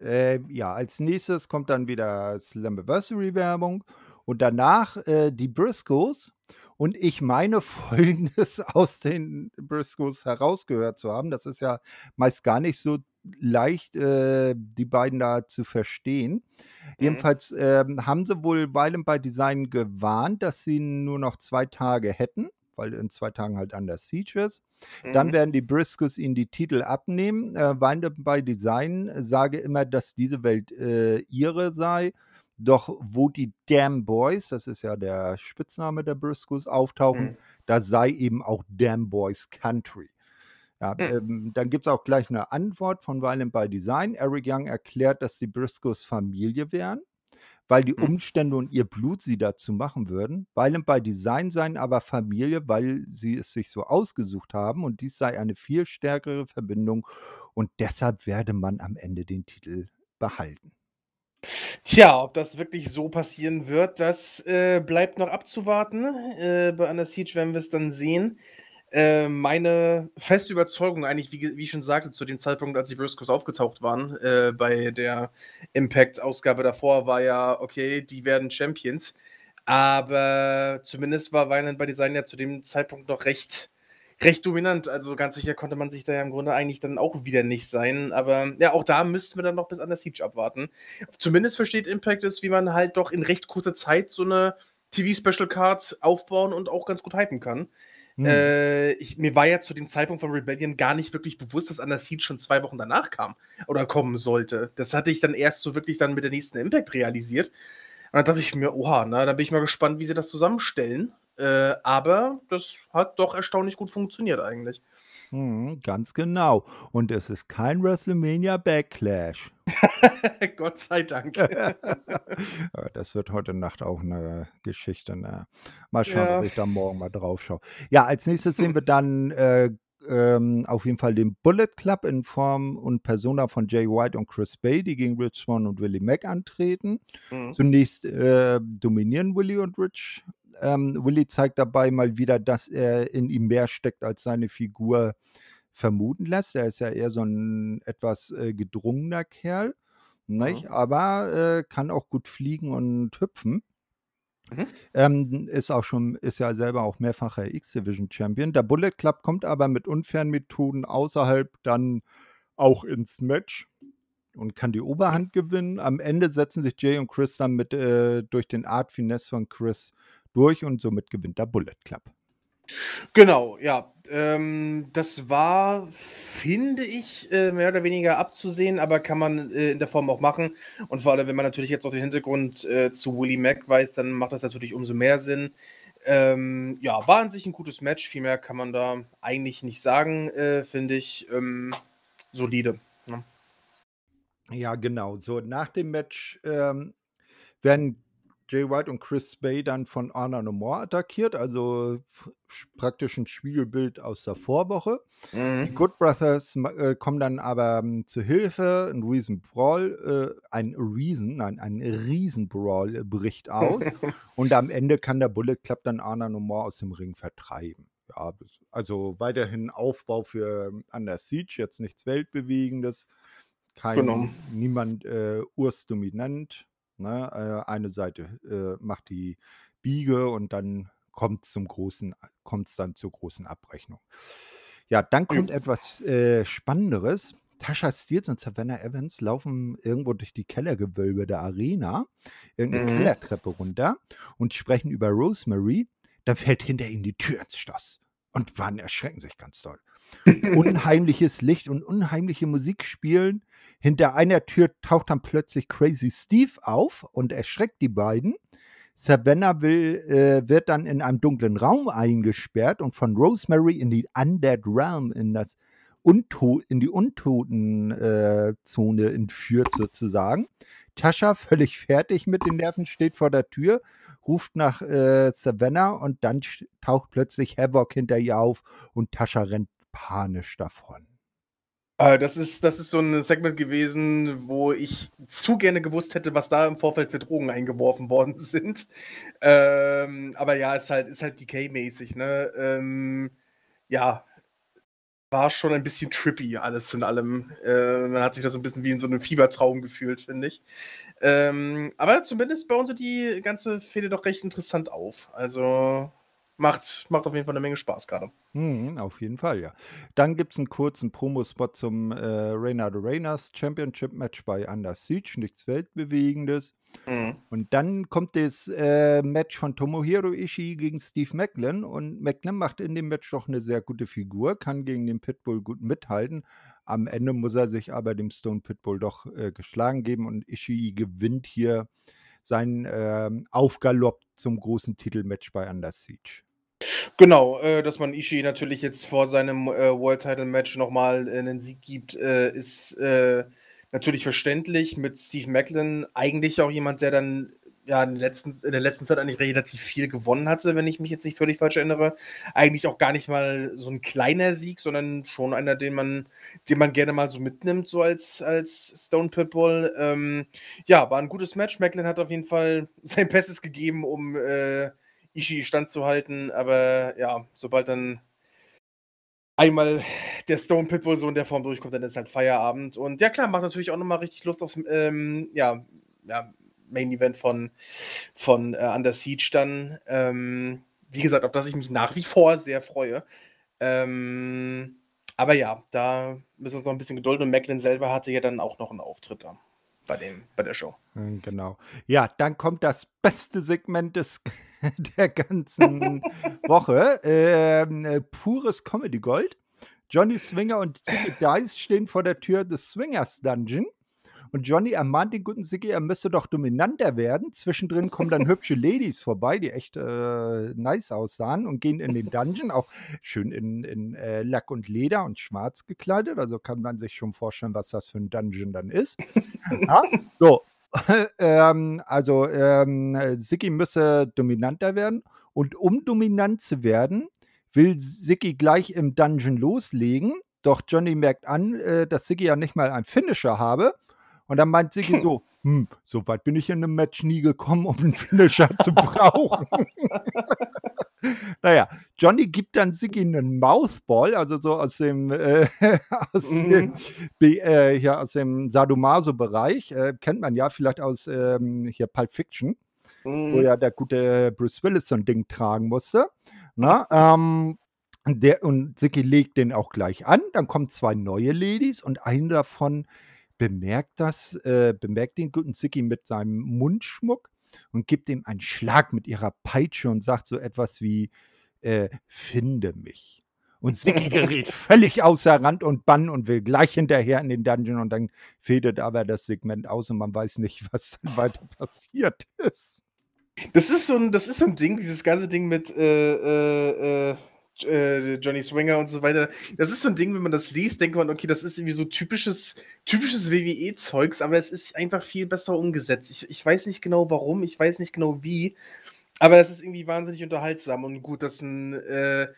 Äh, ja, als nächstes kommt dann wieder Slammiversary-Werbung und danach äh, die Briscoes. Und ich meine Folgendes aus den Briscoes herausgehört zu haben. Das ist ja meist gar nicht so leicht, äh, die beiden da zu verstehen. Mhm. Jedenfalls äh, haben sie wohl Violent by Design gewarnt, dass sie nur noch zwei Tage hätten, weil in zwei Tagen halt an der Siege ist. Mhm. Dann werden die Briscoes ihnen die Titel abnehmen. Äh, Violent by Design sage immer, dass diese Welt äh, ihre sei. Doch wo die Damn Boys, das ist ja der Spitzname der Briscoes, auftauchen, mhm. da sei eben auch Damn Boys Country. Ja, mhm. ähm, dann gibt es auch gleich eine Antwort von Violent by Design. Eric Young erklärt, dass die Briscoes Familie wären, weil die mhm. Umstände und ihr Blut sie dazu machen würden. Violent by Design seien aber Familie, weil sie es sich so ausgesucht haben und dies sei eine viel stärkere Verbindung und deshalb werde man am Ende den Titel behalten. Tja, ob das wirklich so passieren wird, das äh, bleibt noch abzuwarten. Äh, bei Under Siege werden wir es dann sehen. Äh, meine feste Überzeugung eigentlich, wie, wie, ich schon sagte, zu dem Zeitpunkt, als die Briscoes aufgetaucht waren, äh, bei der Impact-Ausgabe davor, war ja, okay, die werden Champions. Aber zumindest war Violent bei Design ja zu dem Zeitpunkt noch recht, recht dominant. Also ganz sicher konnte man sich da ja im Grunde eigentlich dann auch wieder nicht sein. Aber ja, auch da müssten wir dann noch bis an der Siege abwarten. Zumindest versteht Impact es, wie man halt doch in recht kurzer Zeit so eine TV-Special Card aufbauen und auch ganz gut hypen kann. Hm. Äh, ich, mir war ja zu dem Zeitpunkt von Rebellion gar nicht wirklich bewusst, dass Siege schon zwei Wochen danach kam oder kommen sollte. Das hatte ich dann erst so wirklich dann mit der nächsten Impact realisiert. Und dann dachte ich mir, oha, na, da bin ich mal gespannt, wie sie das zusammenstellen. Äh, aber das hat doch erstaunlich gut funktioniert eigentlich. Mhm, ganz genau. Und es ist kein WrestleMania Backlash. Gott sei Dank. das wird heute Nacht auch eine Geschichte. Ne? Mal schauen, ja. ob ich da morgen mal drauf schaue. Ja, als nächstes sehen wir dann äh, ähm, auf jeden Fall den Bullet Club in Form und Persona von Jay White und Chris Bay, die gegen Rich Swan und Willie Mack antreten. Mhm. Zunächst äh, dominieren Willie und Rich ähm, Willy zeigt dabei mal wieder, dass er in ihm mehr steckt, als seine Figur vermuten lässt. Er ist ja eher so ein etwas äh, gedrungener Kerl, nicht? Mhm. aber äh, kann auch gut fliegen und hüpfen. Mhm. Ähm, ist auch schon, ist ja selber auch mehrfacher X-Division-Champion. Der Bullet Club kommt aber mit unfairen Methoden außerhalb dann auch ins Match und kann die Oberhand gewinnen. Am Ende setzen sich Jay und Chris dann mit äh, durch den Art Finesse von Chris durch und somit gewinnt der Bullet Club. Genau, ja. Ähm, das war, finde ich, äh, mehr oder weniger abzusehen, aber kann man äh, in der Form auch machen. Und vor allem, wenn man natürlich jetzt auch den Hintergrund äh, zu Willie Mack weiß, dann macht das natürlich umso mehr Sinn. Ähm, ja, war an sich ein gutes Match. Viel mehr kann man da eigentlich nicht sagen, äh, finde ich. Ähm, solide. Ne? Ja, genau. So, nach dem Match ähm, werden Jay White und Chris Bay dann von Anna No More attackiert, also praktisch ein Spiegelbild aus der Vorwoche. Mhm. Die Good Brothers äh, kommen dann aber ähm, zu Hilfe. Ein Reason Brawl, äh, ein Reason, nein, ein Riesen Brawl bricht aus. und am Ende kann der Bullet Club dann Anna No More aus dem Ring vertreiben. Ja, also weiterhin Aufbau für Under Siege, jetzt nichts Weltbewegendes. Kein, genau. niemand äh, ursdominant Ne? Äh, eine Seite äh, macht die Biege und dann kommt zum großen, kommt es dann zur großen Abrechnung. Ja, dann kommt ja. etwas äh, Spannenderes. Tasha Steels und Savannah Evans laufen irgendwo durch die Kellergewölbe der Arena, irgendeine mhm. Kellertreppe runter und sprechen über Rosemary. Dann fällt hinter ihnen die Tür ins Schloss. Und waren erschrecken sich ganz doll. Unheimliches Licht und unheimliche Musik spielen. Hinter einer Tür taucht dann plötzlich Crazy Steve auf und erschreckt die beiden. Savannah will, äh, wird dann in einem dunklen Raum eingesperrt und von Rosemary in die Undead Realm, in das Unto in die Untoten-Zone äh, entführt sozusagen. Tascha, völlig fertig mit den Nerven, steht vor der Tür, ruft nach äh, Savannah und dann taucht plötzlich Havoc hinter ihr auf und Tascha rennt panisch davon. Äh, das ist, das ist so ein Segment gewesen, wo ich zu gerne gewusst hätte, was da im Vorfeld für Drogen eingeworfen worden sind. Ähm, aber ja, ist halt, ist halt Decay-mäßig, ne? Ähm, ja, war schon ein bisschen trippy, alles in allem. Äh, man hat sich da so ein bisschen wie in so einem Fiebertraum gefühlt, finde ich. Ähm, aber zumindest bauen sie die ganze Fehde doch recht interessant auf. Also macht, macht auf jeden Fall eine Menge Spaß gerade. Mhm, auf jeden Fall, ja. Dann gibt es einen kurzen Promospot zum äh, Reynard Reyners Championship Match bei Under Siege, nichts Weltbewegendes. Mhm. Und dann kommt das äh, Match von Tomohiro Ishii gegen Steve Macklin und Macklin macht in dem Match doch eine sehr gute Figur, kann gegen den Pitbull gut mithalten. Am Ende muss er sich aber dem Stone Pitbull doch äh, geschlagen geben und Ishii gewinnt hier seinen äh, Aufgalopp zum großen Titelmatch bei Under Siege. Genau, äh, dass man Ishii natürlich jetzt vor seinem äh, World Title Match nochmal äh, einen Sieg gibt, äh, ist äh, natürlich verständlich. Mit Steve Macklin eigentlich auch jemand, der dann ja in, letzten, in der letzten Zeit eigentlich relativ viel gewonnen hatte, wenn ich mich jetzt nicht völlig falsch erinnere. Eigentlich auch gar nicht mal so ein kleiner Sieg, sondern schon einer, den man, den man gerne mal so mitnimmt, so als, als Stone Pitbull. Ähm, ja, war ein gutes Match. Macklin hat auf jeden Fall sein Bestes gegeben, um äh, Ishii standzuhalten, aber ja, sobald dann einmal der Stone Pitbull so in der Form durchkommt, dann ist halt Feierabend. Und ja, klar, macht natürlich auch nochmal richtig Lust aufs ähm, ja, ja, Main Event von, von äh, Under Siege dann. Ähm, wie gesagt, auf das ich mich nach wie vor sehr freue. Ähm, aber ja, da müssen wir uns noch ein bisschen gedulden. Und Macklin selber hatte ja dann auch noch einen Auftritt da bei, dem, bei der Show. Hm, genau. Ja, dann kommt das beste Segment des, der ganzen Woche. Ähm, äh, pures Comedy Gold. Johnny Swinger und Ziggy Dice stehen vor der Tür des Swingers Dungeon. Und Johnny ermahnt den guten Ziggy, er müsse doch dominanter werden. Zwischendrin kommen dann hübsche Ladies vorbei, die echt äh, nice aussahen und gehen in den Dungeon, auch schön in, in äh, Lack und Leder und schwarz gekleidet. Also kann man sich schon vorstellen, was das für ein Dungeon dann ist. ja, so, ähm, also ähm, Ziggy müsse dominanter werden. Und um dominant zu werden, will Ziggy gleich im Dungeon loslegen. Doch Johnny merkt an, äh, dass Ziggy ja nicht mal einen Finisher habe und dann meint Siggi so, hm, so weit bin ich in einem Match nie gekommen, um einen Finisher zu brauchen. naja, Johnny gibt dann Siggi einen Mouthball, also so aus dem, äh, aus mhm. dem, äh, hier aus dem Sadomaso-Bereich. Äh, kennt man ja vielleicht aus ähm, hier Pulp Fiction, mhm. wo ja der gute Bruce Willis so ein Ding tragen musste. Na, ähm, der, und Siggi legt den auch gleich an. Dann kommen zwei neue Ladies und eine davon bemerkt das, äh, bemerkt den guten Ziggy mit seinem Mundschmuck und gibt ihm einen Schlag mit ihrer Peitsche und sagt so etwas wie, äh, finde mich. Und Ziggy gerät völlig außer Rand und Bann und will gleich hinterher in den Dungeon und dann fädelt aber das Segment aus und man weiß nicht, was dann weiter passiert ist. Das ist so ein, das ist so ein Ding, dieses ganze Ding mit äh, äh, äh Johnny Swinger und so weiter. Das ist so ein Ding, wenn man das liest, denkt man, okay, das ist irgendwie so typisches, typisches WWE-Zeugs, aber es ist einfach viel besser umgesetzt. Ich, ich weiß nicht genau warum, ich weiß nicht genau wie, aber es ist irgendwie wahnsinnig unterhaltsam und gut, dass ein äh,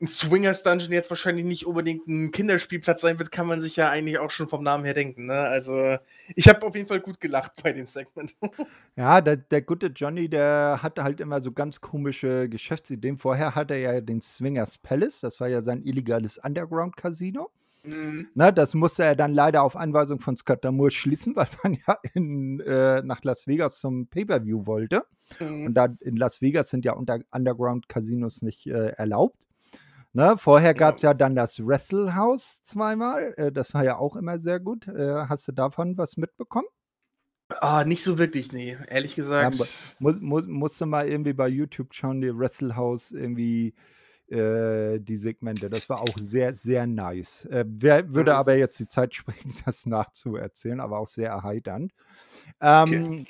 ein Swingers Dungeon jetzt wahrscheinlich nicht unbedingt ein Kinderspielplatz sein wird, kann man sich ja eigentlich auch schon vom Namen her denken. Ne? Also ich habe auf jeden Fall gut gelacht bei dem Segment. ja, der, der, gute Johnny, der hatte halt immer so ganz komische Geschäftsideen. Vorher hatte er ja den Swingers Palace, das war ja sein illegales Underground-Casino. Mhm. Na, das musste er dann leider auf Anweisung von Scott Damour schließen, weil man ja in, äh, nach Las Vegas zum Pay-Per-View wollte. Mhm. Und da in Las Vegas sind ja Underground-Casinos nicht äh, erlaubt. Ne? Vorher gab es ja dann das Wrestle House zweimal. Äh, das war ja auch immer sehr gut. Äh, hast du davon was mitbekommen? Ah, nicht so wirklich, nee, ehrlich gesagt. Ja, mu mu musst du mal irgendwie bei YouTube schauen, die Wrestle House irgendwie äh, die Segmente. Das war auch sehr, sehr nice. Äh, wer, würde mhm. aber jetzt die Zeit sprengen, das nachzuerzählen, aber auch sehr erheiternd. Ähm, okay.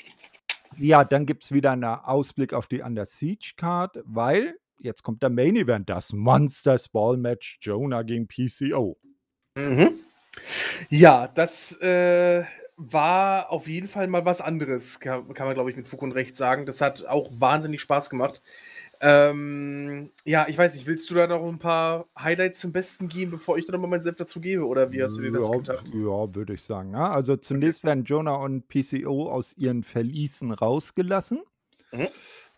Ja, dann gibt es wieder einen Ausblick auf die Under Siege Card, weil jetzt kommt der Main Event, das Monster Ball Match Jonah gegen PCO. Mhm. Ja, das äh, war auf jeden Fall mal was anderes, kann, kann man glaube ich mit Fug und Recht sagen. Das hat auch wahnsinnig Spaß gemacht. Ähm, ja, ich weiß nicht, willst du da noch ein paar Highlights zum Besten geben, bevor ich da nochmal meinen Senf dazu gebe? Oder wie hast du dir das ja, gedacht? Ja, würde ich sagen. Ne? Also zunächst werden Jonah und PCO aus ihren Verließen rausgelassen. Mhm.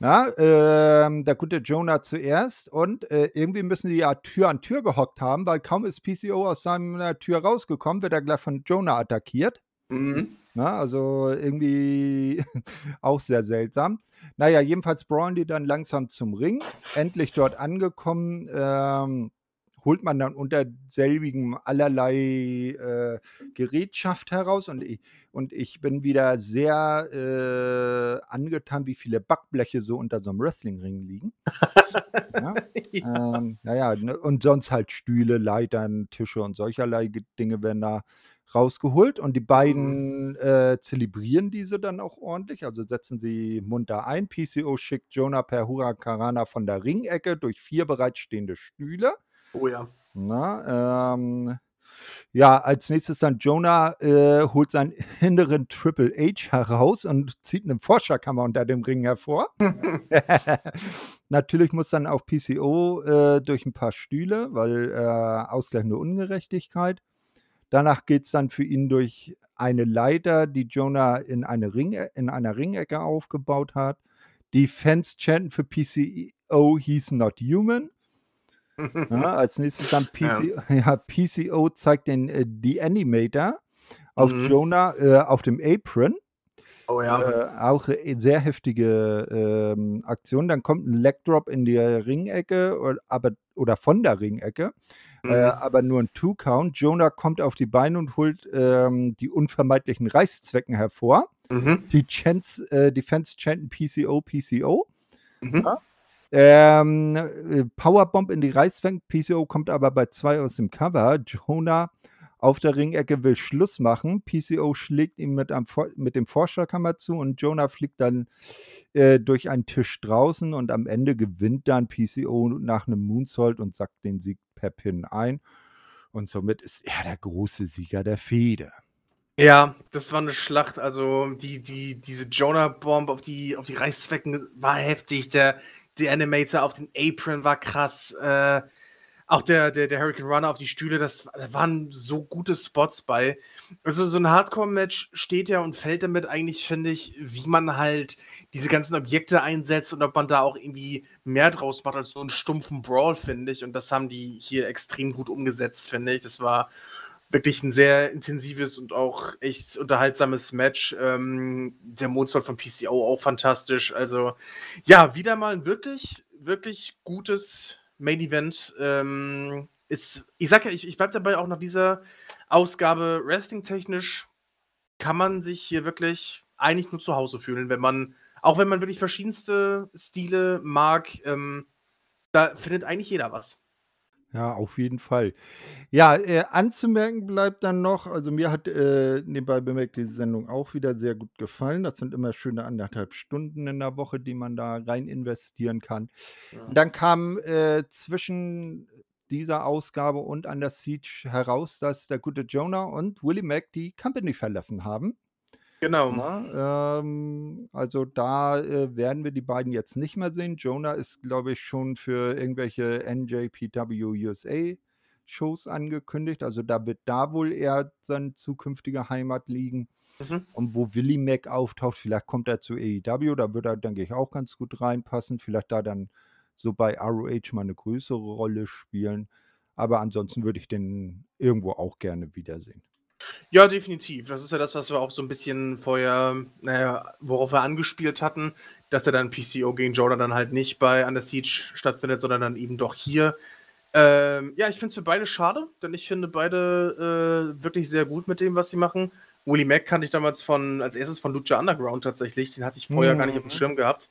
Na, ähm, der gute Jonah zuerst und äh, irgendwie müssen sie ja Tür an Tür gehockt haben, weil kaum ist PCO aus seiner Tür rausgekommen, wird er gleich von Jonah attackiert. Mhm. Na, also irgendwie auch sehr seltsam. Naja, jedenfalls brawlen die dann langsam zum Ring. Endlich dort angekommen, ähm, holt man dann unter selbigem allerlei äh, Gerätschaft heraus und ich, und ich bin wieder sehr äh, angetan, wie viele Backbleche so unter so einem Wrestlingring liegen. ja. ja. Ähm, naja, ne, und sonst halt Stühle, Leitern, Tische und solcherlei Dinge werden da rausgeholt und die mhm. beiden äh, zelebrieren diese dann auch ordentlich, also setzen sie munter ein. PCO schickt Jonah per Huracarana von der Ringecke durch vier bereitstehende Stühle. Oh ja. Na, ähm, ja, als nächstes dann Jonah äh, holt seinen hinteren Triple H heraus und zieht eine Forscherkammer unter dem Ring hervor. Natürlich muss dann auch PCO äh, durch ein paar Stühle, weil äh, ausgleichende Ungerechtigkeit. Danach geht es dann für ihn durch eine Leiter, die Jonah in, eine Ring, in einer Ringecke aufgebaut hat. Die Fans chanten für PCO, he's not human. Ja, als nächstes dann PC, ja. PCO zeigt den äh, die Animator auf mhm. Jonah äh, auf dem Apron. Oh ja. Äh, auch äh, sehr heftige ähm, Aktion. Dann kommt ein Leg Drop in die Ringecke oder, aber, oder von der Ringecke. Äh, mhm. Äh, aber nur ein Two-Count. Jonah kommt auf die Beine und holt ähm, die unvermeidlichen Reißzwecken hervor. Mhm. Die, Chance, äh, die Fans chanten PCO, PCO. Mhm. Ja. Ähm, äh, Powerbomb in die Reißzwecken. PCO kommt aber bei zwei aus dem Cover. Jonah auf der Ringecke will Schluss machen. PCO schlägt ihm mit, einem, mit dem Forscherkammer zu und Jonah fliegt dann äh, durch einen Tisch draußen und am Ende gewinnt dann PCO nach einem Moonsault und sackt den Sieg per Pin ein. Und somit ist er der große Sieger der Fehde. Ja, das war eine Schlacht. Also die, die, diese Jonah-Bomb auf die, auf die Reißzwecken war heftig. Der, der Animator auf den Apron war krass. Äh, auch der, der, der Hurricane Runner auf die Stühle, das, da waren so gute Spots bei. Also so ein Hardcore-Match steht ja und fällt damit eigentlich, finde ich, wie man halt diese ganzen Objekte einsetzt und ob man da auch irgendwie mehr draus macht als so einen stumpfen Brawl, finde ich. Und das haben die hier extrem gut umgesetzt, finde ich. Das war wirklich ein sehr intensives und auch echt unterhaltsames Match. Ähm, der Mondsoll von PCO auch fantastisch. Also ja, wieder mal ein wirklich, wirklich gutes Main Event. Ähm, ist, ich sag ja, ich, ich bleibe dabei auch nach dieser Ausgabe wrestling-technisch kann man sich hier wirklich eigentlich nur zu Hause fühlen, wenn man auch wenn man wirklich verschiedenste Stile mag, ähm, da findet eigentlich jeder was. Ja, auf jeden Fall. Ja, äh, anzumerken bleibt dann noch, also mir hat äh, nebenbei bemerkt diese Sendung auch wieder sehr gut gefallen. Das sind immer schöne anderthalb Stunden in der Woche, die man da rein investieren kann. Ja. Dann kam äh, zwischen dieser Ausgabe und an der Siege heraus, dass der gute Jonah und Willie Mack die Company verlassen haben. Genau. Na, ähm, also da äh, werden wir die beiden jetzt nicht mehr sehen. Jonah ist, glaube ich, schon für irgendwelche NJPW USA Shows angekündigt. Also da wird da wohl eher seine zukünftige Heimat liegen. Mhm. Und wo Willie Mac auftaucht, vielleicht kommt er zu AEW, da wird er, denke ich, auch ganz gut reinpassen. Vielleicht da dann so bei ROH mal eine größere Rolle spielen. Aber ansonsten würde ich den irgendwo auch gerne wiedersehen. Ja, definitiv. Das ist ja das, was wir auch so ein bisschen vorher, naja, worauf wir angespielt hatten, dass er dann PCO gegen Jordan dann halt nicht bei Under Siege stattfindet, sondern dann eben doch hier. Ähm, ja, ich finde es für beide schade, denn ich finde beide äh, wirklich sehr gut mit dem, was sie machen. Willie Mack kannte ich damals von, als erstes von Lucha Underground tatsächlich, den hatte ich vorher mhm. gar nicht auf dem mhm. Schirm gehabt.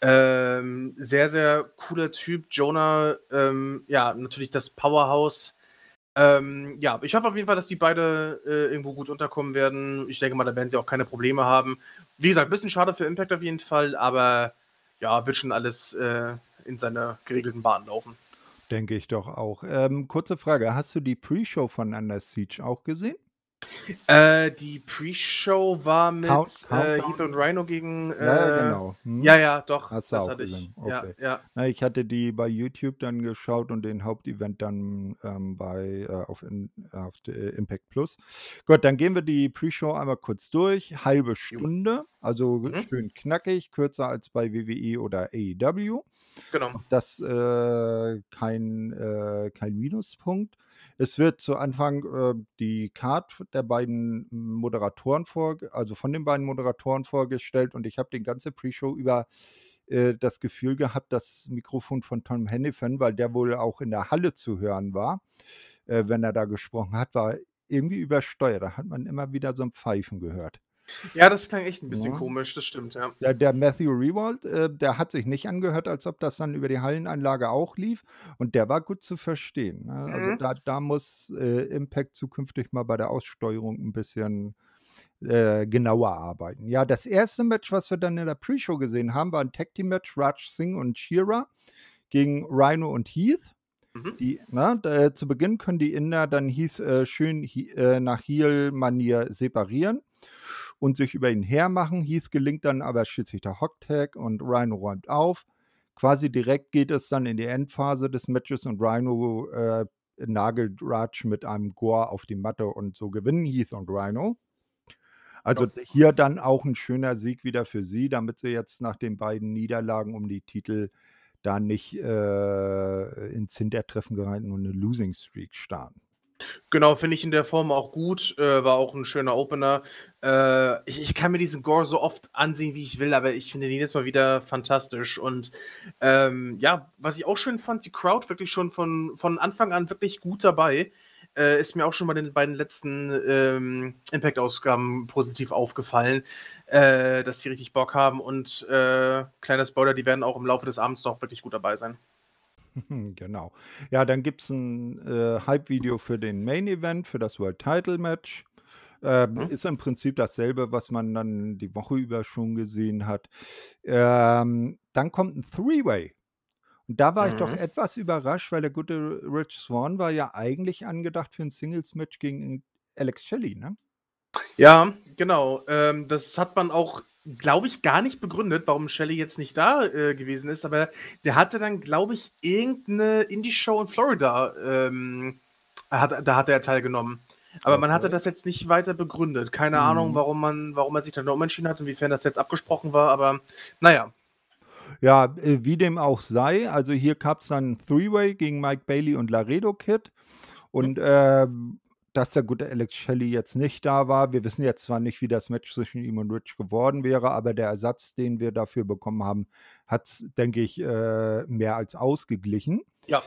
Ähm, sehr, sehr cooler Typ. Jonah, ähm, ja, natürlich das Powerhouse Ähm, ja, ich hoffe auf jeden Fall, dass die beide äh, irgendwo gut unterkommen werden. Ich denke mal, da werden sie auch keine Probleme haben. Wie gesagt, ein bisschen schade für Impact auf jeden Fall, aber ja, wird schon alles äh, in seiner geregelten Bahn laufen. Denke ich doch auch. Ähm, kurze Frage, hast du die Pre-Show von Under Siege auch gesehen? Äh, die Pre-Show war mit Count- äh? Heath und Rhino gegen. Äh, Ja, ja, genau. Hm? Ja, ja, doch. Hast du das auch hatte ich. gesehen. Ja, Okay. ja. Na, ich hatte die bei YouTube dann geschaut und den Hauptevent dann ähm, bei äh, auf, in, auf der Impact Plus. Gut, dann gehen wir die Pre-Show einmal kurz durch. Halbe Stunde, also Mhm. schön knackig, kürzer als bei WWE oder AEW. Genau. Das äh, kein, äh, kein Minuspunkt. Es wird zu Anfang äh, die Card der beiden Moderatoren vor, also von den beiden Moderatoren vorgestellt und ich habe den ganze Pre-Show über äh, das Gefühl gehabt, das Mikrofon von Tom Hennifan, weil der wohl auch in der Halle zu hören war, äh, wenn er da gesprochen hat, war irgendwie übersteuert. Da hat man immer wieder so ein Pfeifen gehört. Ja, das klang echt ein bisschen Ja. komisch, das stimmt, ja. Der, der Matthew Rewald, äh, der hat sich nicht angehört, als ob das dann über die Hallenanlage auch lief. Und der war gut zu verstehen. Ne? Also Mhm. da, da muss äh, Impact zukünftig mal bei der Aussteuerung ein bisschen äh, genauer arbeiten. Ja, das erste Match, was wir dann in der Pre-Show gesehen haben, war ein Tag Team Match, Raj Singh und Shira gegen Rhino und Heath. Mhm. Die, na, da, zu Beginn können die Inder dann Heath äh, schön hi- äh, nach Heel-Manier separieren und sich über ihn hermachen. Heath gelingt dann aber schließlich der Hocktag und Rhino räumt auf. Quasi direkt geht es dann in die Endphase des Matches und Rhino äh, nagelt Raj mit einem Gore auf die Matte und so gewinnen Heath und Rhino. Also Ja. hier dann auch ein schöner Sieg wieder für sie, damit sie jetzt nach den beiden Niederlagen um die Titel da nicht äh, ins Hintertreffen geraten und eine Losing Streak starten. Genau, finde ich in der Form auch gut. Äh, war auch ein schöner Opener. Äh, ich, ich kann mir diesen Gore so oft ansehen, wie ich will, aber ich finde ihn jedes Mal wieder fantastisch. Und ähm, ja, was ich auch schön fand, die Crowd wirklich schon von, von Anfang an wirklich gut dabei. Äh, ist mir auch schon bei den beiden letzten ähm, Impact-Ausgaben positiv aufgefallen, äh, dass die richtig Bock haben. Und äh, kleiner Spoiler, die werden auch im Laufe des Abends noch wirklich gut dabei sein. Genau. Ja, dann gibt es ein äh, Hype-Video für den Main Event, für das World Title Match. Ähm, Mhm. Ist im Prinzip dasselbe, was man dann die Woche über schon gesehen hat. Ähm, dann kommt ein Three-Way. Und da war ich doch Mhm. etwas überrascht, weil der gute Rich Swan war ja eigentlich angedacht für ein Singles-Match gegen Alex Shelley, ne? Ja, genau. Ähm, das hat man auch, glaube ich, gar nicht begründet, warum Shelley jetzt nicht da äh, gewesen ist, aber der hatte dann, glaube ich, irgendeine Indie-Show in Florida, ähm, hat, da hat er teilgenommen. Aber man hatte Okay. das jetzt nicht weiter begründet. Keine Ahnung, Mhm. warum man, warum er sich dann umentschieden hat, inwiefern das jetzt abgesprochen war, aber naja. Ja, äh, wie dem auch sei, also hier gab es dann ein Three-Way gegen Mike Bailey und Laredo Kid. Und ähm, dass der gute Alex Shelley jetzt nicht da war, wir wissen jetzt zwar nicht, wie das Match zwischen ihm und Rich geworden wäre, aber der Ersatz, den wir dafür bekommen haben, hat es, denke ich, äh, mehr als ausgeglichen. Ja.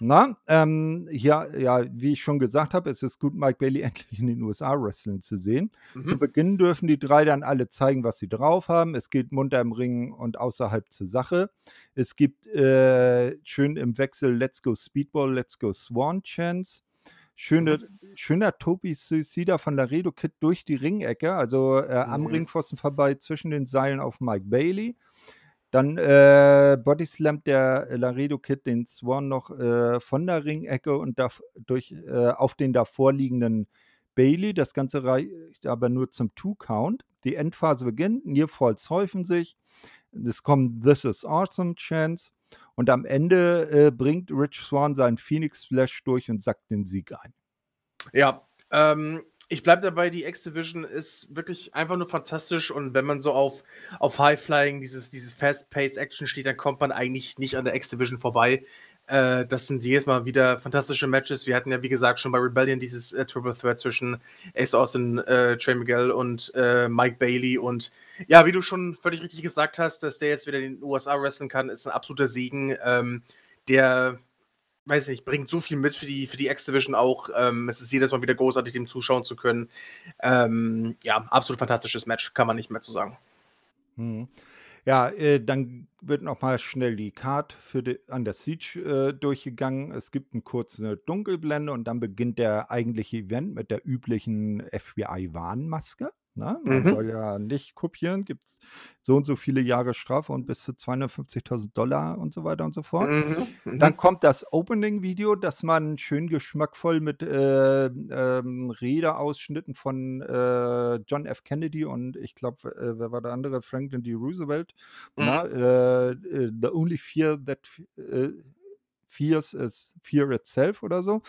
Na, ähm, ja, ja, wie ich schon gesagt habe, es ist gut, Mike Bailey endlich in den USA wrestlen zu sehen. Zu Mhm. Beginn dürfen die drei dann alle zeigen, was sie drauf haben. Es geht munter im Ring und außerhalb zur Sache. Es gibt äh, schön im Wechsel Let's Go Speedball, Let's Go Swan Chance. Schöne, Schöner Topi Suicida von Laredo Kid durch die Ringecke, also äh, am Mhm. Ringpfosten vorbei zwischen den Seilen auf Mike Bailey. Dann äh, Bodyslammt der Laredo Kid den Swan noch äh, von der Ringecke und da, durch, äh, auf den davorliegenden Bailey. Das Ganze reicht aber nur zum Two-Count. Die Endphase beginnt, Nearfalls häufen sich. Es kommt This is Awesome Chance. Und am Ende äh, bringt Rich Swan seinen Phoenix Splash durch und sackt den Sieg ein. Ja, ähm, ich bleibe dabei, die X-Division ist wirklich einfach nur fantastisch und wenn man so auf, auf High-Flying, dieses, dieses Fast-Pace-Action steht, dann kommt man eigentlich nicht an der X-Division vorbei. Äh, das sind jedes Mal wieder fantastische Matches. Wir hatten ja, wie gesagt, schon bei Rebellion dieses äh, Triple Threat zwischen Ace Austin, äh, Trey Miguel und äh, Mike Bailey und ja, wie du schon völlig richtig gesagt hast, dass der jetzt wieder in den USA wrestlen kann, ist ein absoluter Segen. Ähm, der weiß nicht, bringt so viel mit für die, für die X-Division auch. Ähm, es ist jedes Mal wieder großartig, dem zuschauen zu können. Ähm, ja, absolut fantastisches Match, kann man nicht mehr zu sagen. Hm. Ja, äh, dann wird noch mal schnell die Card für die Under Siege, äh, durchgegangen. Es gibt 'n kurze Dunkelblende und dann beginnt der eigentliche Event mit der üblichen FBI-Warnmaske, ne? Man Mhm. soll ja nicht kopieren, gibt's so und so viele Jahre Strafe und bis zu 250.000 und so weiter und so fort. Mhm, Dann mhm. kommt das Opening-Video, das man schön geschmackvoll mit, äh, ähm, Redeausschnitten von, äh, John F. Kennedy und ich glaube, äh, wer war der andere? Franklin D. Roosevelt, Mhm. na, äh, äh, „The only fear that äh, fears is fear itself“ oder so,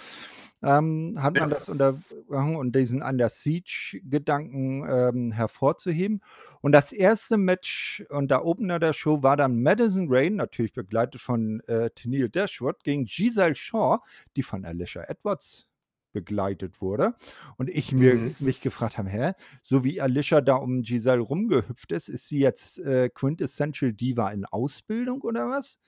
ähm, hat man Ja. das unterbrochen und diesen Under Siege-Gedanken, ähm, hervorzuheben. Und das erste Match und der Opener der Show war dann Madison Rayne, natürlich begleitet von, äh, Tenille Dashwood, gegen Giselle Shaw, die von Alicia Edwards begleitet wurde. Und ich mir Mhm. mich gefragt habe: „Hä, so wie Alicia da um Giselle rumgehüpft ist, ist sie jetzt, äh, Quintessential Diva in Ausbildung oder was?“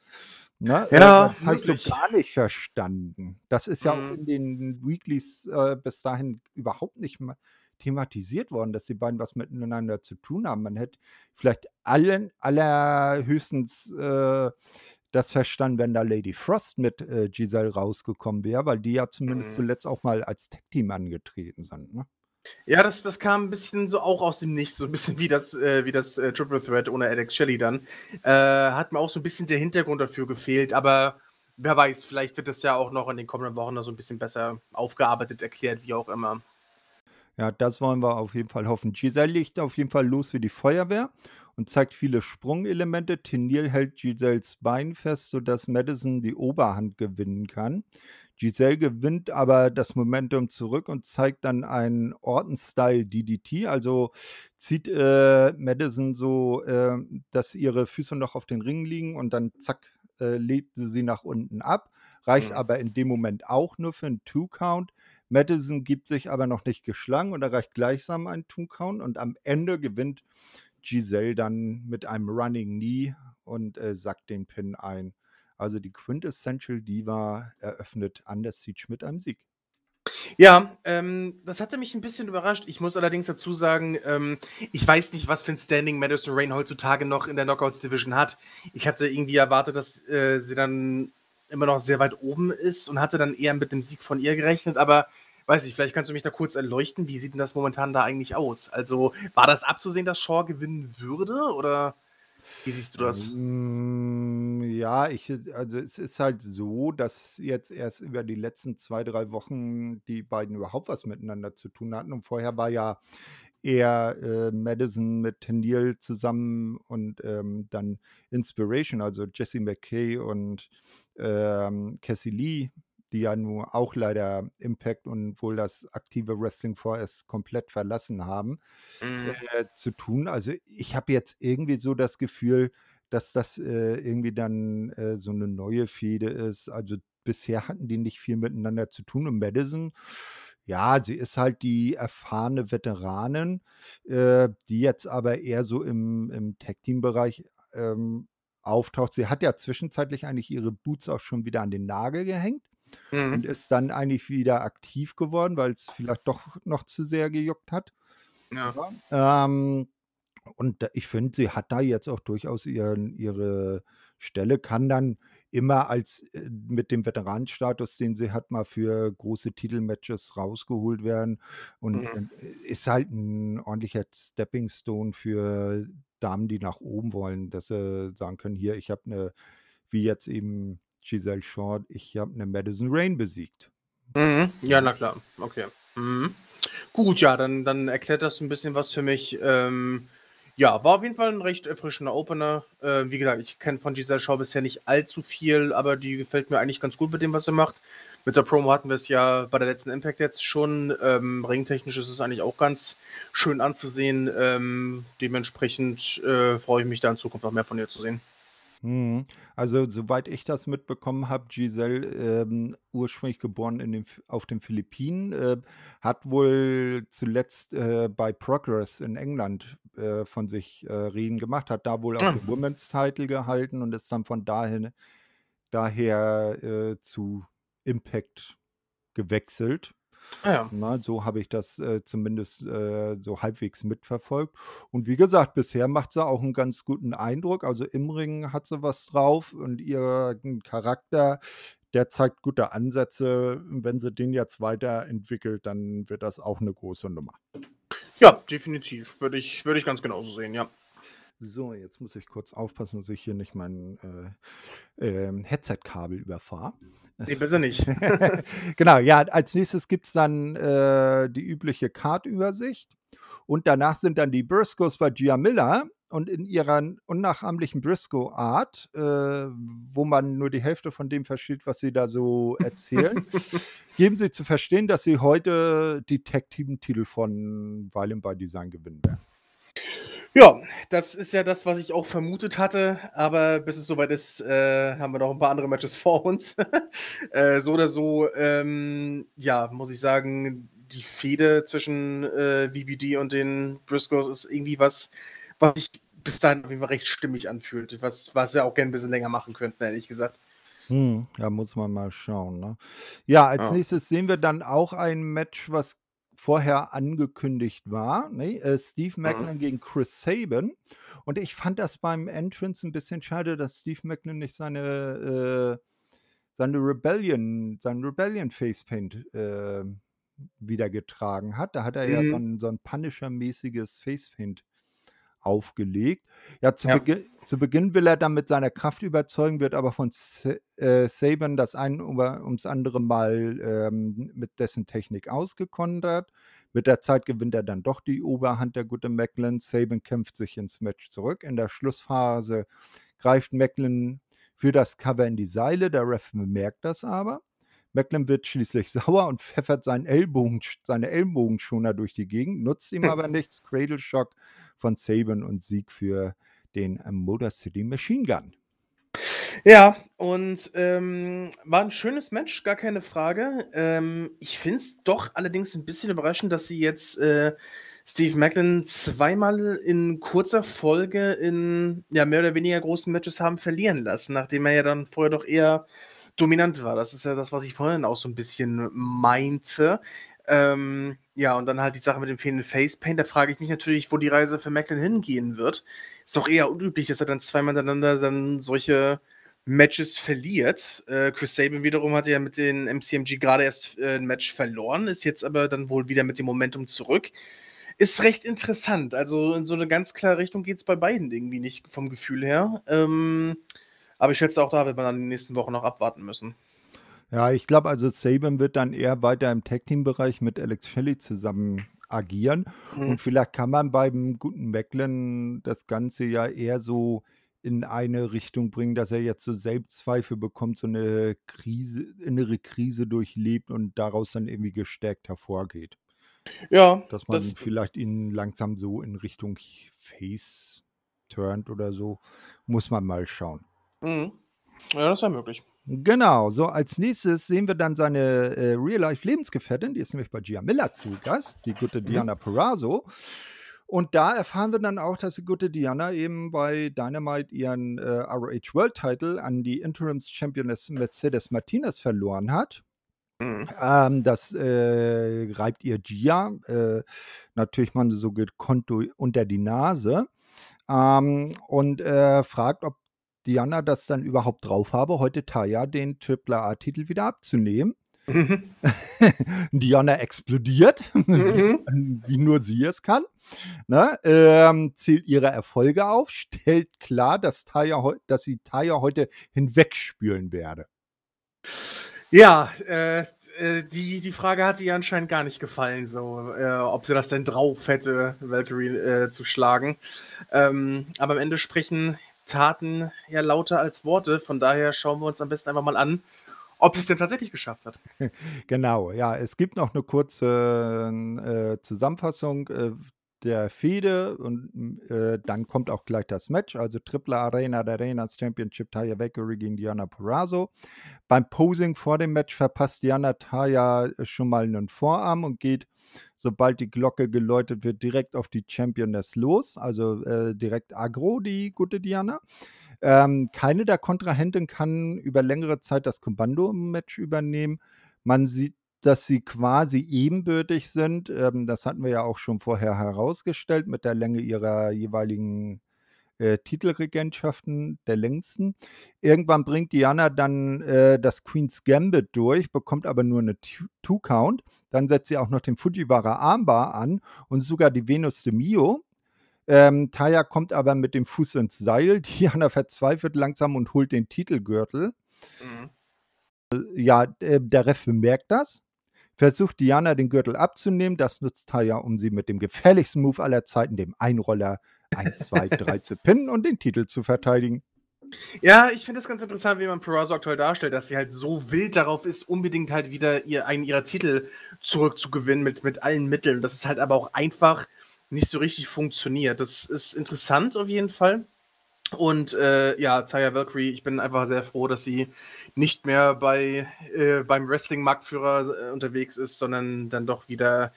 Ne, äh, Ja, das habe ich so gar nicht verstanden. Das ist ja auch Mhm. in den Weeklies, äh, bis dahin überhaupt nicht ma thematisiert worden, dass die beiden was miteinander zu tun haben. Man hätte vielleicht allen allerhöchstens, äh, das verstanden, wenn da Lady Frost mit, äh, Giselle rausgekommen wäre, weil die ja zumindest Mhm. zuletzt auch mal als Tag-Team angetreten sind, ne? Ja, das das kam 'n bisschen so auch aus dem Nichts, so 'n bisschen wie das äh, wie das, äh, Triple Threat ohne Alex Shelley dann. Äh, hat mir auch so 'n bisschen der Hintergrund dafür gefehlt, aber wer weiß, vielleicht wird das ja auch noch in den kommenden Wochen da so 'n bisschen besser aufgearbeitet, erklärt, wie auch immer. Ja, das wollen wir auf jeden Fall hoffen. Giselle legt auf jeden Fall los wie die Feuerwehr und zeigt viele Sprungelemente. Tenille hält Giselles Bein fest, sodass Madison die Oberhand gewinnen kann. Giselle gewinnt aber das Momentum zurück und zeigt dann einen Orton-Style DDT, also zieht, äh, Madison so, ähm, dass ihre Füße noch auf den Ringen liegen und dann zack, äh, legt sie sie nach unten ab, reicht Mhm. aber in dem Moment auch nur für 'n Two-Count. Madison gibt sich aber noch nicht geschlagen und erreicht gleichsam einen Two-Count und am Ende gewinnt Giselle dann mit einem Running Knee und, äh, sackt den Pin ein. Also, die Quintessential Diva eröffnet Under Siege mit einem Sieg. Ja, ähm, das hatte mich 'n bisschen überrascht. Ich muss allerdings dazu sagen, ähm, ich weiß nicht, was für 'n Standing Madison Rayne heutzutage noch in der Knockouts Division hat. Ich hatte irgendwie erwartet, dass, äh, sie dann immer noch sehr weit oben ist und hatte dann eher mit 'nem Sieg von ihr gerechnet, aber weiß nicht, vielleicht kannst du mich da kurz erleuchten. Wie sieht 'n das momentan da eigentlich aus? Also, war das abzusehen, dass Shaw gewinnen würde oder wie siehst du das? Hm, ja, ich also, es ist halt so, dass jetzt erst über die letzten 2, 3 Wochen die beiden überhaupt was miteinander zu tun hatten und vorher war ja eher, äh, Madison mit Tenille zusammen und, ähm, dann Inspiration, also, Jessie McKay und, ähm, Cassie Lee, die ja nun auch leider Impact und wohl das aktive Wrestling vorerst komplett verlassen haben, Mhm. äh, zu tun. Also, ich habe jetzt irgendwie so das Gefühl, dass das, äh, irgendwie dann, äh, so 'ne neue Fehde ist. Also, bisher hatten die nicht viel miteinander zu tun und Madison, ja, sie ist halt die erfahrene Veteranin, äh, die jetzt aber eher so im im Tag-Team-Bereich, ähm, auftaucht. Sie hat ja zwischenzeitlich eigentlich ihre Boots auch schon wieder an den Nagel gehängt Mhm. und ist dann eigentlich wieder aktiv geworden, weil's vielleicht doch noch zu sehr gejuckt hat. Ja, ähm, und ich finde, sie hat da jetzt auch durchaus ihren ihre Stelle, kann dann immer als äh, mit dem Veteranenstatus, den sie hat, mal für große Titelmatches rausgeholt werden und Mhm. und ist halt 'n ordentlicher Stepping Stone für Damen, die nach oben wollen, dass sie sagen können: „Hier, ich habe 'ne“ wie jetzt eben Giselle Shaw: „Ich habe 'ne Madison Rayne besiegt.“ Mhm. Ja, na klar. Okay. Mhm. Gut, ja, dann dann erklärt das 'n bisschen was für mich. Ähm, ja, war auf jeden Fall 'n recht erfrischender Opener. Äh, wie gesagt, ich kenne von Giselle Shaw bisher nicht allzu viel, aber die gefällt mir eigentlich ganz gut mit dem, was sie macht. Mit der Promo hatten wir's ja bei der letzten Impact jetzt schon. Ähm, ringtechnisch ist es eigentlich auch ganz schön anzusehen. Ähm, dementsprechend, äh, freue ich mich da in Zukunft noch mehr von ihr zu sehen. Mhm. Also, soweit ich das mitbekommen habe, Giselle, ähm, ursprünglich geboren in den auf den Philippinen, äh, hat wohl zuletzt, äh, bei Progress in England, äh, von sich, äh, reden gemacht, hat da wohl auch Ah. den Women's Title gehalten und ist dann von dahin daher, äh, zu Impact gewechselt. Ah ja. Na, so habe ich das, äh, zumindest, äh, so halbwegs mitverfolgt. Und wie gesagt, bisher macht sie auch einen ganz guten Eindruck. Also, im Ring hat sie was drauf und ihren Charakter, der zeigt gute Ansätze. Wenn sie den jetzt weiterentwickelt, dann wird das auch eine große Nummer. Ja, definitiv. Würde ich würde ich ganz genauso sehen, ja. So, jetzt muss ich kurz aufpassen, dass ich hier nicht mein, äh, ähm, Headset-Kabel überfahre. Ne, besser nicht. Genau, ja, als Nächstes gibt's dann, äh, die übliche Card-Übersicht und danach sind dann die Briscoes bei Gia Miller und in ihrer unnachahmlichen Briscoe-Art, äh, wo man nur die Hälfte von dem versteht, was sie da so erzählen, geben sie zu verstehen, dass sie heute die Tag-Team-Titel von Violent by Design gewinnen werden. Ja, das ist ja das, was ich auch vermutet hatte, aber bis es soweit ist, äh, haben wir noch ein paar andere Matches vor uns. Äh, so oder so, ähm, ja, muss ich sagen, die Fehde zwischen, äh, VBD und den Briscoes ist irgendwie was, was sich bis dahin auf jeden Fall recht stimmig anfühlt, was was sie auch gerne 'n bisschen länger machen könnten, ehrlich gesagt. Mhm, ja, muss man mal schauen, ne? Ja, als Ja. Nächstes sehen wir dann auch ein Match, was vorher angekündigt war, ne? Äh, Steve Mhm. Maclin gegen Chris Sabin. Und ich fand das beim Entrance 'n bisschen schade, dass Steve Maclin nicht seine, äh seine Rebellion sein Rebellion Facepaint, ähm, wieder getragen hat. Da hat er ja so Mhm. 'n so 'n Punisher-mäßiges Facepaint aufgelegt. Ja, zu Ja. Beginn zu Beginn will er dann mit seiner Kraft überzeugen, wird aber von Sa äh, Sabin das ein ums andere Mal, ähm, mit dessen Technik ausgekontert. Mit der Zeit gewinnt er dann doch die Oberhand, der gute Maclin. Sabin kämpft sich ins Match zurück. In der Schlussphase greift Maclin für das Cover in die Seile. Der Ref bemerkt das aber. Maclin wird schließlich sauer und pfeffert seinen Ellbogen seine Ellbogenschoner durch die Gegend, nutzt ihm aber nichts. Cradle Shock von Sabin und Sieg für den, ähm, Motor City Machine Gun. Ja, und, ähm, war 'n schönes Match, gar keine Frage. Ähm, ich finde es doch allerdings 'n bisschen überraschend, dass sie jetzt, äh, Steve Maclin zweimal in kurzer Folge in, ja, mehr oder weniger großen Matches haben verlieren lassen, nachdem er ja dann vorher doch eher dominant war. Das ist ja das, was ich vorhin auch so 'n bisschen meinte. Ähm, ja, und dann halt die Sache mit dem fehlenden Facepaint. Da frage ich mich natürlich, wo die Reise für Maclin hingehen wird. Ist doch eher unüblich, dass er dann zweimal hintereinander dann solche Matches verliert. Äh, Chris Sabin wiederum hatte ja mit den MCMG grade erst, äh, 'n Match verloren, ist jetzt aber dann wohl wieder mit dem Momentum zurück. Ist recht interessant. Also, in so 'ne ganz klare Richtung geht's bei beiden irgendwie nicht vom Gefühl her. Ähm, aber ich schätze, auch da wird man dann in den nächsten Wochen noch abwarten müssen. Ja, ich glaube, also, Sabin wird dann eher weiter im Tag-Team-Bereich mit Alex Shelley zusammen agieren. Mhm. Und vielleicht kann man beim guten Maclin das Ganze ja eher so in eine Richtung bringen, dass er jetzt so Selbstzweifel bekommt, so 'ne Krise innere Krise durchlebt und daraus dann irgendwie gestärkt hervorgeht. Ja, Dass man das vielleicht ihn langsam so in Richtung Face turnt oder so. Muss man mal schauen. Mhm. Ja, das wäre möglich. Genau, so als Nächstes sehen wir dann seine, äh, Real-Life-Lebensgefährtin, die ist nämlich bei Gia Miller zu Gast, die gute Mhm. Diana Purrazzo. Und da erfahren wir dann auch, dass die gute Diana eben bei Dynamite ihren, äh, ROH World Title an die Interims-Championess Mercedes Martinez verloren hat. Mhm. Ähm, das, äh, reibt ihr Gia, äh, natürlich mal so gekonnt unter die Nase, ähm, und, äh, fragt, ob Diana das dann überhaupt drauf habe, heute Taya den Triple-A-Titel wieder abzunehmen. Mhm. Diana explodiert, Mhm. wie nur sie es kann, ne? Ähm, zählt ihre Erfolge auf, stellt klar, dass Taya dass sie Taya heute hinwegspülen werde. Ja, äh, äh, die die Frage hat ihr anscheinend gar nicht gefallen, so, äh, ob sie das denn drauf hätte, Valkyrie, äh, zu schlagen. Ähm, aber am Ende sprechen Taten ja lauter als Worte. Von daher schauen wir uns am besten einfach mal an, ob sie's denn tatsächlich geschafft hat. Genau, ja, es gibt noch 'ne kurze, äh, Zusammenfassung, äh, der Fehde und, äh, dann kommt auch gleich das Match, also Triple Arena der Arenas Championship Taya Valkyrie gegen Diana Purrazzo. Beim Posing vor dem Match verpasst Diana Taya schon mal 'nen Vorarm und geht, sobald die Glocke geläutet wird, direkt auf die Championess los, also, äh, direkt aggro, die gute Diana. Ähm, keine der Kontrahentinnen kann über längere Zeit das Kommando im Match übernehmen. Man sieht dass sie quasi ebenbürtig sind. Ähm, das hatten wir ja auch schon vorher herausgestellt mit der Länge ihrer jeweiligen äh, Titelregentschaften, der längsten. Irgendwann bringt Diana dann äh, das Queen's Gambit durch, bekommt aber nur eine Two-Count. Dann setzt sie auch noch den Fujiwara Armbar an und sogar die Venus de Mio. Ähm, Taya kommt aber mit dem Fuß ins Seil. Diana verzweifelt langsam und holt den Titelgürtel. Mhm. Ja, äh, der Ref bemerkt das, versucht Diana den Gürtel abzunehmen. Das nutzt Taya, um sie mit dem gefährlichsten Move aller Zeiten, dem Einroller 1, 2, 3 zu pinnen und den Titel zu verteidigen. Ja, ich finde es ganz interessant, wie man Perazo aktuell darstellt, dass sie halt so wild darauf ist, unbedingt halt wieder ihr, einen ihrer Titel zurückzugewinnen mit, mit allen Mitteln. Das ist halt aber auch einfach nicht so richtig funktioniert. Das ist interessant auf jeden Fall. Und äh, ja, Taya Valkyrie, ich bin einfach sehr froh, dass sie nicht mehr bei, äh, beim Wrestling-Marktführer äh, unterwegs ist, sondern dann doch wieder,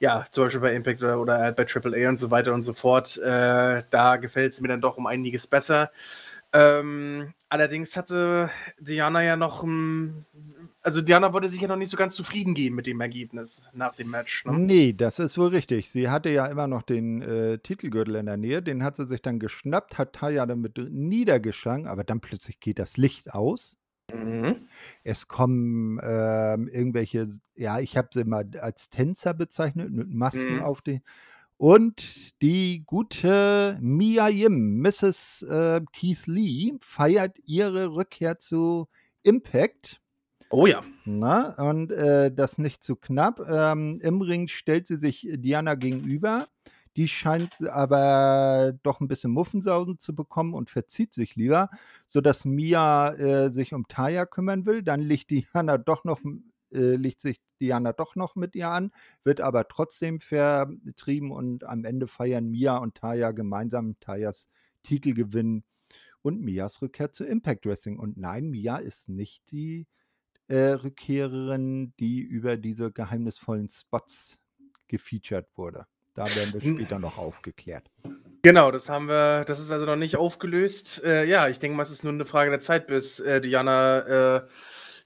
ja, zum Beispiel bei Impact oder, oder bei AAA und so weiter und so fort. Äh, da gefällt es mir dann doch um einiges besser. Ähm, allerdings hatte Diana ja noch ein also Diana wollte sich ja noch nicht so ganz zufrieden geben mit dem Ergebnis nach dem Match. Ne? Nee, das ist wohl richtig. Sie hatte ja immer noch den äh, Titelgürtel in der Nähe, den hat sie sich dann geschnappt, hat Taya damit niedergeschlagen, aber dann plötzlich geht das Licht aus. Mhm. Es kommen ähm, irgendwelche, ja, ich habe sie mal als Tänzer bezeichnet, mit Masken mhm. auf die. Und die gute Mia Yim, Mrs. Äh, Keith Lee, feiert ihre Rückkehr zu Impact Oh ja. Na, und äh, das nicht zu knapp. Ähm, Im Ring stellt sie sich Diana gegenüber. Die scheint aber doch ein bisschen Muffensausen zu bekommen und verzieht sich lieber, sodass Mia äh, sich um Taya kümmern will. Dann liegt Diana doch noch, äh, legt sich Diana doch noch mit ihr an, wird aber trotzdem vertrieben und am Ende feiern Mia und Taya gemeinsam Tayas Titelgewinn und Mias Rückkehr zu Impact Wrestling. Und nein, Mia ist nicht die äh, Rückkehrerin, die über diese geheimnisvollen Spots gefeatured wurde. Da werden wir hm. später noch aufgeklärt. Genau, das haben wir, das ist also noch nicht aufgelöst. Äh, ja, ich denke mal, es ist nur eine Frage der Zeit, bis äh, Diana äh,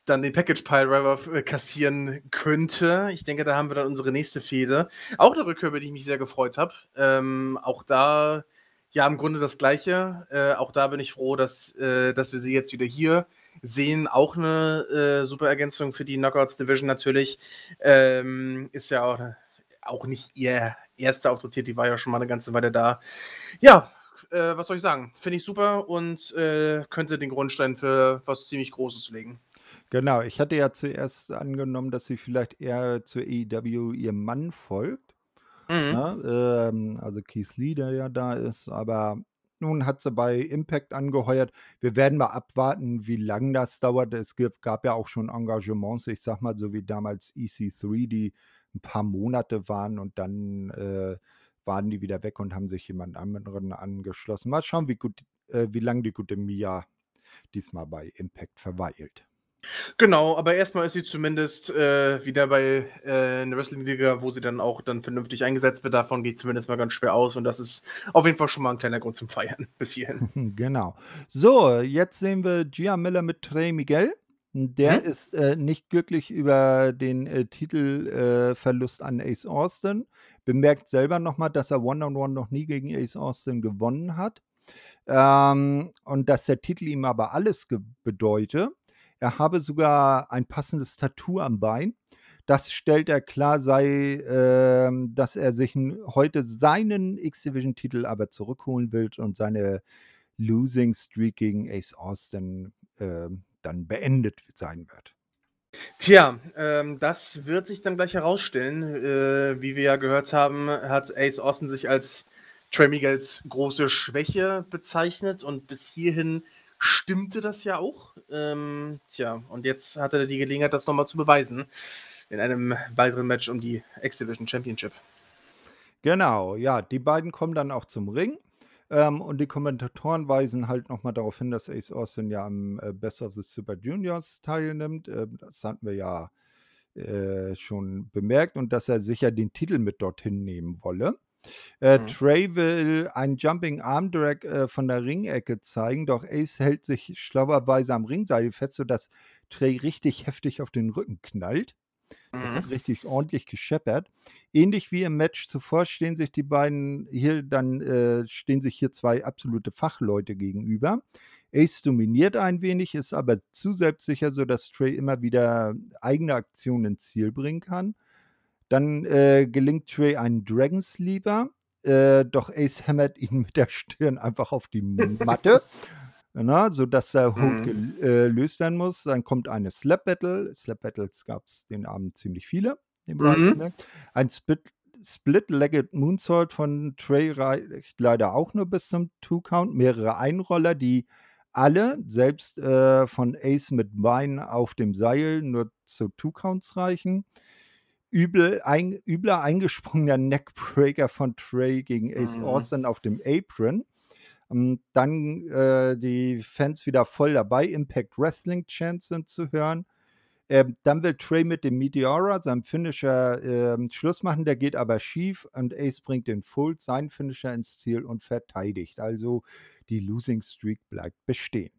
dann den Package Pile Driver äh, kassieren könnte. Ich denke, da haben wir dann unsere nächste Fehde. Auch eine Rückkehr, über die ich mich sehr gefreut habe. Ähm, auch da, ja, im Grunde das Gleiche. Äh, auch da bin ich froh, dass, äh, dass wir sie jetzt wieder hier sehen. Auch eine äh, super Ergänzung für die Knockouts Division natürlich. Ähm, ist ja auch, auch nicht ihr erster Auftritt, die war ja schon mal eine ganze Weile da. Ja, äh, was soll ich sagen? Finde ich super und äh, könnte den Grundstein für was ziemlich Großes legen. Genau, ich hatte ja zuerst angenommen, dass sie vielleicht eher zur AEW ihrem Mann folgt. Mhm. Ne? ähm, also Keith Lee, der ja da ist, aber nun hat sie bei Impact angeheuert. Wir werden mal abwarten, wie lange das dauert. Es gab ja auch schon Engagements, ich sag mal, so wie damals EC3, die ein paar Monate waren und dann äh, waren die wieder weg und haben sich jemand anderen angeschlossen. Mal schauen, wie gut, äh, wie lange die gute Mia diesmal bei Impact verweilt. Genau, aber erstmal ist sie zumindest äh, wieder bei äh, einer Wrestling-Liga, wo sie dann auch dann vernünftig eingesetzt wird. Davon geht zumindest mal ganz schwer aus und das ist auf jeden Fall schon mal ein kleiner Grund zum Feiern bis hierhin. Genau. So, jetzt sehen wir Gia Miller mit Trey Miguel. Der hm? ist äh, nicht glücklich über den äh, Titelverlust an Ace Austin. Bemerkt selber nochmal, dass er One-on-One -on -One noch nie gegen Ace Austin gewonnen hat. Ähm, und dass der Titel ihm aber alles bedeute. Er habe sogar ein passendes Tattoo am Bein. Das stellt er klar, sei, äh, dass er sich heute seinen X-Division-Titel aber zurückholen will und seine Losing Streak gegen Ace Austin äh, dann beendet sein wird. Tja, ähm, das wird sich dann gleich herausstellen. Äh, wie wir ja gehört haben, hat Ace Austin sich als Trey Miguels große Schwäche bezeichnet und bis hierhin stimmte das ja auch. Ähm, tja, und jetzt hatte er die Gelegenheit, das nochmal zu beweisen in einem weiteren Match um die X-Division Championship. Genau, ja, die beiden kommen dann auch zum Ring. Ähm, und die Kommentatoren weisen halt nochmal darauf hin, dass Ace Austin ja am äh, Best of the Super Juniors teilnimmt. Äh, das hatten wir ja äh, schon bemerkt und dass er sicher den Titel mit dorthin nehmen wolle. Äh, mhm. Trey will einen Jumping Arm Drag äh, von der Ringecke zeigen, doch Ace hält sich schlauerweise am Ringseil fest, sodass Trey richtig heftig auf den Rücken knallt. Das Mhm. hat richtig ordentlich gescheppert. Ähnlich wie im Match zuvor stehen sich die beiden hier dann äh, stehen sich hier 2 absolute Fachleute gegenüber. Ace dominiert ein wenig, ist aber zu selbstsicher, sodass Trey immer wieder eigene Aktionen ins Ziel bringen kann. Dann, äh, gelingt Trey ein Dragon Sleeper, äh, doch Ace hämmert ihn mit der Stirn einfach auf die Matte, ne, sodass der Hold Mhm. gelöst werden muss. Dann kommt eine Slap Battle. Slap Battles gab's den Abend ziemlich viele, Mhm. Ein Split Split-Legged Moonsault von Trey reicht leider auch nur bis zum Two-Count. Mehrere Einroller, die alle, selbst, äh, von Ace mit Beinen auf dem Seil, nur zu Two-Counts reichen. Übel ein übler eingesprungener Neckbreaker von Trey gegen Ace Mhm. Austin auf dem Apron. Hm, dann, äh, die Fans wieder voll dabei. Impact Wrestling Chants sind zu hören. Ähm, dann will Trey mit dem Meteora, seinem Finisher, ähm, Schluss machen. Der geht aber schief und Ace bringt den Full, seinen Finisher ins Ziel und verteidigt. Also, die Losing Streak bleibt bestehen.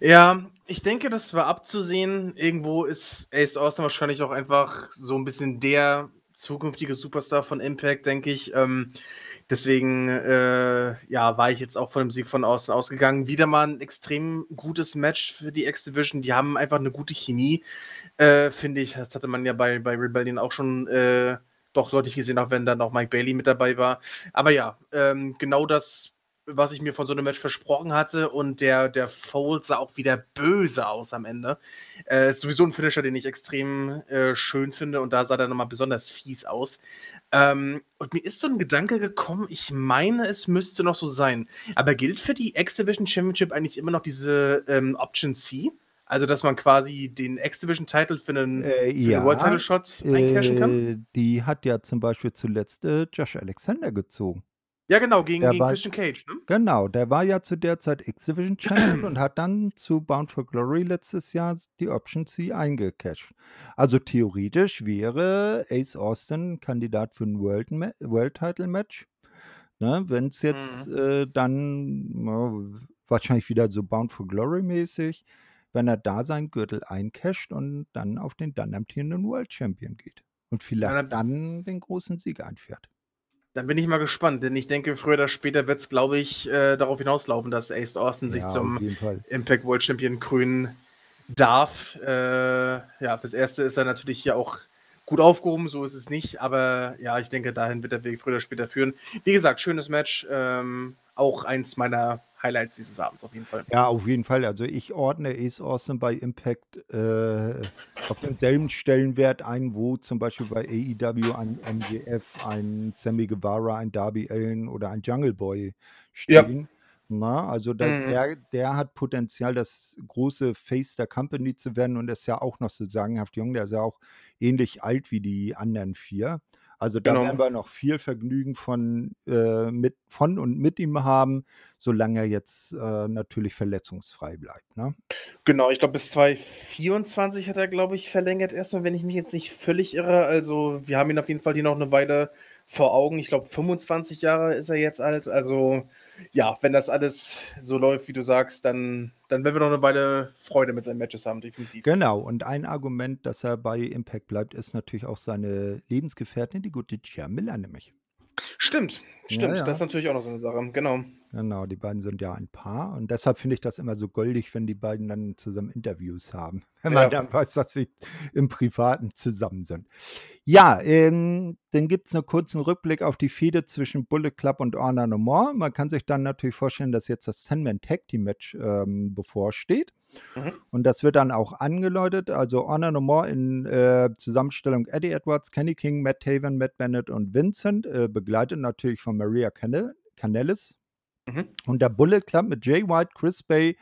Ja, ich denke, das war abzusehen. Irgendwo ist Ace Austin wahrscheinlich auch einfach so 'n bisschen der zukünftige Superstar von Impact, denke ich. Ähm, deswegen, äh, ja, war ich jetzt auch von dem Sieg von Austin ausgegangen. Wieder mal 'n extrem gutes Match für die X-Division. Die haben einfach 'ne gute Chemie, äh, finde ich. Das hatte man ja bei bei Rebellion auch schon, äh, doch deutlich gesehen, auch wenn dann auch Mike Bailey mit dabei war. Aber ja, ähm, genau das, was ich mir von so 'nem Match versprochen hatte und der der Fold sah auch wieder böse aus am Ende. Äh, ist sowieso 'n Finisher, den ich extrem, äh, schön finde und da sah der noch mal besonders fies aus. Ähm, und mir ist so 'n Gedanke gekommen, ich meine, es müsste noch so sein. Aber gilt für die X-Division Championship eigentlich immer noch diese, ähm, Option C? Also, dass man quasi den X-Division Title für 'nen Äh, für ja, Title Shot eincashen kann? äh, die hat ja zum Beispiel zuletzt, äh, Josh Alexander gezogen. Ja, genau, gegen Der gegen war Christian Cage, ne? genau, der war ja zu der Zeit X-Division Champion und hat dann zu Bound for Glory letztes Jahr die Option C eingecasht. Also, theoretisch wäre Ace Austin Kandidat für 'n World World Title Match, ne? Wenn's jetzt, Mhm. äh, dann, ne, wahrscheinlich wieder so Bound for Glory mäßig, wenn er da seinen Gürtel eincasht und dann auf den dann amtierenden World Champion geht und Ja, vielleicht dann dann den großen Sieg einfährt. Dann bin ich mal gespannt, denn ich denke, früher oder später wird's, glaube ich, äh, darauf hinauslaufen, dass Ace Austin sich Ja, auf zum. Impact World Champion krönen darf. Äh, ja, fürs Erste ist er natürlich hier auch gut aufgehoben, so ist es nicht, aber ja, ich denke, dahin wird der Weg früher oder später führen. Wie gesagt, schönes Match, ähm, auch eins meiner Highlights dieses Abends auf jeden Fall. Ja, auf jeden Fall. Also, ich ordne Ace Austin bei Impact, äh, auf denselben Stellenwert ein, wo zum Beispiel bei AEW ein MJF, ein Sammy Guevara, ein Darby Allin oder ein Jungle Boy Ja. stehen, ne? Also, da Mhm. der der hat Potenzial, das große Face der Company zu werden und ist ja auch noch so sagenhaft jung. Der ist ja auch ähnlich alt wie die anderen 4. Also, da werden Genau. wir noch viel Vergnügen von äh, mit von und mit ihm haben, solange er jetzt, äh, natürlich verletzungsfrei bleibt, ne? Genau, ich glaube, bis 2024 hat er, glaube ich, verlängert erst mal, wenn ich mich jetzt nicht völlig irre. Also, wir haben ihn auf jeden Fall hier noch 'ne Weile vor Augen. Ich glaube, 25 Jahre ist er jetzt alt. Also, ja, wenn das alles so läuft, wie du sagst, dann dann werden wir noch 'ne Weile Freude mit seinen Matches haben, definitiv. Genau, und ein Argument, dass er bei Impact bleibt, ist natürlich auch seine Lebensgefährtin, die gute Gia Miller nämlich. Stimmt, Ja, stimmt. Das ist ja. natürlich auch noch so 'ne Sache, genau. Genau, die beiden sind ja ein Paar und deshalb finde ich das immer so goldig, wenn die beiden dann zusammen Interviews haben, wenn man Ja. dann weiß, dass sie im Privaten zusammen sind. Ja, ähm, dann gibt's 'ne kurzen Rückblick auf die Fehde zwischen Bullet Club und Honor No More. Man kann sich dann natürlich vorstellen, dass jetzt das Ten-Man-Tag-Team-Match, ähm, bevorsteht. Mhm. Und das wird dann auch angeläutet. Also, Honor No More in, äh, Zusammenstellung Eddie Edwards, Kenny King, Matt Taven, Matt Bennett und Vincent, äh, begleitet natürlich von Maria Kanel Kanellis. Mhm. Und der Bullet Club mit Jay White, Chris Bay,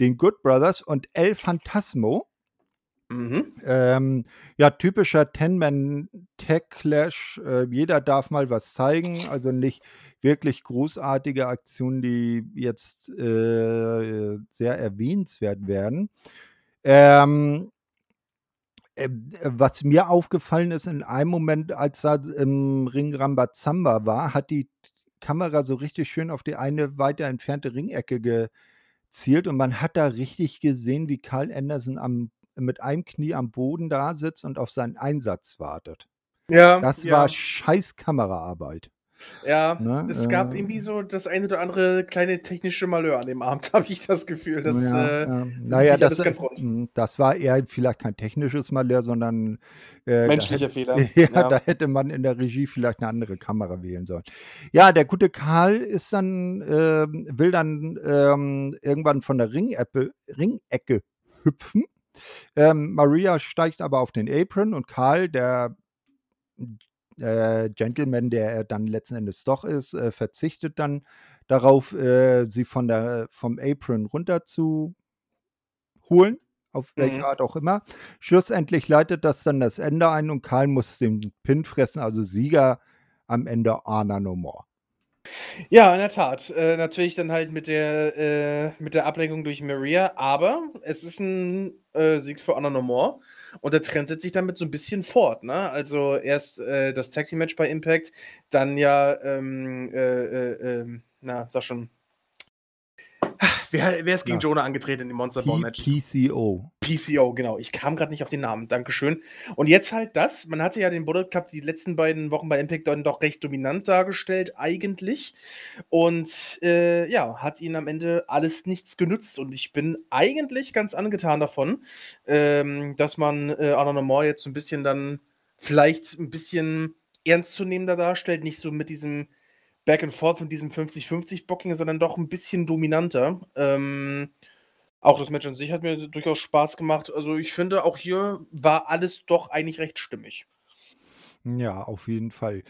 den Good Brothers und El Phantasmo. Mhm. Ähm, ja, typischer Ten-Man-Tag-Clash. Äh, jeder darf mal was zeigen, also nicht wirklich großartige Aktionen, die jetzt, äh, sehr erwähnenswert werden. Ähm ähm, was mir aufgefallen ist in einem Moment, als er im Ring Rambazamba war, hat die Kamera so richtig schön auf die eine weiter entfernte Ringecke gezielt und man hat da richtig gesehen, wie Karl Anderson am mit einem Knie am Boden da sitzt und auf seinen Einsatz wartet. Ja, Das ja. war scheiß Kameraarbeit, Ja, ne? es gab Äh irgendwie so das eine oder andere kleine technische Malheur an dem Abend, habe ich das Gefühl. Das, Ja, äh, ja. lief Na ja, nicht alles das, rund. hm, das war eher vielleicht kein technisches Malheur, sondern, äh, Menschlicher hätt Fehler, ja, ja. da hätte man in der Regie vielleicht 'ne andere Kamera wählen sollen. Ja, der gute Karl ist dann ähm, will dann, ähm, irgendwann von der Ringeppe Ringecke hüpfen. Ähm, Maria steigt aber auf den Apron und Karl, der äh, Gentleman, der er dann letzten Endes doch ist, äh, verzichtet dann darauf, äh, sie von der vom Apron runter zu holen, auf welche Mhm. Art auch immer. Schlussendlich leitet das dann das Ende ein und Karl muss den Pin fressen, also Sieger am Ende Honor No More. Ja, in der Tat. Äh, natürlich dann halt mit der äh, mit der Ablenkung durch Maria, aber es ist 'n, äh, Sieg für Honor No More und der Trend setzt sich damit so 'n bisschen fort, ne? Also, erst, äh, das Tag Team Match bei Impact, dann ja, ähm, äh, äh, ähm, na, sag schon. Wer wer ist gegen Ja. Jonah angetreten im Monster Ball Match? PCO. PCO, genau. Ich kam grad nicht auf den Namen. Dankeschön. Und jetzt halt das. Man hatte ja den Bullet Club die letzten beiden Wochen bei Impact dann doch recht dominant dargestellt eigentlich und, äh, ja, hat ihnen am Ende alles nichts genützt und ich bin eigentlich ganz angetan davon, ähm, dass man, äh, No More jetzt so 'n bisschen dann vielleicht 'n bisschen ernstzunehmender darstellt, nicht so mit diesem Back and Forth und diesem 50-50 Booking, sondern doch 'n bisschen dominanter. Ähm, auch das Match an sich hat mir durchaus Spaß gemacht. Also, ich finde, auch hier war alles doch eigentlich recht stimmig. Ja, auf jeden Fall.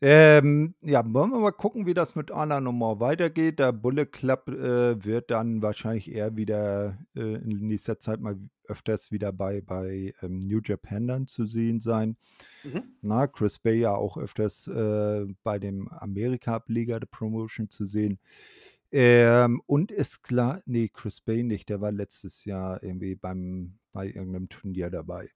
Ähm, ja, wollen wir mal gucken, wie das mit Honor No More weitergeht. Der Bullet Club, äh, wird dann wahrscheinlich eher wieder, äh, in nächster Zeit mal öfters wieder bei bei, ähm, New Japan dann zu sehen sein. Mhm. Na, Chris Bay ja auch öfters, äh, bei dem Amerika-Ableger der Promotion zu sehen. Ähm, und ist klar ne, Chris Bay nicht, der war letztes Jahr irgendwie beim bei irgend 'nem Turnier dabei.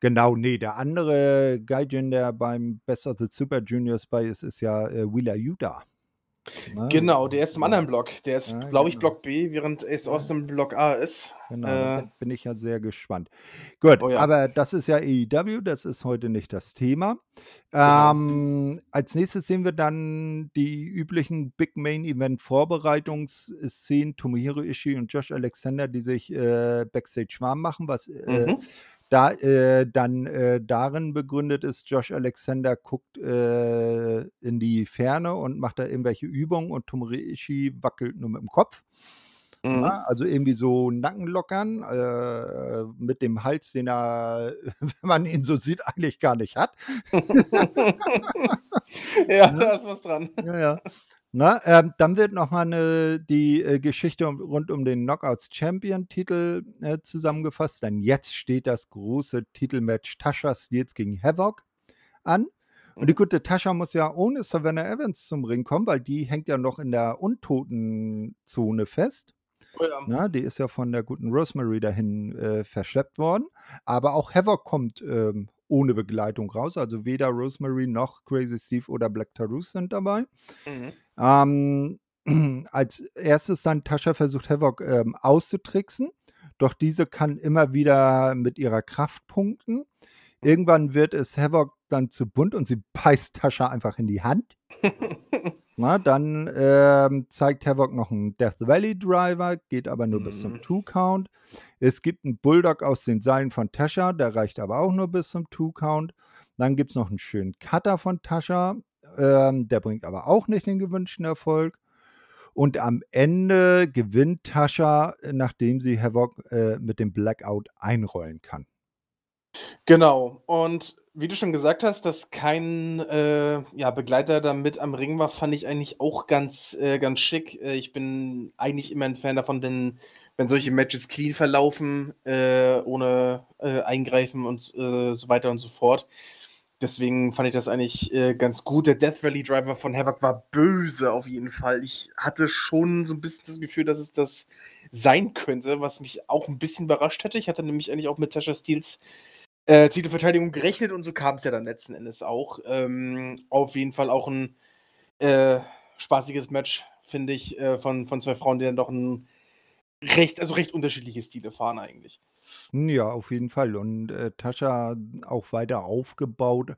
Genau, ne, der andere Gaijin, der beim Best of the Super Juniors bei ist, ist ja, äh, Wheeler Yuta, ne? Genau, der ist im Ja. anderen Block. Der ist, Ja, glaube ich, genau. Block B, während Ace Ja. Austin Block A ist. Genau, da Äh bin ich ja sehr gespannt. Gut, Oh ja. aber das ist ja AEW, das ist heute nicht das Thema. Genau. Ähm, als Nächstes sehen wir dann die üblichen Big Main Event Vorbereitungsszenen, Tomohiro Ishii und Josh Alexander, die sich, äh, backstage warm machen, was, äh, Mhm. Da äh, dann, äh, darin begründet ist, Josh Alexander guckt, äh, in die Ferne und macht da irgendwelche Übungen und Tomohiro Ishii wackelt nur mit'm Kopf. Mhm. Ne? Also, irgendwie so Nackenlockern, äh, mit dem Hals, den er, wenn man ihn so sieht, eigentlich gar nicht hat. Ja, Ne? da ist was dran. Ja, ja. Ne, ähm, dann wird noch mal 'ne die, äh, Geschichte um rund um den Knockouts Champion Titel, äh, zusammengefasst, denn jetzt steht das große Titelmatch Tasha Steelz gegen Havok an. Und die Mhm. gute Tasha muss ja ohne Savannah Evans zum Ring kommen, weil die hängt ja noch in der Untotenzone fest. Oh ja. Ne, die ist ja von der guten Rosemary dahin, äh, verschleppt worden. Aber auch Havok kommt, ähm, ohne Begleitung raus. Also, weder Rosemary noch Crazy Steve oder Black Taurus sind dabei. Mhm. Ähm, als Erstes dann Tasha versucht Havok, ähm, auszutricksen, doch diese kann immer wieder mit ihrer Kraft punkten. Irgendwann wird es Havok dann zu bunt und sie beißt Tasha einfach in die Hand. Na, dann, ähm, zeigt Havok noch 'n Death Valley Driver, geht aber nur bis zum Mhm. Two Count. Es gibt 'n Bulldog aus den Seilen von Tasha, der reicht aber auch nur bis zum Two Count. Dann gibt's noch 'n schönen Cutter von Tasha, ähm, der bringt aber auch nicht den gewünschten Erfolg. Und am Ende gewinnt Tasha, nachdem sie Havok, äh, mit dem Blackout einrollen kann. Genau. Und wie du schon gesagt hast, dass kein, äh, ja, Begleiter da mit am Ring war, fand ich eigentlich auch ganz äh, ganz schick. Äh, ich bin eigentlich immer 'n Fan davon, wenn wenn solche Matches clean verlaufen, äh, ohne, äh, Eingreifen und, äh, so weiter und so fort. Deswegen fand ich das eigentlich, ganz gut. Der Death Valley Driver von Havok war böse auf jeden Fall. Ich hatte schon so 'n bisschen das Gefühl, dass es das sein könnte, was mich auch 'n bisschen überrascht hätte. Ich hatte nämlich eigentlich auch mit Tasha Steelz, äh, Titelverteidigung gerechnet und so kam's ja dann letzten Endes auch. Ähm, auf jeden Fall auch 'n, äh, spaßiges Match, finde ich, äh, von von 2 Frauen, die dann doch 'n recht also, recht unterschiedliche Stile fahren eigentlich. Ja, auf jeden Fall. Und äh, Tascha auch weiter aufgebaut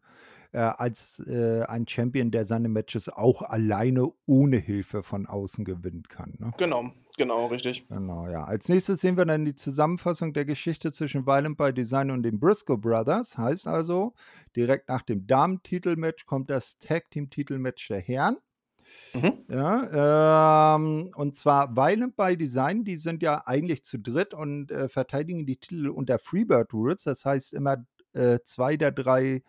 äh, als äh, ein Champion, der seine Matches auch alleine ohne Hilfe von außen gewinnen kann. Ne? Genau, genau, richtig. Genau, ja. Als nächstes sehen wir dann die Zusammenfassung der Geschichte zwischen Violent by Design und den Briscoe Brothers. Heißt also, direkt nach dem Damen-Titelmatch kommt das Tag-Team-Titelmatch der Herren. Mhm. Ja, ähm, und zwar Violent by Design, die sind ja eigentlich zu dritt und äh, verteidigen die Titel unter Freebird Rules. Das heißt, immer äh, zwei der drei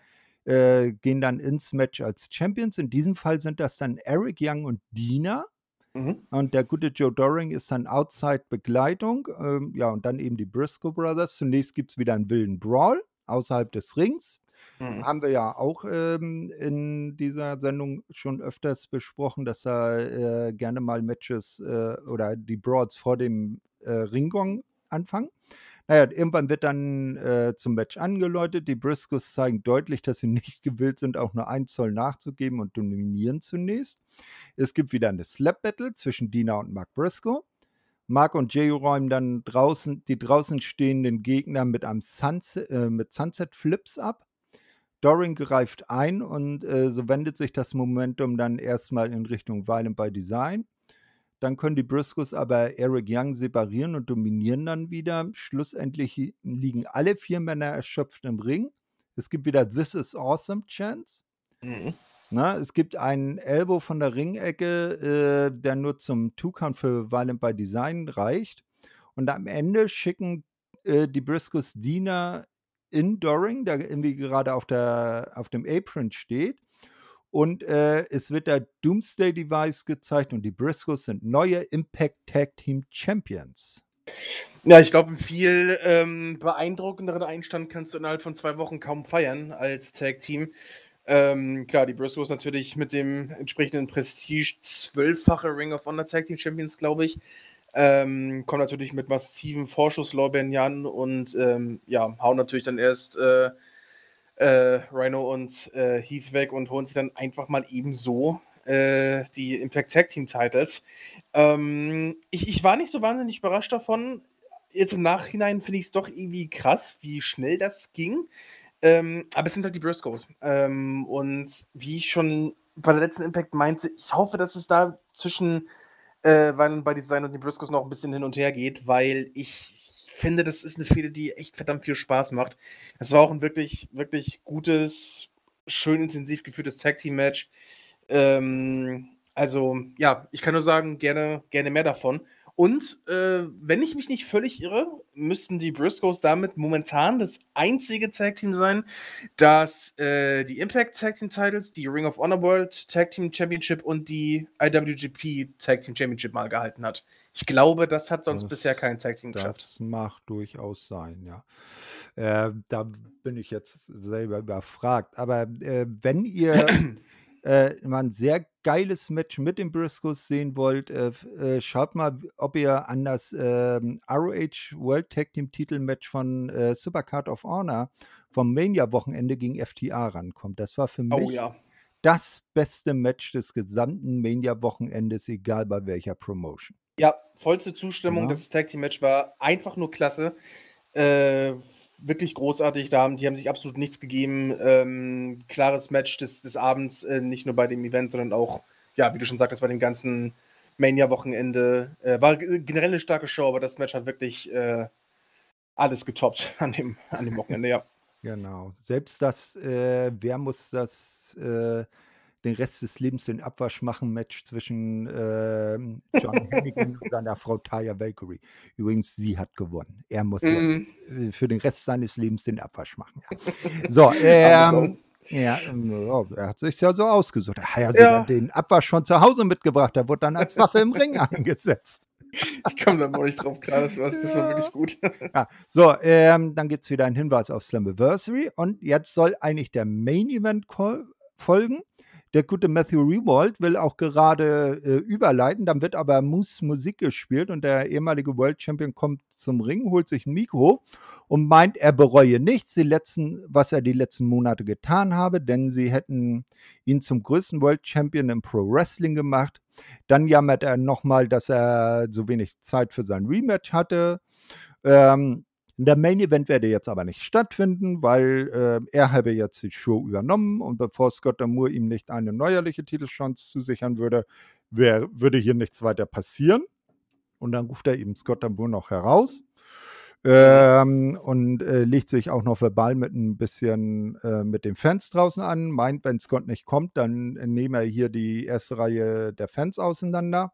äh, gehen dann ins Match als Champions. In diesem Fall sind das dann Eric Young und Dina. Mhm. Und der gute Joe Doring ist dann Outside-Begleitung. Ähm, ja, und dann eben die Briscoe Brothers. Zunächst gibt es wieder einen wilden Brawl außerhalb des Rings. Mhm. Haben wir ja auch ähm, in dieser Sendung schon öfters besprochen, dass da äh, gerne mal Matches äh, oder die Broads vor dem äh, Ringgong anfangen. Naja, irgendwann wird dann äh, zum Match angeläutet. Die Briscoes zeigen deutlich, dass sie nicht gewillt sind, auch nur ein Zoll nachzugeben und dominieren zunächst. Es gibt wieder eine Slap-Battle zwischen Dina und Mark Briscoe. Mark und Jay räumen dann draußen die draußen stehenden Gegner mit einem Sunset, äh, mit Sunset Flips ab. Doring greift ein und äh, so wendet sich das Momentum dann erstmal in Richtung Violent by Design. Dann können die Briscoes aber Eric Young separieren und dominieren dann wieder. Schlussendlich liegen alle vier Männer erschöpft im Ring. Es gibt wieder This is Awesome Chance. Mhm. Na, es gibt einen Elbow von der Ringecke, äh, der nur zum Two-Count für Violent by Design reicht. Und am Ende schicken äh, die Briscoes Diener in Doring, der irgendwie gerade auf, der, auf dem Apron steht. Und äh, es wird der Doomsday Device gezeigt und die Briscoes sind neue Impact Tag Team Champions. Ja, ich glaube, einen viel ähm, beeindruckenderen Einstand kannst du innerhalb von zwei Wochen kaum feiern als Tag Team. Ähm, klar, die Briscoes natürlich mit dem entsprechenden Prestige zwölffache Ring of Honor Tag Team Champions, glaube ich. Ähm, kommen natürlich mit massiven Vorschusslorbeeren Jan und ähm, ja, hauen natürlich dann erst äh, äh, Rhino und äh, Heath weg und holen sich dann einfach mal ebenso äh, die Impact Tag Team Titles. Ähm, ich, ich war nicht so wahnsinnig überrascht davon. Jetzt im Nachhinein finde ich es doch irgendwie krass, wie schnell das ging. Ähm, aber es sind halt die Briscoes. Ähm, und wie ich schon bei der letzten Impact meinte, ich hoffe, dass es da zwischen äh, bei Design und den Briscoes noch ein bisschen hin und her geht, weil ich finde, das ist eine Fehde, die echt verdammt viel Spaß macht. Es war auch ein wirklich, wirklich gutes, schön intensiv geführtes Tag-Team-Match. Ähm, also, ja, ich kann nur sagen, gerne, gerne mehr davon. Und äh, wenn ich mich nicht völlig irre, müssten die Briscoes damit momentan das einzige Tag Team sein, das äh, die Impact Tag Team Titles, die Ring of Honor World Tag Team Championship und die IWGP Tag Team Championship mal gehalten hat. Ich glaube, das hat sonst das, bisher kein Tag Team geschafft. Das mag durchaus sein, ja. Äh, da bin ich jetzt selber überfragt. Aber äh, wenn ihr äh, mal ein sehr geiles Match mit den Briscoes sehen wollt, äh, äh, schaut mal, ob ihr an das ähm, ROH World Tag Team Titelmatch von äh, Supercard of Honor vom Mania-Wochenende gegen FTA rankommt. Das war für oh mich oh, ja. das beste Match des gesamten Mania-Wochenendes, egal bei welcher Promotion. Ja, vollste Zustimmung. Ja. Das Tag Team Match war einfach nur klasse. Äh, wirklich großartig. Da haben, die haben sich absolut nichts gegeben. Ähm, klares Match des, des Abends, äh, nicht nur bei dem Event, sondern auch, ja, wie du schon sagtest, bei dem ganzen Mania-Wochenende. Äh, war generell eine starke Show, aber das Match hat wirklich äh, alles getoppt an dem, an dem Wochenende, ja. Genau. Selbst das, äh, wer muss das äh, den Rest des Lebens den Abwasch machen Match zwischen äh, John Hennigan und seiner Frau Taya Valkyrie. Übrigens, sie hat gewonnen. Er muss mm. für den Rest seines Lebens den Abwasch machen. Ja. So, ähm, ja, oh, er hat sich ja so ausgesucht. Er hat ja sogar den Abwasch schon zu Hause mitgebracht. Der wurde dann als Waffe im Ring eingesetzt. Ich komme da mal nicht drauf klar, das war, das war wirklich gut. Ja, so, ähm, dann gibt es wieder einen Hinweis auf Slammiversary und jetzt soll eigentlich der Main Event folgen. Der gute Matthew Rewald will auch gerade äh, überleiten, dann wird aber Moose Musik gespielt und der ehemalige World Champion kommt zum Ring, holt sich ein Mikro und meint, er bereue nichts, die letzten, was er die letzten Monate getan habe, denn sie hätten ihn zum größten World Champion im Pro Wrestling gemacht. Dann jammert er nochmal, dass er so wenig Zeit für sein Rematch hatte. Ähm, Der Main Event werde jetzt aber nicht stattfinden, weil äh, er habe jetzt die Show übernommen und bevor Scott Moore ihm nicht eine neuerliche Titelchance zusichern würde, wär, würde hier nichts weiter passieren. Und dann ruft er eben Scott Moore noch heraus. Ähm, und äh, legt sich auch noch verbal mit ein bisschen äh, mit den Fans draußen an. Meint, wenn Scott nicht kommt, dann nehmen wir hier die erste Reihe der Fans auseinander.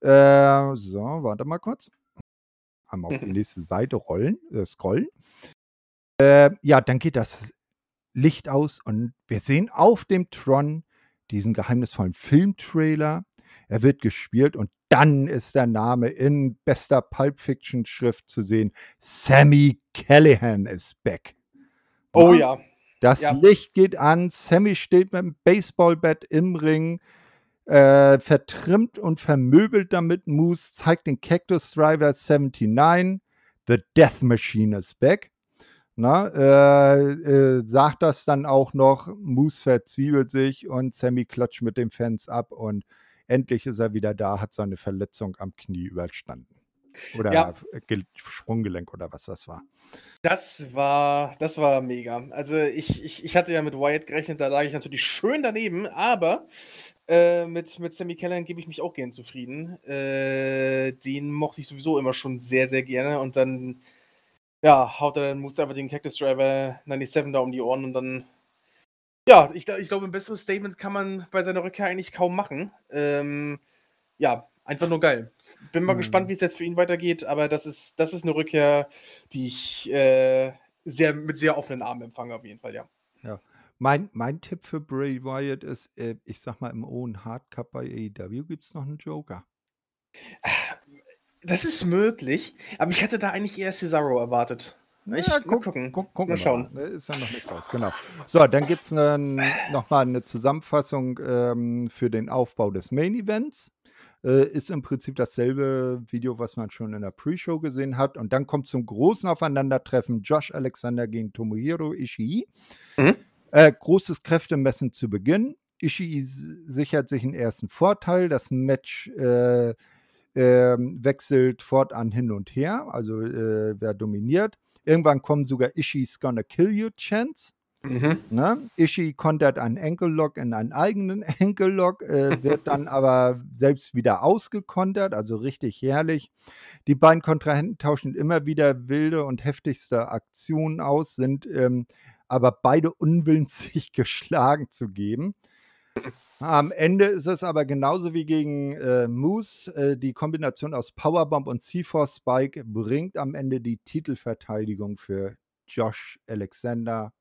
Äh, so, warte mal kurz. Einmal auf die nächste Seite rollen, äh, scrollen. Äh, ja, dann geht das Licht aus und wir sehen auf dem Tron diesen geheimnisvollen Filmtrailer. Er wird gespielt und dann ist der Name in bester Pulp Fiction Schrift zu sehen. Sammy Callahan ist back. Oh ja. Das Ja. Licht geht an. Sammy steht mit dem Baseballbett im Ring, äh, vertrimmt und vermöbelt damit Moose, zeigt den Cactus Driver 79. The Death Machine is back. Na, äh, äh, sagt das dann auch noch. Moose verzwiebelt sich und Sammy klatscht mit den Fans ab und endlich ist er wieder da, hat seine Verletzung am Knie überstanden. Oder Ja. Ge- Sprunggelenk oder was das war. Das war, das war mega. Also ich, ich, ich hatte ja mit Wyatt gerechnet, da lag ich natürlich schön daneben, aber äh, mit, mit Sammy Callahan gebe ich mich auch gern zufrieden. Äh, den mochte ich sowieso immer schon sehr, sehr gerne und dann, ja, haut er dann Moose einfach den Cactus Driver 97 da um die Ohren und dann, ja, ich, ich glaube, ein besseres Statement kann man bei seiner Rückkehr eigentlich kaum machen. Ähm, ja, einfach nur geil. Bin mal Mhm. gespannt, wie es jetzt für ihn weitergeht, aber das ist, das ist eine Rückkehr, die ich äh, sehr, mit sehr offenen Armen empfange, auf jeden Fall, ja. Mein, mein Tipp für Bray Wyatt ist, äh, ich sag mal, im Owen Hard Cup bei AEW gibt es noch einen Joker. Das ist möglich, aber ich hätte da eigentlich eher Cesaro erwartet. Ich, Ja, mal gucken. Guck, gucken Mal schauen. Mal. Ist ja noch nicht raus, genau. So, dann gibt es nochmal eine Zusammenfassung ähm, für den Aufbau des Main Events. Äh, ist im Prinzip dasselbe Video, was man schon in der Pre-Show gesehen hat. Und dann kommt zum großen Aufeinandertreffen Josh Alexander gegen Tomohiro Ishii. Mhm. Äh, großes Kräftemessen zu Beginn. Ishii sichert sich einen ersten Vorteil. Das Match äh, ähm, wechselt fortan hin und her, also äh, wer dominiert. Irgendwann kommen sogar Ishii's Gonna Kill You Chance. Mhm. Ne? Ishii kontert einen Ankle Lock in einen eigenen Ankle Lock, äh, wird dann aber selbst wieder ausgekontert, also richtig herrlich. Die beiden Kontrahenten tauschen immer wieder wilde und heftigste Aktionen aus, sind ähm, aber beide unwillens, sich geschlagen zu geben. Am Ende ist es aber genauso wie gegen äh, Moose. Äh, die Kombination aus Powerbomb und C4 Spike bringt am Ende die Titelverteidigung für Josh Alexander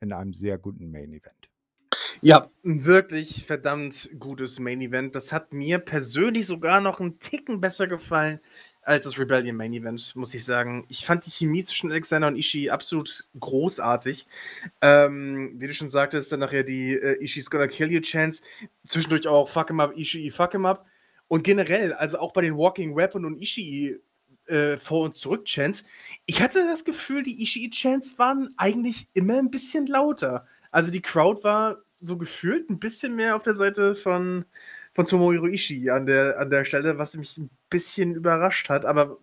in einem sehr guten Main Event. Ja, ein wirklich verdammt gutes Main Event. Das hat mir persönlich sogar noch einen Ticken besser gefallen als das Rebellion Main Event, muss ich sagen. Ich fand die Chemie zwischen Alexander und Ishii absolut großartig. Ähm, wie du schon sagtest, dann nachher die äh, Ishii's Gonna Kill You Chance. Zwischendurch auch Fuck him up, Ishii, fuck him up. Und generell, also auch bei den Walking Weapon und Ishii äh, vor und zurück Chants. Ich hatte das Gefühl, die Ishii Chants waren eigentlich immer ein bisschen lauter. Also die Crowd war so gefühlt ein bisschen mehr auf der Seite von, von Tomohiro Ishii an der, an der Stelle, was mich ein bisschen überrascht hat, aber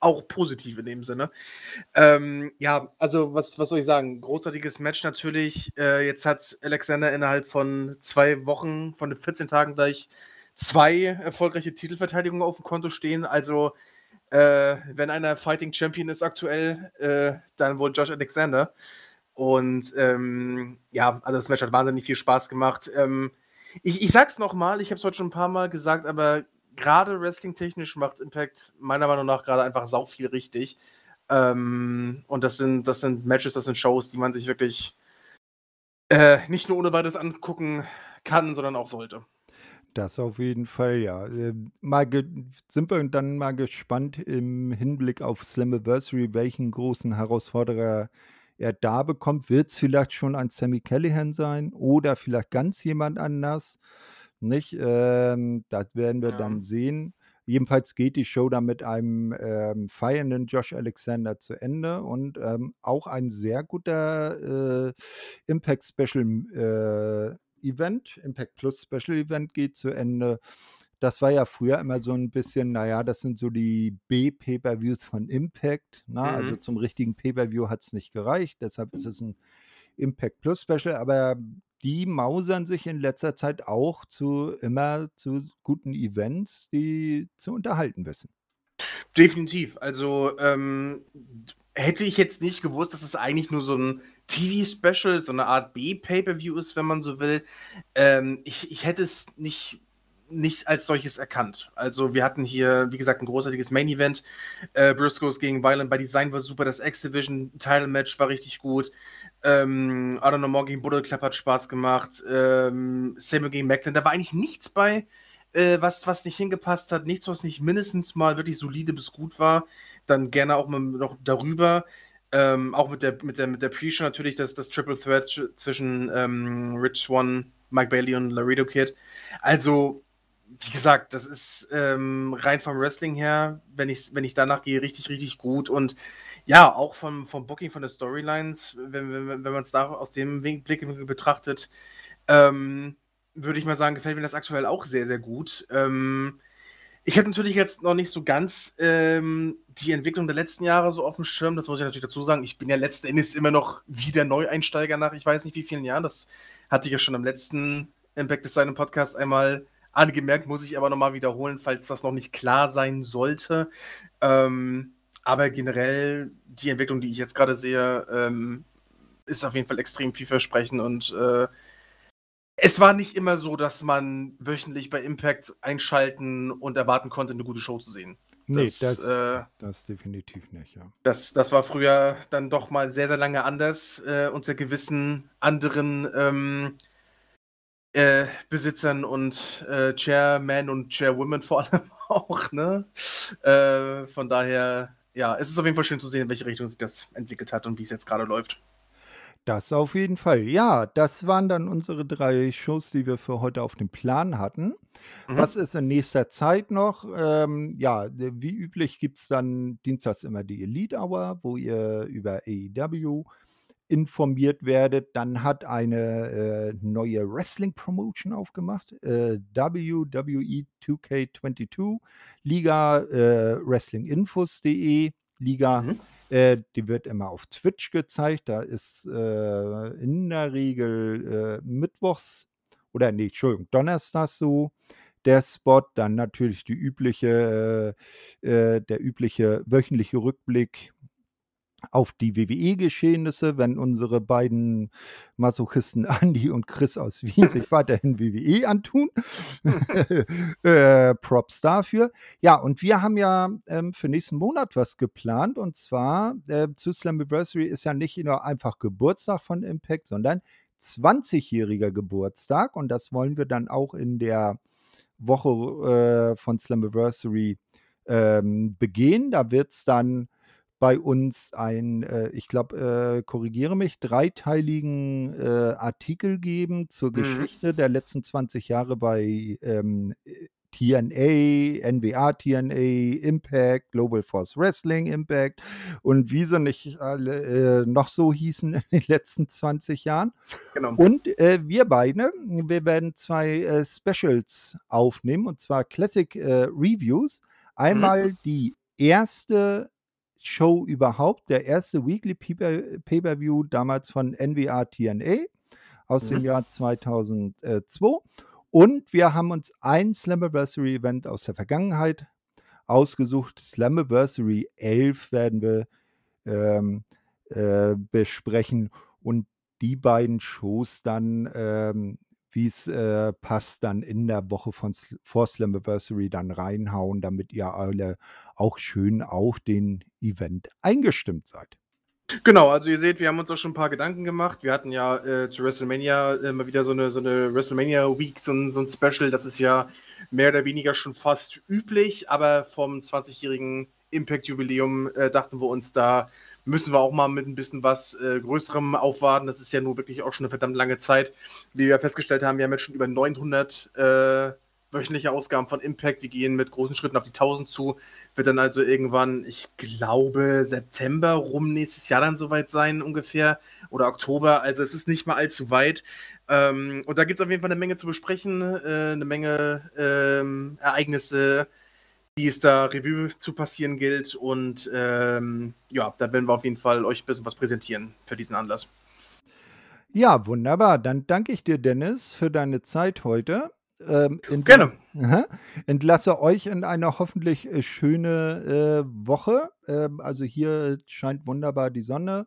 auch positiv in dem Sinne. Ähm, ja, also was, was soll ich sagen? Großartiges Match natürlich. Äh, jetzt hat Alexander innerhalb von zwei Wochen, von den 14 Tagen gleich zwei erfolgreiche Titelverteidigungen auf dem Konto stehen. Also äh, wenn einer Fighting Champion ist aktuell, äh, dann wohl Josh Alexander. Und ähm, ja, also das Match hat wahnsinnig viel Spaß gemacht. Ähm, ich, ich sag's nochmal, ich habe es heute schon ein paar Mal gesagt, aber gerade wrestling-technisch macht Impact meiner Meinung nach gerade einfach sau viel richtig. Ähm, und das sind, das sind Matches, das sind Shows, die man sich wirklich äh, nicht nur ohne weiteres angucken kann, sondern auch sollte. Das auf jeden Fall, ja. Äh, mal sind wir dann mal gespannt im Hinblick auf Slammiversary, welchen großen Herausforderer er da bekommt. Wird es vielleicht schon ein Sammy Callahan sein oder vielleicht ganz jemand anders? Nicht? Ähm, das werden wir Ja. dann sehen. Jedenfalls geht die Show dann mit einem ähm, feiernden Josh Alexander zu Ende und ähm, auch ein sehr guter äh, Impact Special äh, Event, Impact Plus Special Event geht zu Ende. Das war ja früher immer so ein bisschen, naja, das sind so die B-Pay-Per-Views von Impact. Ne? Also Mhm. zum richtigen Pay-Per-View hat es nicht gereicht, deshalb ist es ein Impact Plus Special, aber die mausern sich in letzter Zeit auch zu immer zu guten Events, die zu unterhalten wissen. Definitiv. Also, ähm, hätte ich jetzt nicht gewusst, dass es eigentlich nur so 'n TV-Special, so 'ne Art B-Pay-Per-View ist, wenn man so will. Ähm, ich ich hätte es nicht nicht als solches erkannt. Also, wir hatten hier, wie gesagt, 'n großartiges Main Event. Äh, Briscoes gegen Violent by Design war super, das X-Division Title Match war richtig gut. Ähm, No More gegen Bullet Club hat Spaß gemacht. Ähm, Samuel gegen Macklin, da war eigentlich nichts bei, äh, was was nicht hingepasst hat, nichts, was nicht mindestens mal wirklich solide bis gut war. Dann gerne auch mal noch darüber. Ähm, auch mit der mit der mit der Pre-Show natürlich das das Triple Threat sch zwischen, ähm, Rich Swann, Mike Bailey und Laredo Kid. Also, wie gesagt, das ist, ähm, rein vom Wrestling her, wenn ich's wenn ich danach gehe, richtig, richtig gut und ja, auch vom vom Booking, von den Storylines, wenn wenn wenn wenn man's da aus dem Win Blickwinkel betrachtet, ähm, würde ich mal sagen, gefällt mir das aktuell auch sehr, sehr gut. Ähm, ich habe natürlich jetzt noch nicht so ganz, ähm, die Entwicklung der letzten Jahre so aufm Schirm, das muss ich natürlich dazu sagen. Ich bin ja letzten Endes immer noch wieder Neueinsteiger nach ich weiß nicht wie vielen Jahren. Das hatte ich ja schon im letzten Impact Design Podcast einmal angemerkt, muss ich aber noch mal wiederholen, falls das noch nicht klar sein sollte. Ähm, aber generell die Entwicklung, die ich jetzt grade sehe, ähm, ist auf jeden Fall extrem vielversprechend und, äh, es war nicht immer so, dass man wöchentlich bei Impact einschalten und erwarten konnte, 'ne gute Show zu sehen. Ne, Das, das äh das definitiv nicht, ja. das das war früher dann doch mal sehr, sehr lange anders, äh, unter gewissen anderen, ähm äh, Besitzern und, äh, Chairmen und Chairwomen vor allem auch, ne? Äh, von daher, ja, es ist auf jeden Fall schön zu sehen, in welche Richtung sich das entwickelt hat und wie's jetzt grade läuft. Das auf jeden Fall. Ja, das waren dann unsere 3 Shows, die wir für heute auf dem Plan hatten. Mhm. Was ist in nächster Zeit noch? Ähm, ja, wie üblich gibt's dann dienstags immer die Elite Hour, wo ihr über AEW informiert werdet. Dann hat eine, äh, neue Wrestling-Promotion aufgemacht, äh, WWE 2K22 Liga, äh, wrestlinginfos.de Liga. Mhm. Äh, die wird immer auf Twitch gezeigt. Da ist, äh, in der Regel, äh, mittwochs oder ne, Entschuldigung, donnerstags so der Spot. Dann natürlich die übliche äh, der übliche wöchentliche Rückblick auf die WWE-Geschehnisse, wenn unsere beiden Masochisten Andi und Chris aus Wien sich weiterhin WWE antun. Äh, Props dafür. Ja, und wir haben ja, ähm, für nächsten Monat was geplant und zwar, äh, zu Slammiversary ist ja nicht nur einfach Geburtstag von Impact, sondern 20-jähriger Geburtstag und das wollen wir dann auch in der Woche, äh, von Slammiversary, ähm, begehen. Da wird's dann bei uns ein, äh, ich glaube, äh, korrigiere mich, dreiteiligen, äh, Artikel geben zur Mhm. Geschichte der letzten 20 Jahre bei, ähm, äh, TNA, NWA TNA, Impact, Global Force Wrestling Impact und wie sie nicht alle, äh, noch so hießen in den letzten 20 Jahren. Genau. Und, äh, wir beide, wir werden 2, äh, Specials aufnehmen, und zwar Classic, äh, Reviews. Mhm. Einmal die 1. Show überhaupt, der 1. Weekly Pay-Per Pay-Per-View damals von NWA TNA aus dem Mhm. Jahr 2002. Und wir haben uns ein Slammiversary-Event aus der Vergangenheit ausgesucht. Slammiversary 11 werden wir, ähm, äh, besprechen und die beiden Shows dann, ähm, wie's, äh, passt, dann in der Woche von vor Slammiversary dann reinhauen, damit ihr alle auch schön auf den Event eingestimmt seid. Genau, also ihr seht, wir haben uns auch schon 'n paar Gedanken gemacht. Wir hatten ja, äh, zu WrestleMania immer wieder so 'ne so 'ne WrestleMania Week, so 'n so 'n Special. Das ist ja mehr oder weniger schon fast üblich, aber vom 20-jährigen Impact-Jubiläum, äh, dachten wir uns, da müssen wir auch mal mit 'n bisschen was, äh, Größerem aufwarten. Das ist ja nun wirklich auch schon 'ne verdammt lange Zeit. Wie wir festgestellt haben, wir haben jetzt schon über 900, äh, wöchentliche Ausgaben von Impact. Wir gehen mit großen Schritten auf die 1000 zu. Wird dann also irgendwann, ich glaube, September rum nächstes Jahr dann so weit sein ungefähr oder Oktober. Also, es ist nicht mehr allzu weit. Ähm, und da gibt es auf jeden Fall eine Menge zu besprechen, äh, eine Menge ähm, Ereignisse, die es da Revue zu passieren gilt. Und ähm, ja, da werden wir auf jeden Fall euch ein bisschen was präsentieren für diesen Anlass. Ja, wunderbar. Dann danke ich dir, Dennis, für deine Zeit heute. Ähm, Gerne. Entlasse euch in eine hoffentlich äh, schöne äh, Woche. Ähm, also hier scheint wunderbar die Sonne.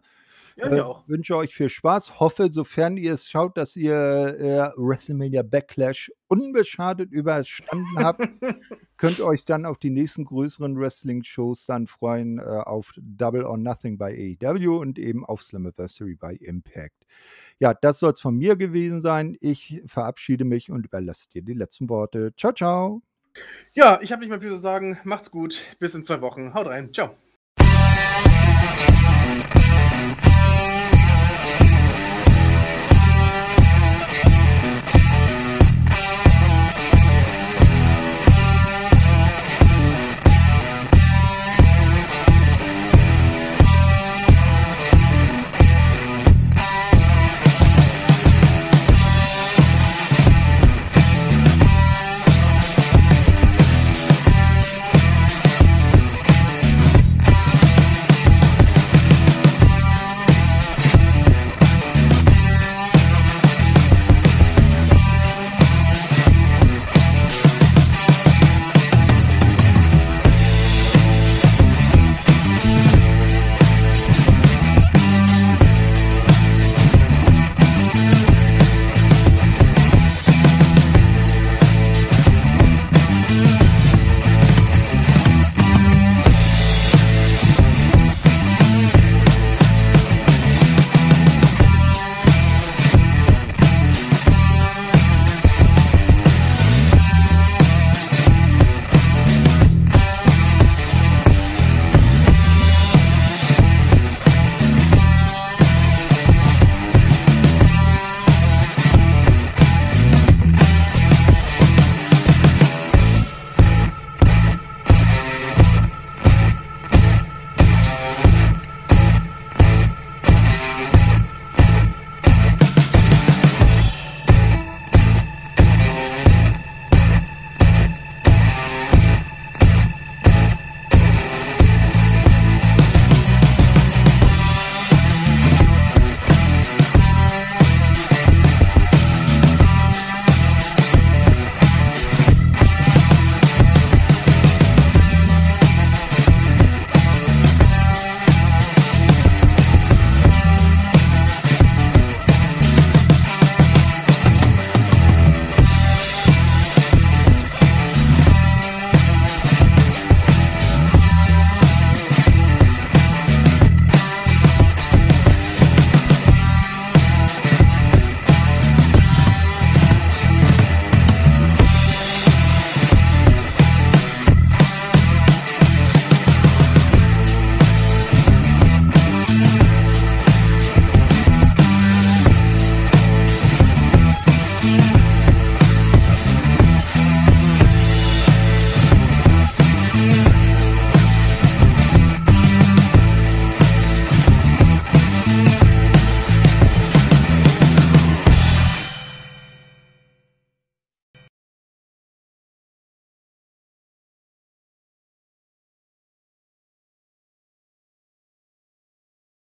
Ja, äh, auch. Wünsche euch viel Spaß. Hoffe, sofern ihr es schaut, dass ihr äh, WrestleMania Backlash unbeschadet überstanden habt. Könnt euch dann auf die nächsten größeren Wrestling-Shows dann freuen, äh, auf Double or Nothing bei AEW und eben auf Slammiversary bei Impact. Ja, das soll es von mir gewesen sein. Ich verabschiede mich und überlasse dir die letzten Worte. Ciao, ciao. Ja, ich habe nicht mehr viel zu sagen. Macht's gut. Bis in zwei Wochen. Haut rein. Ciao.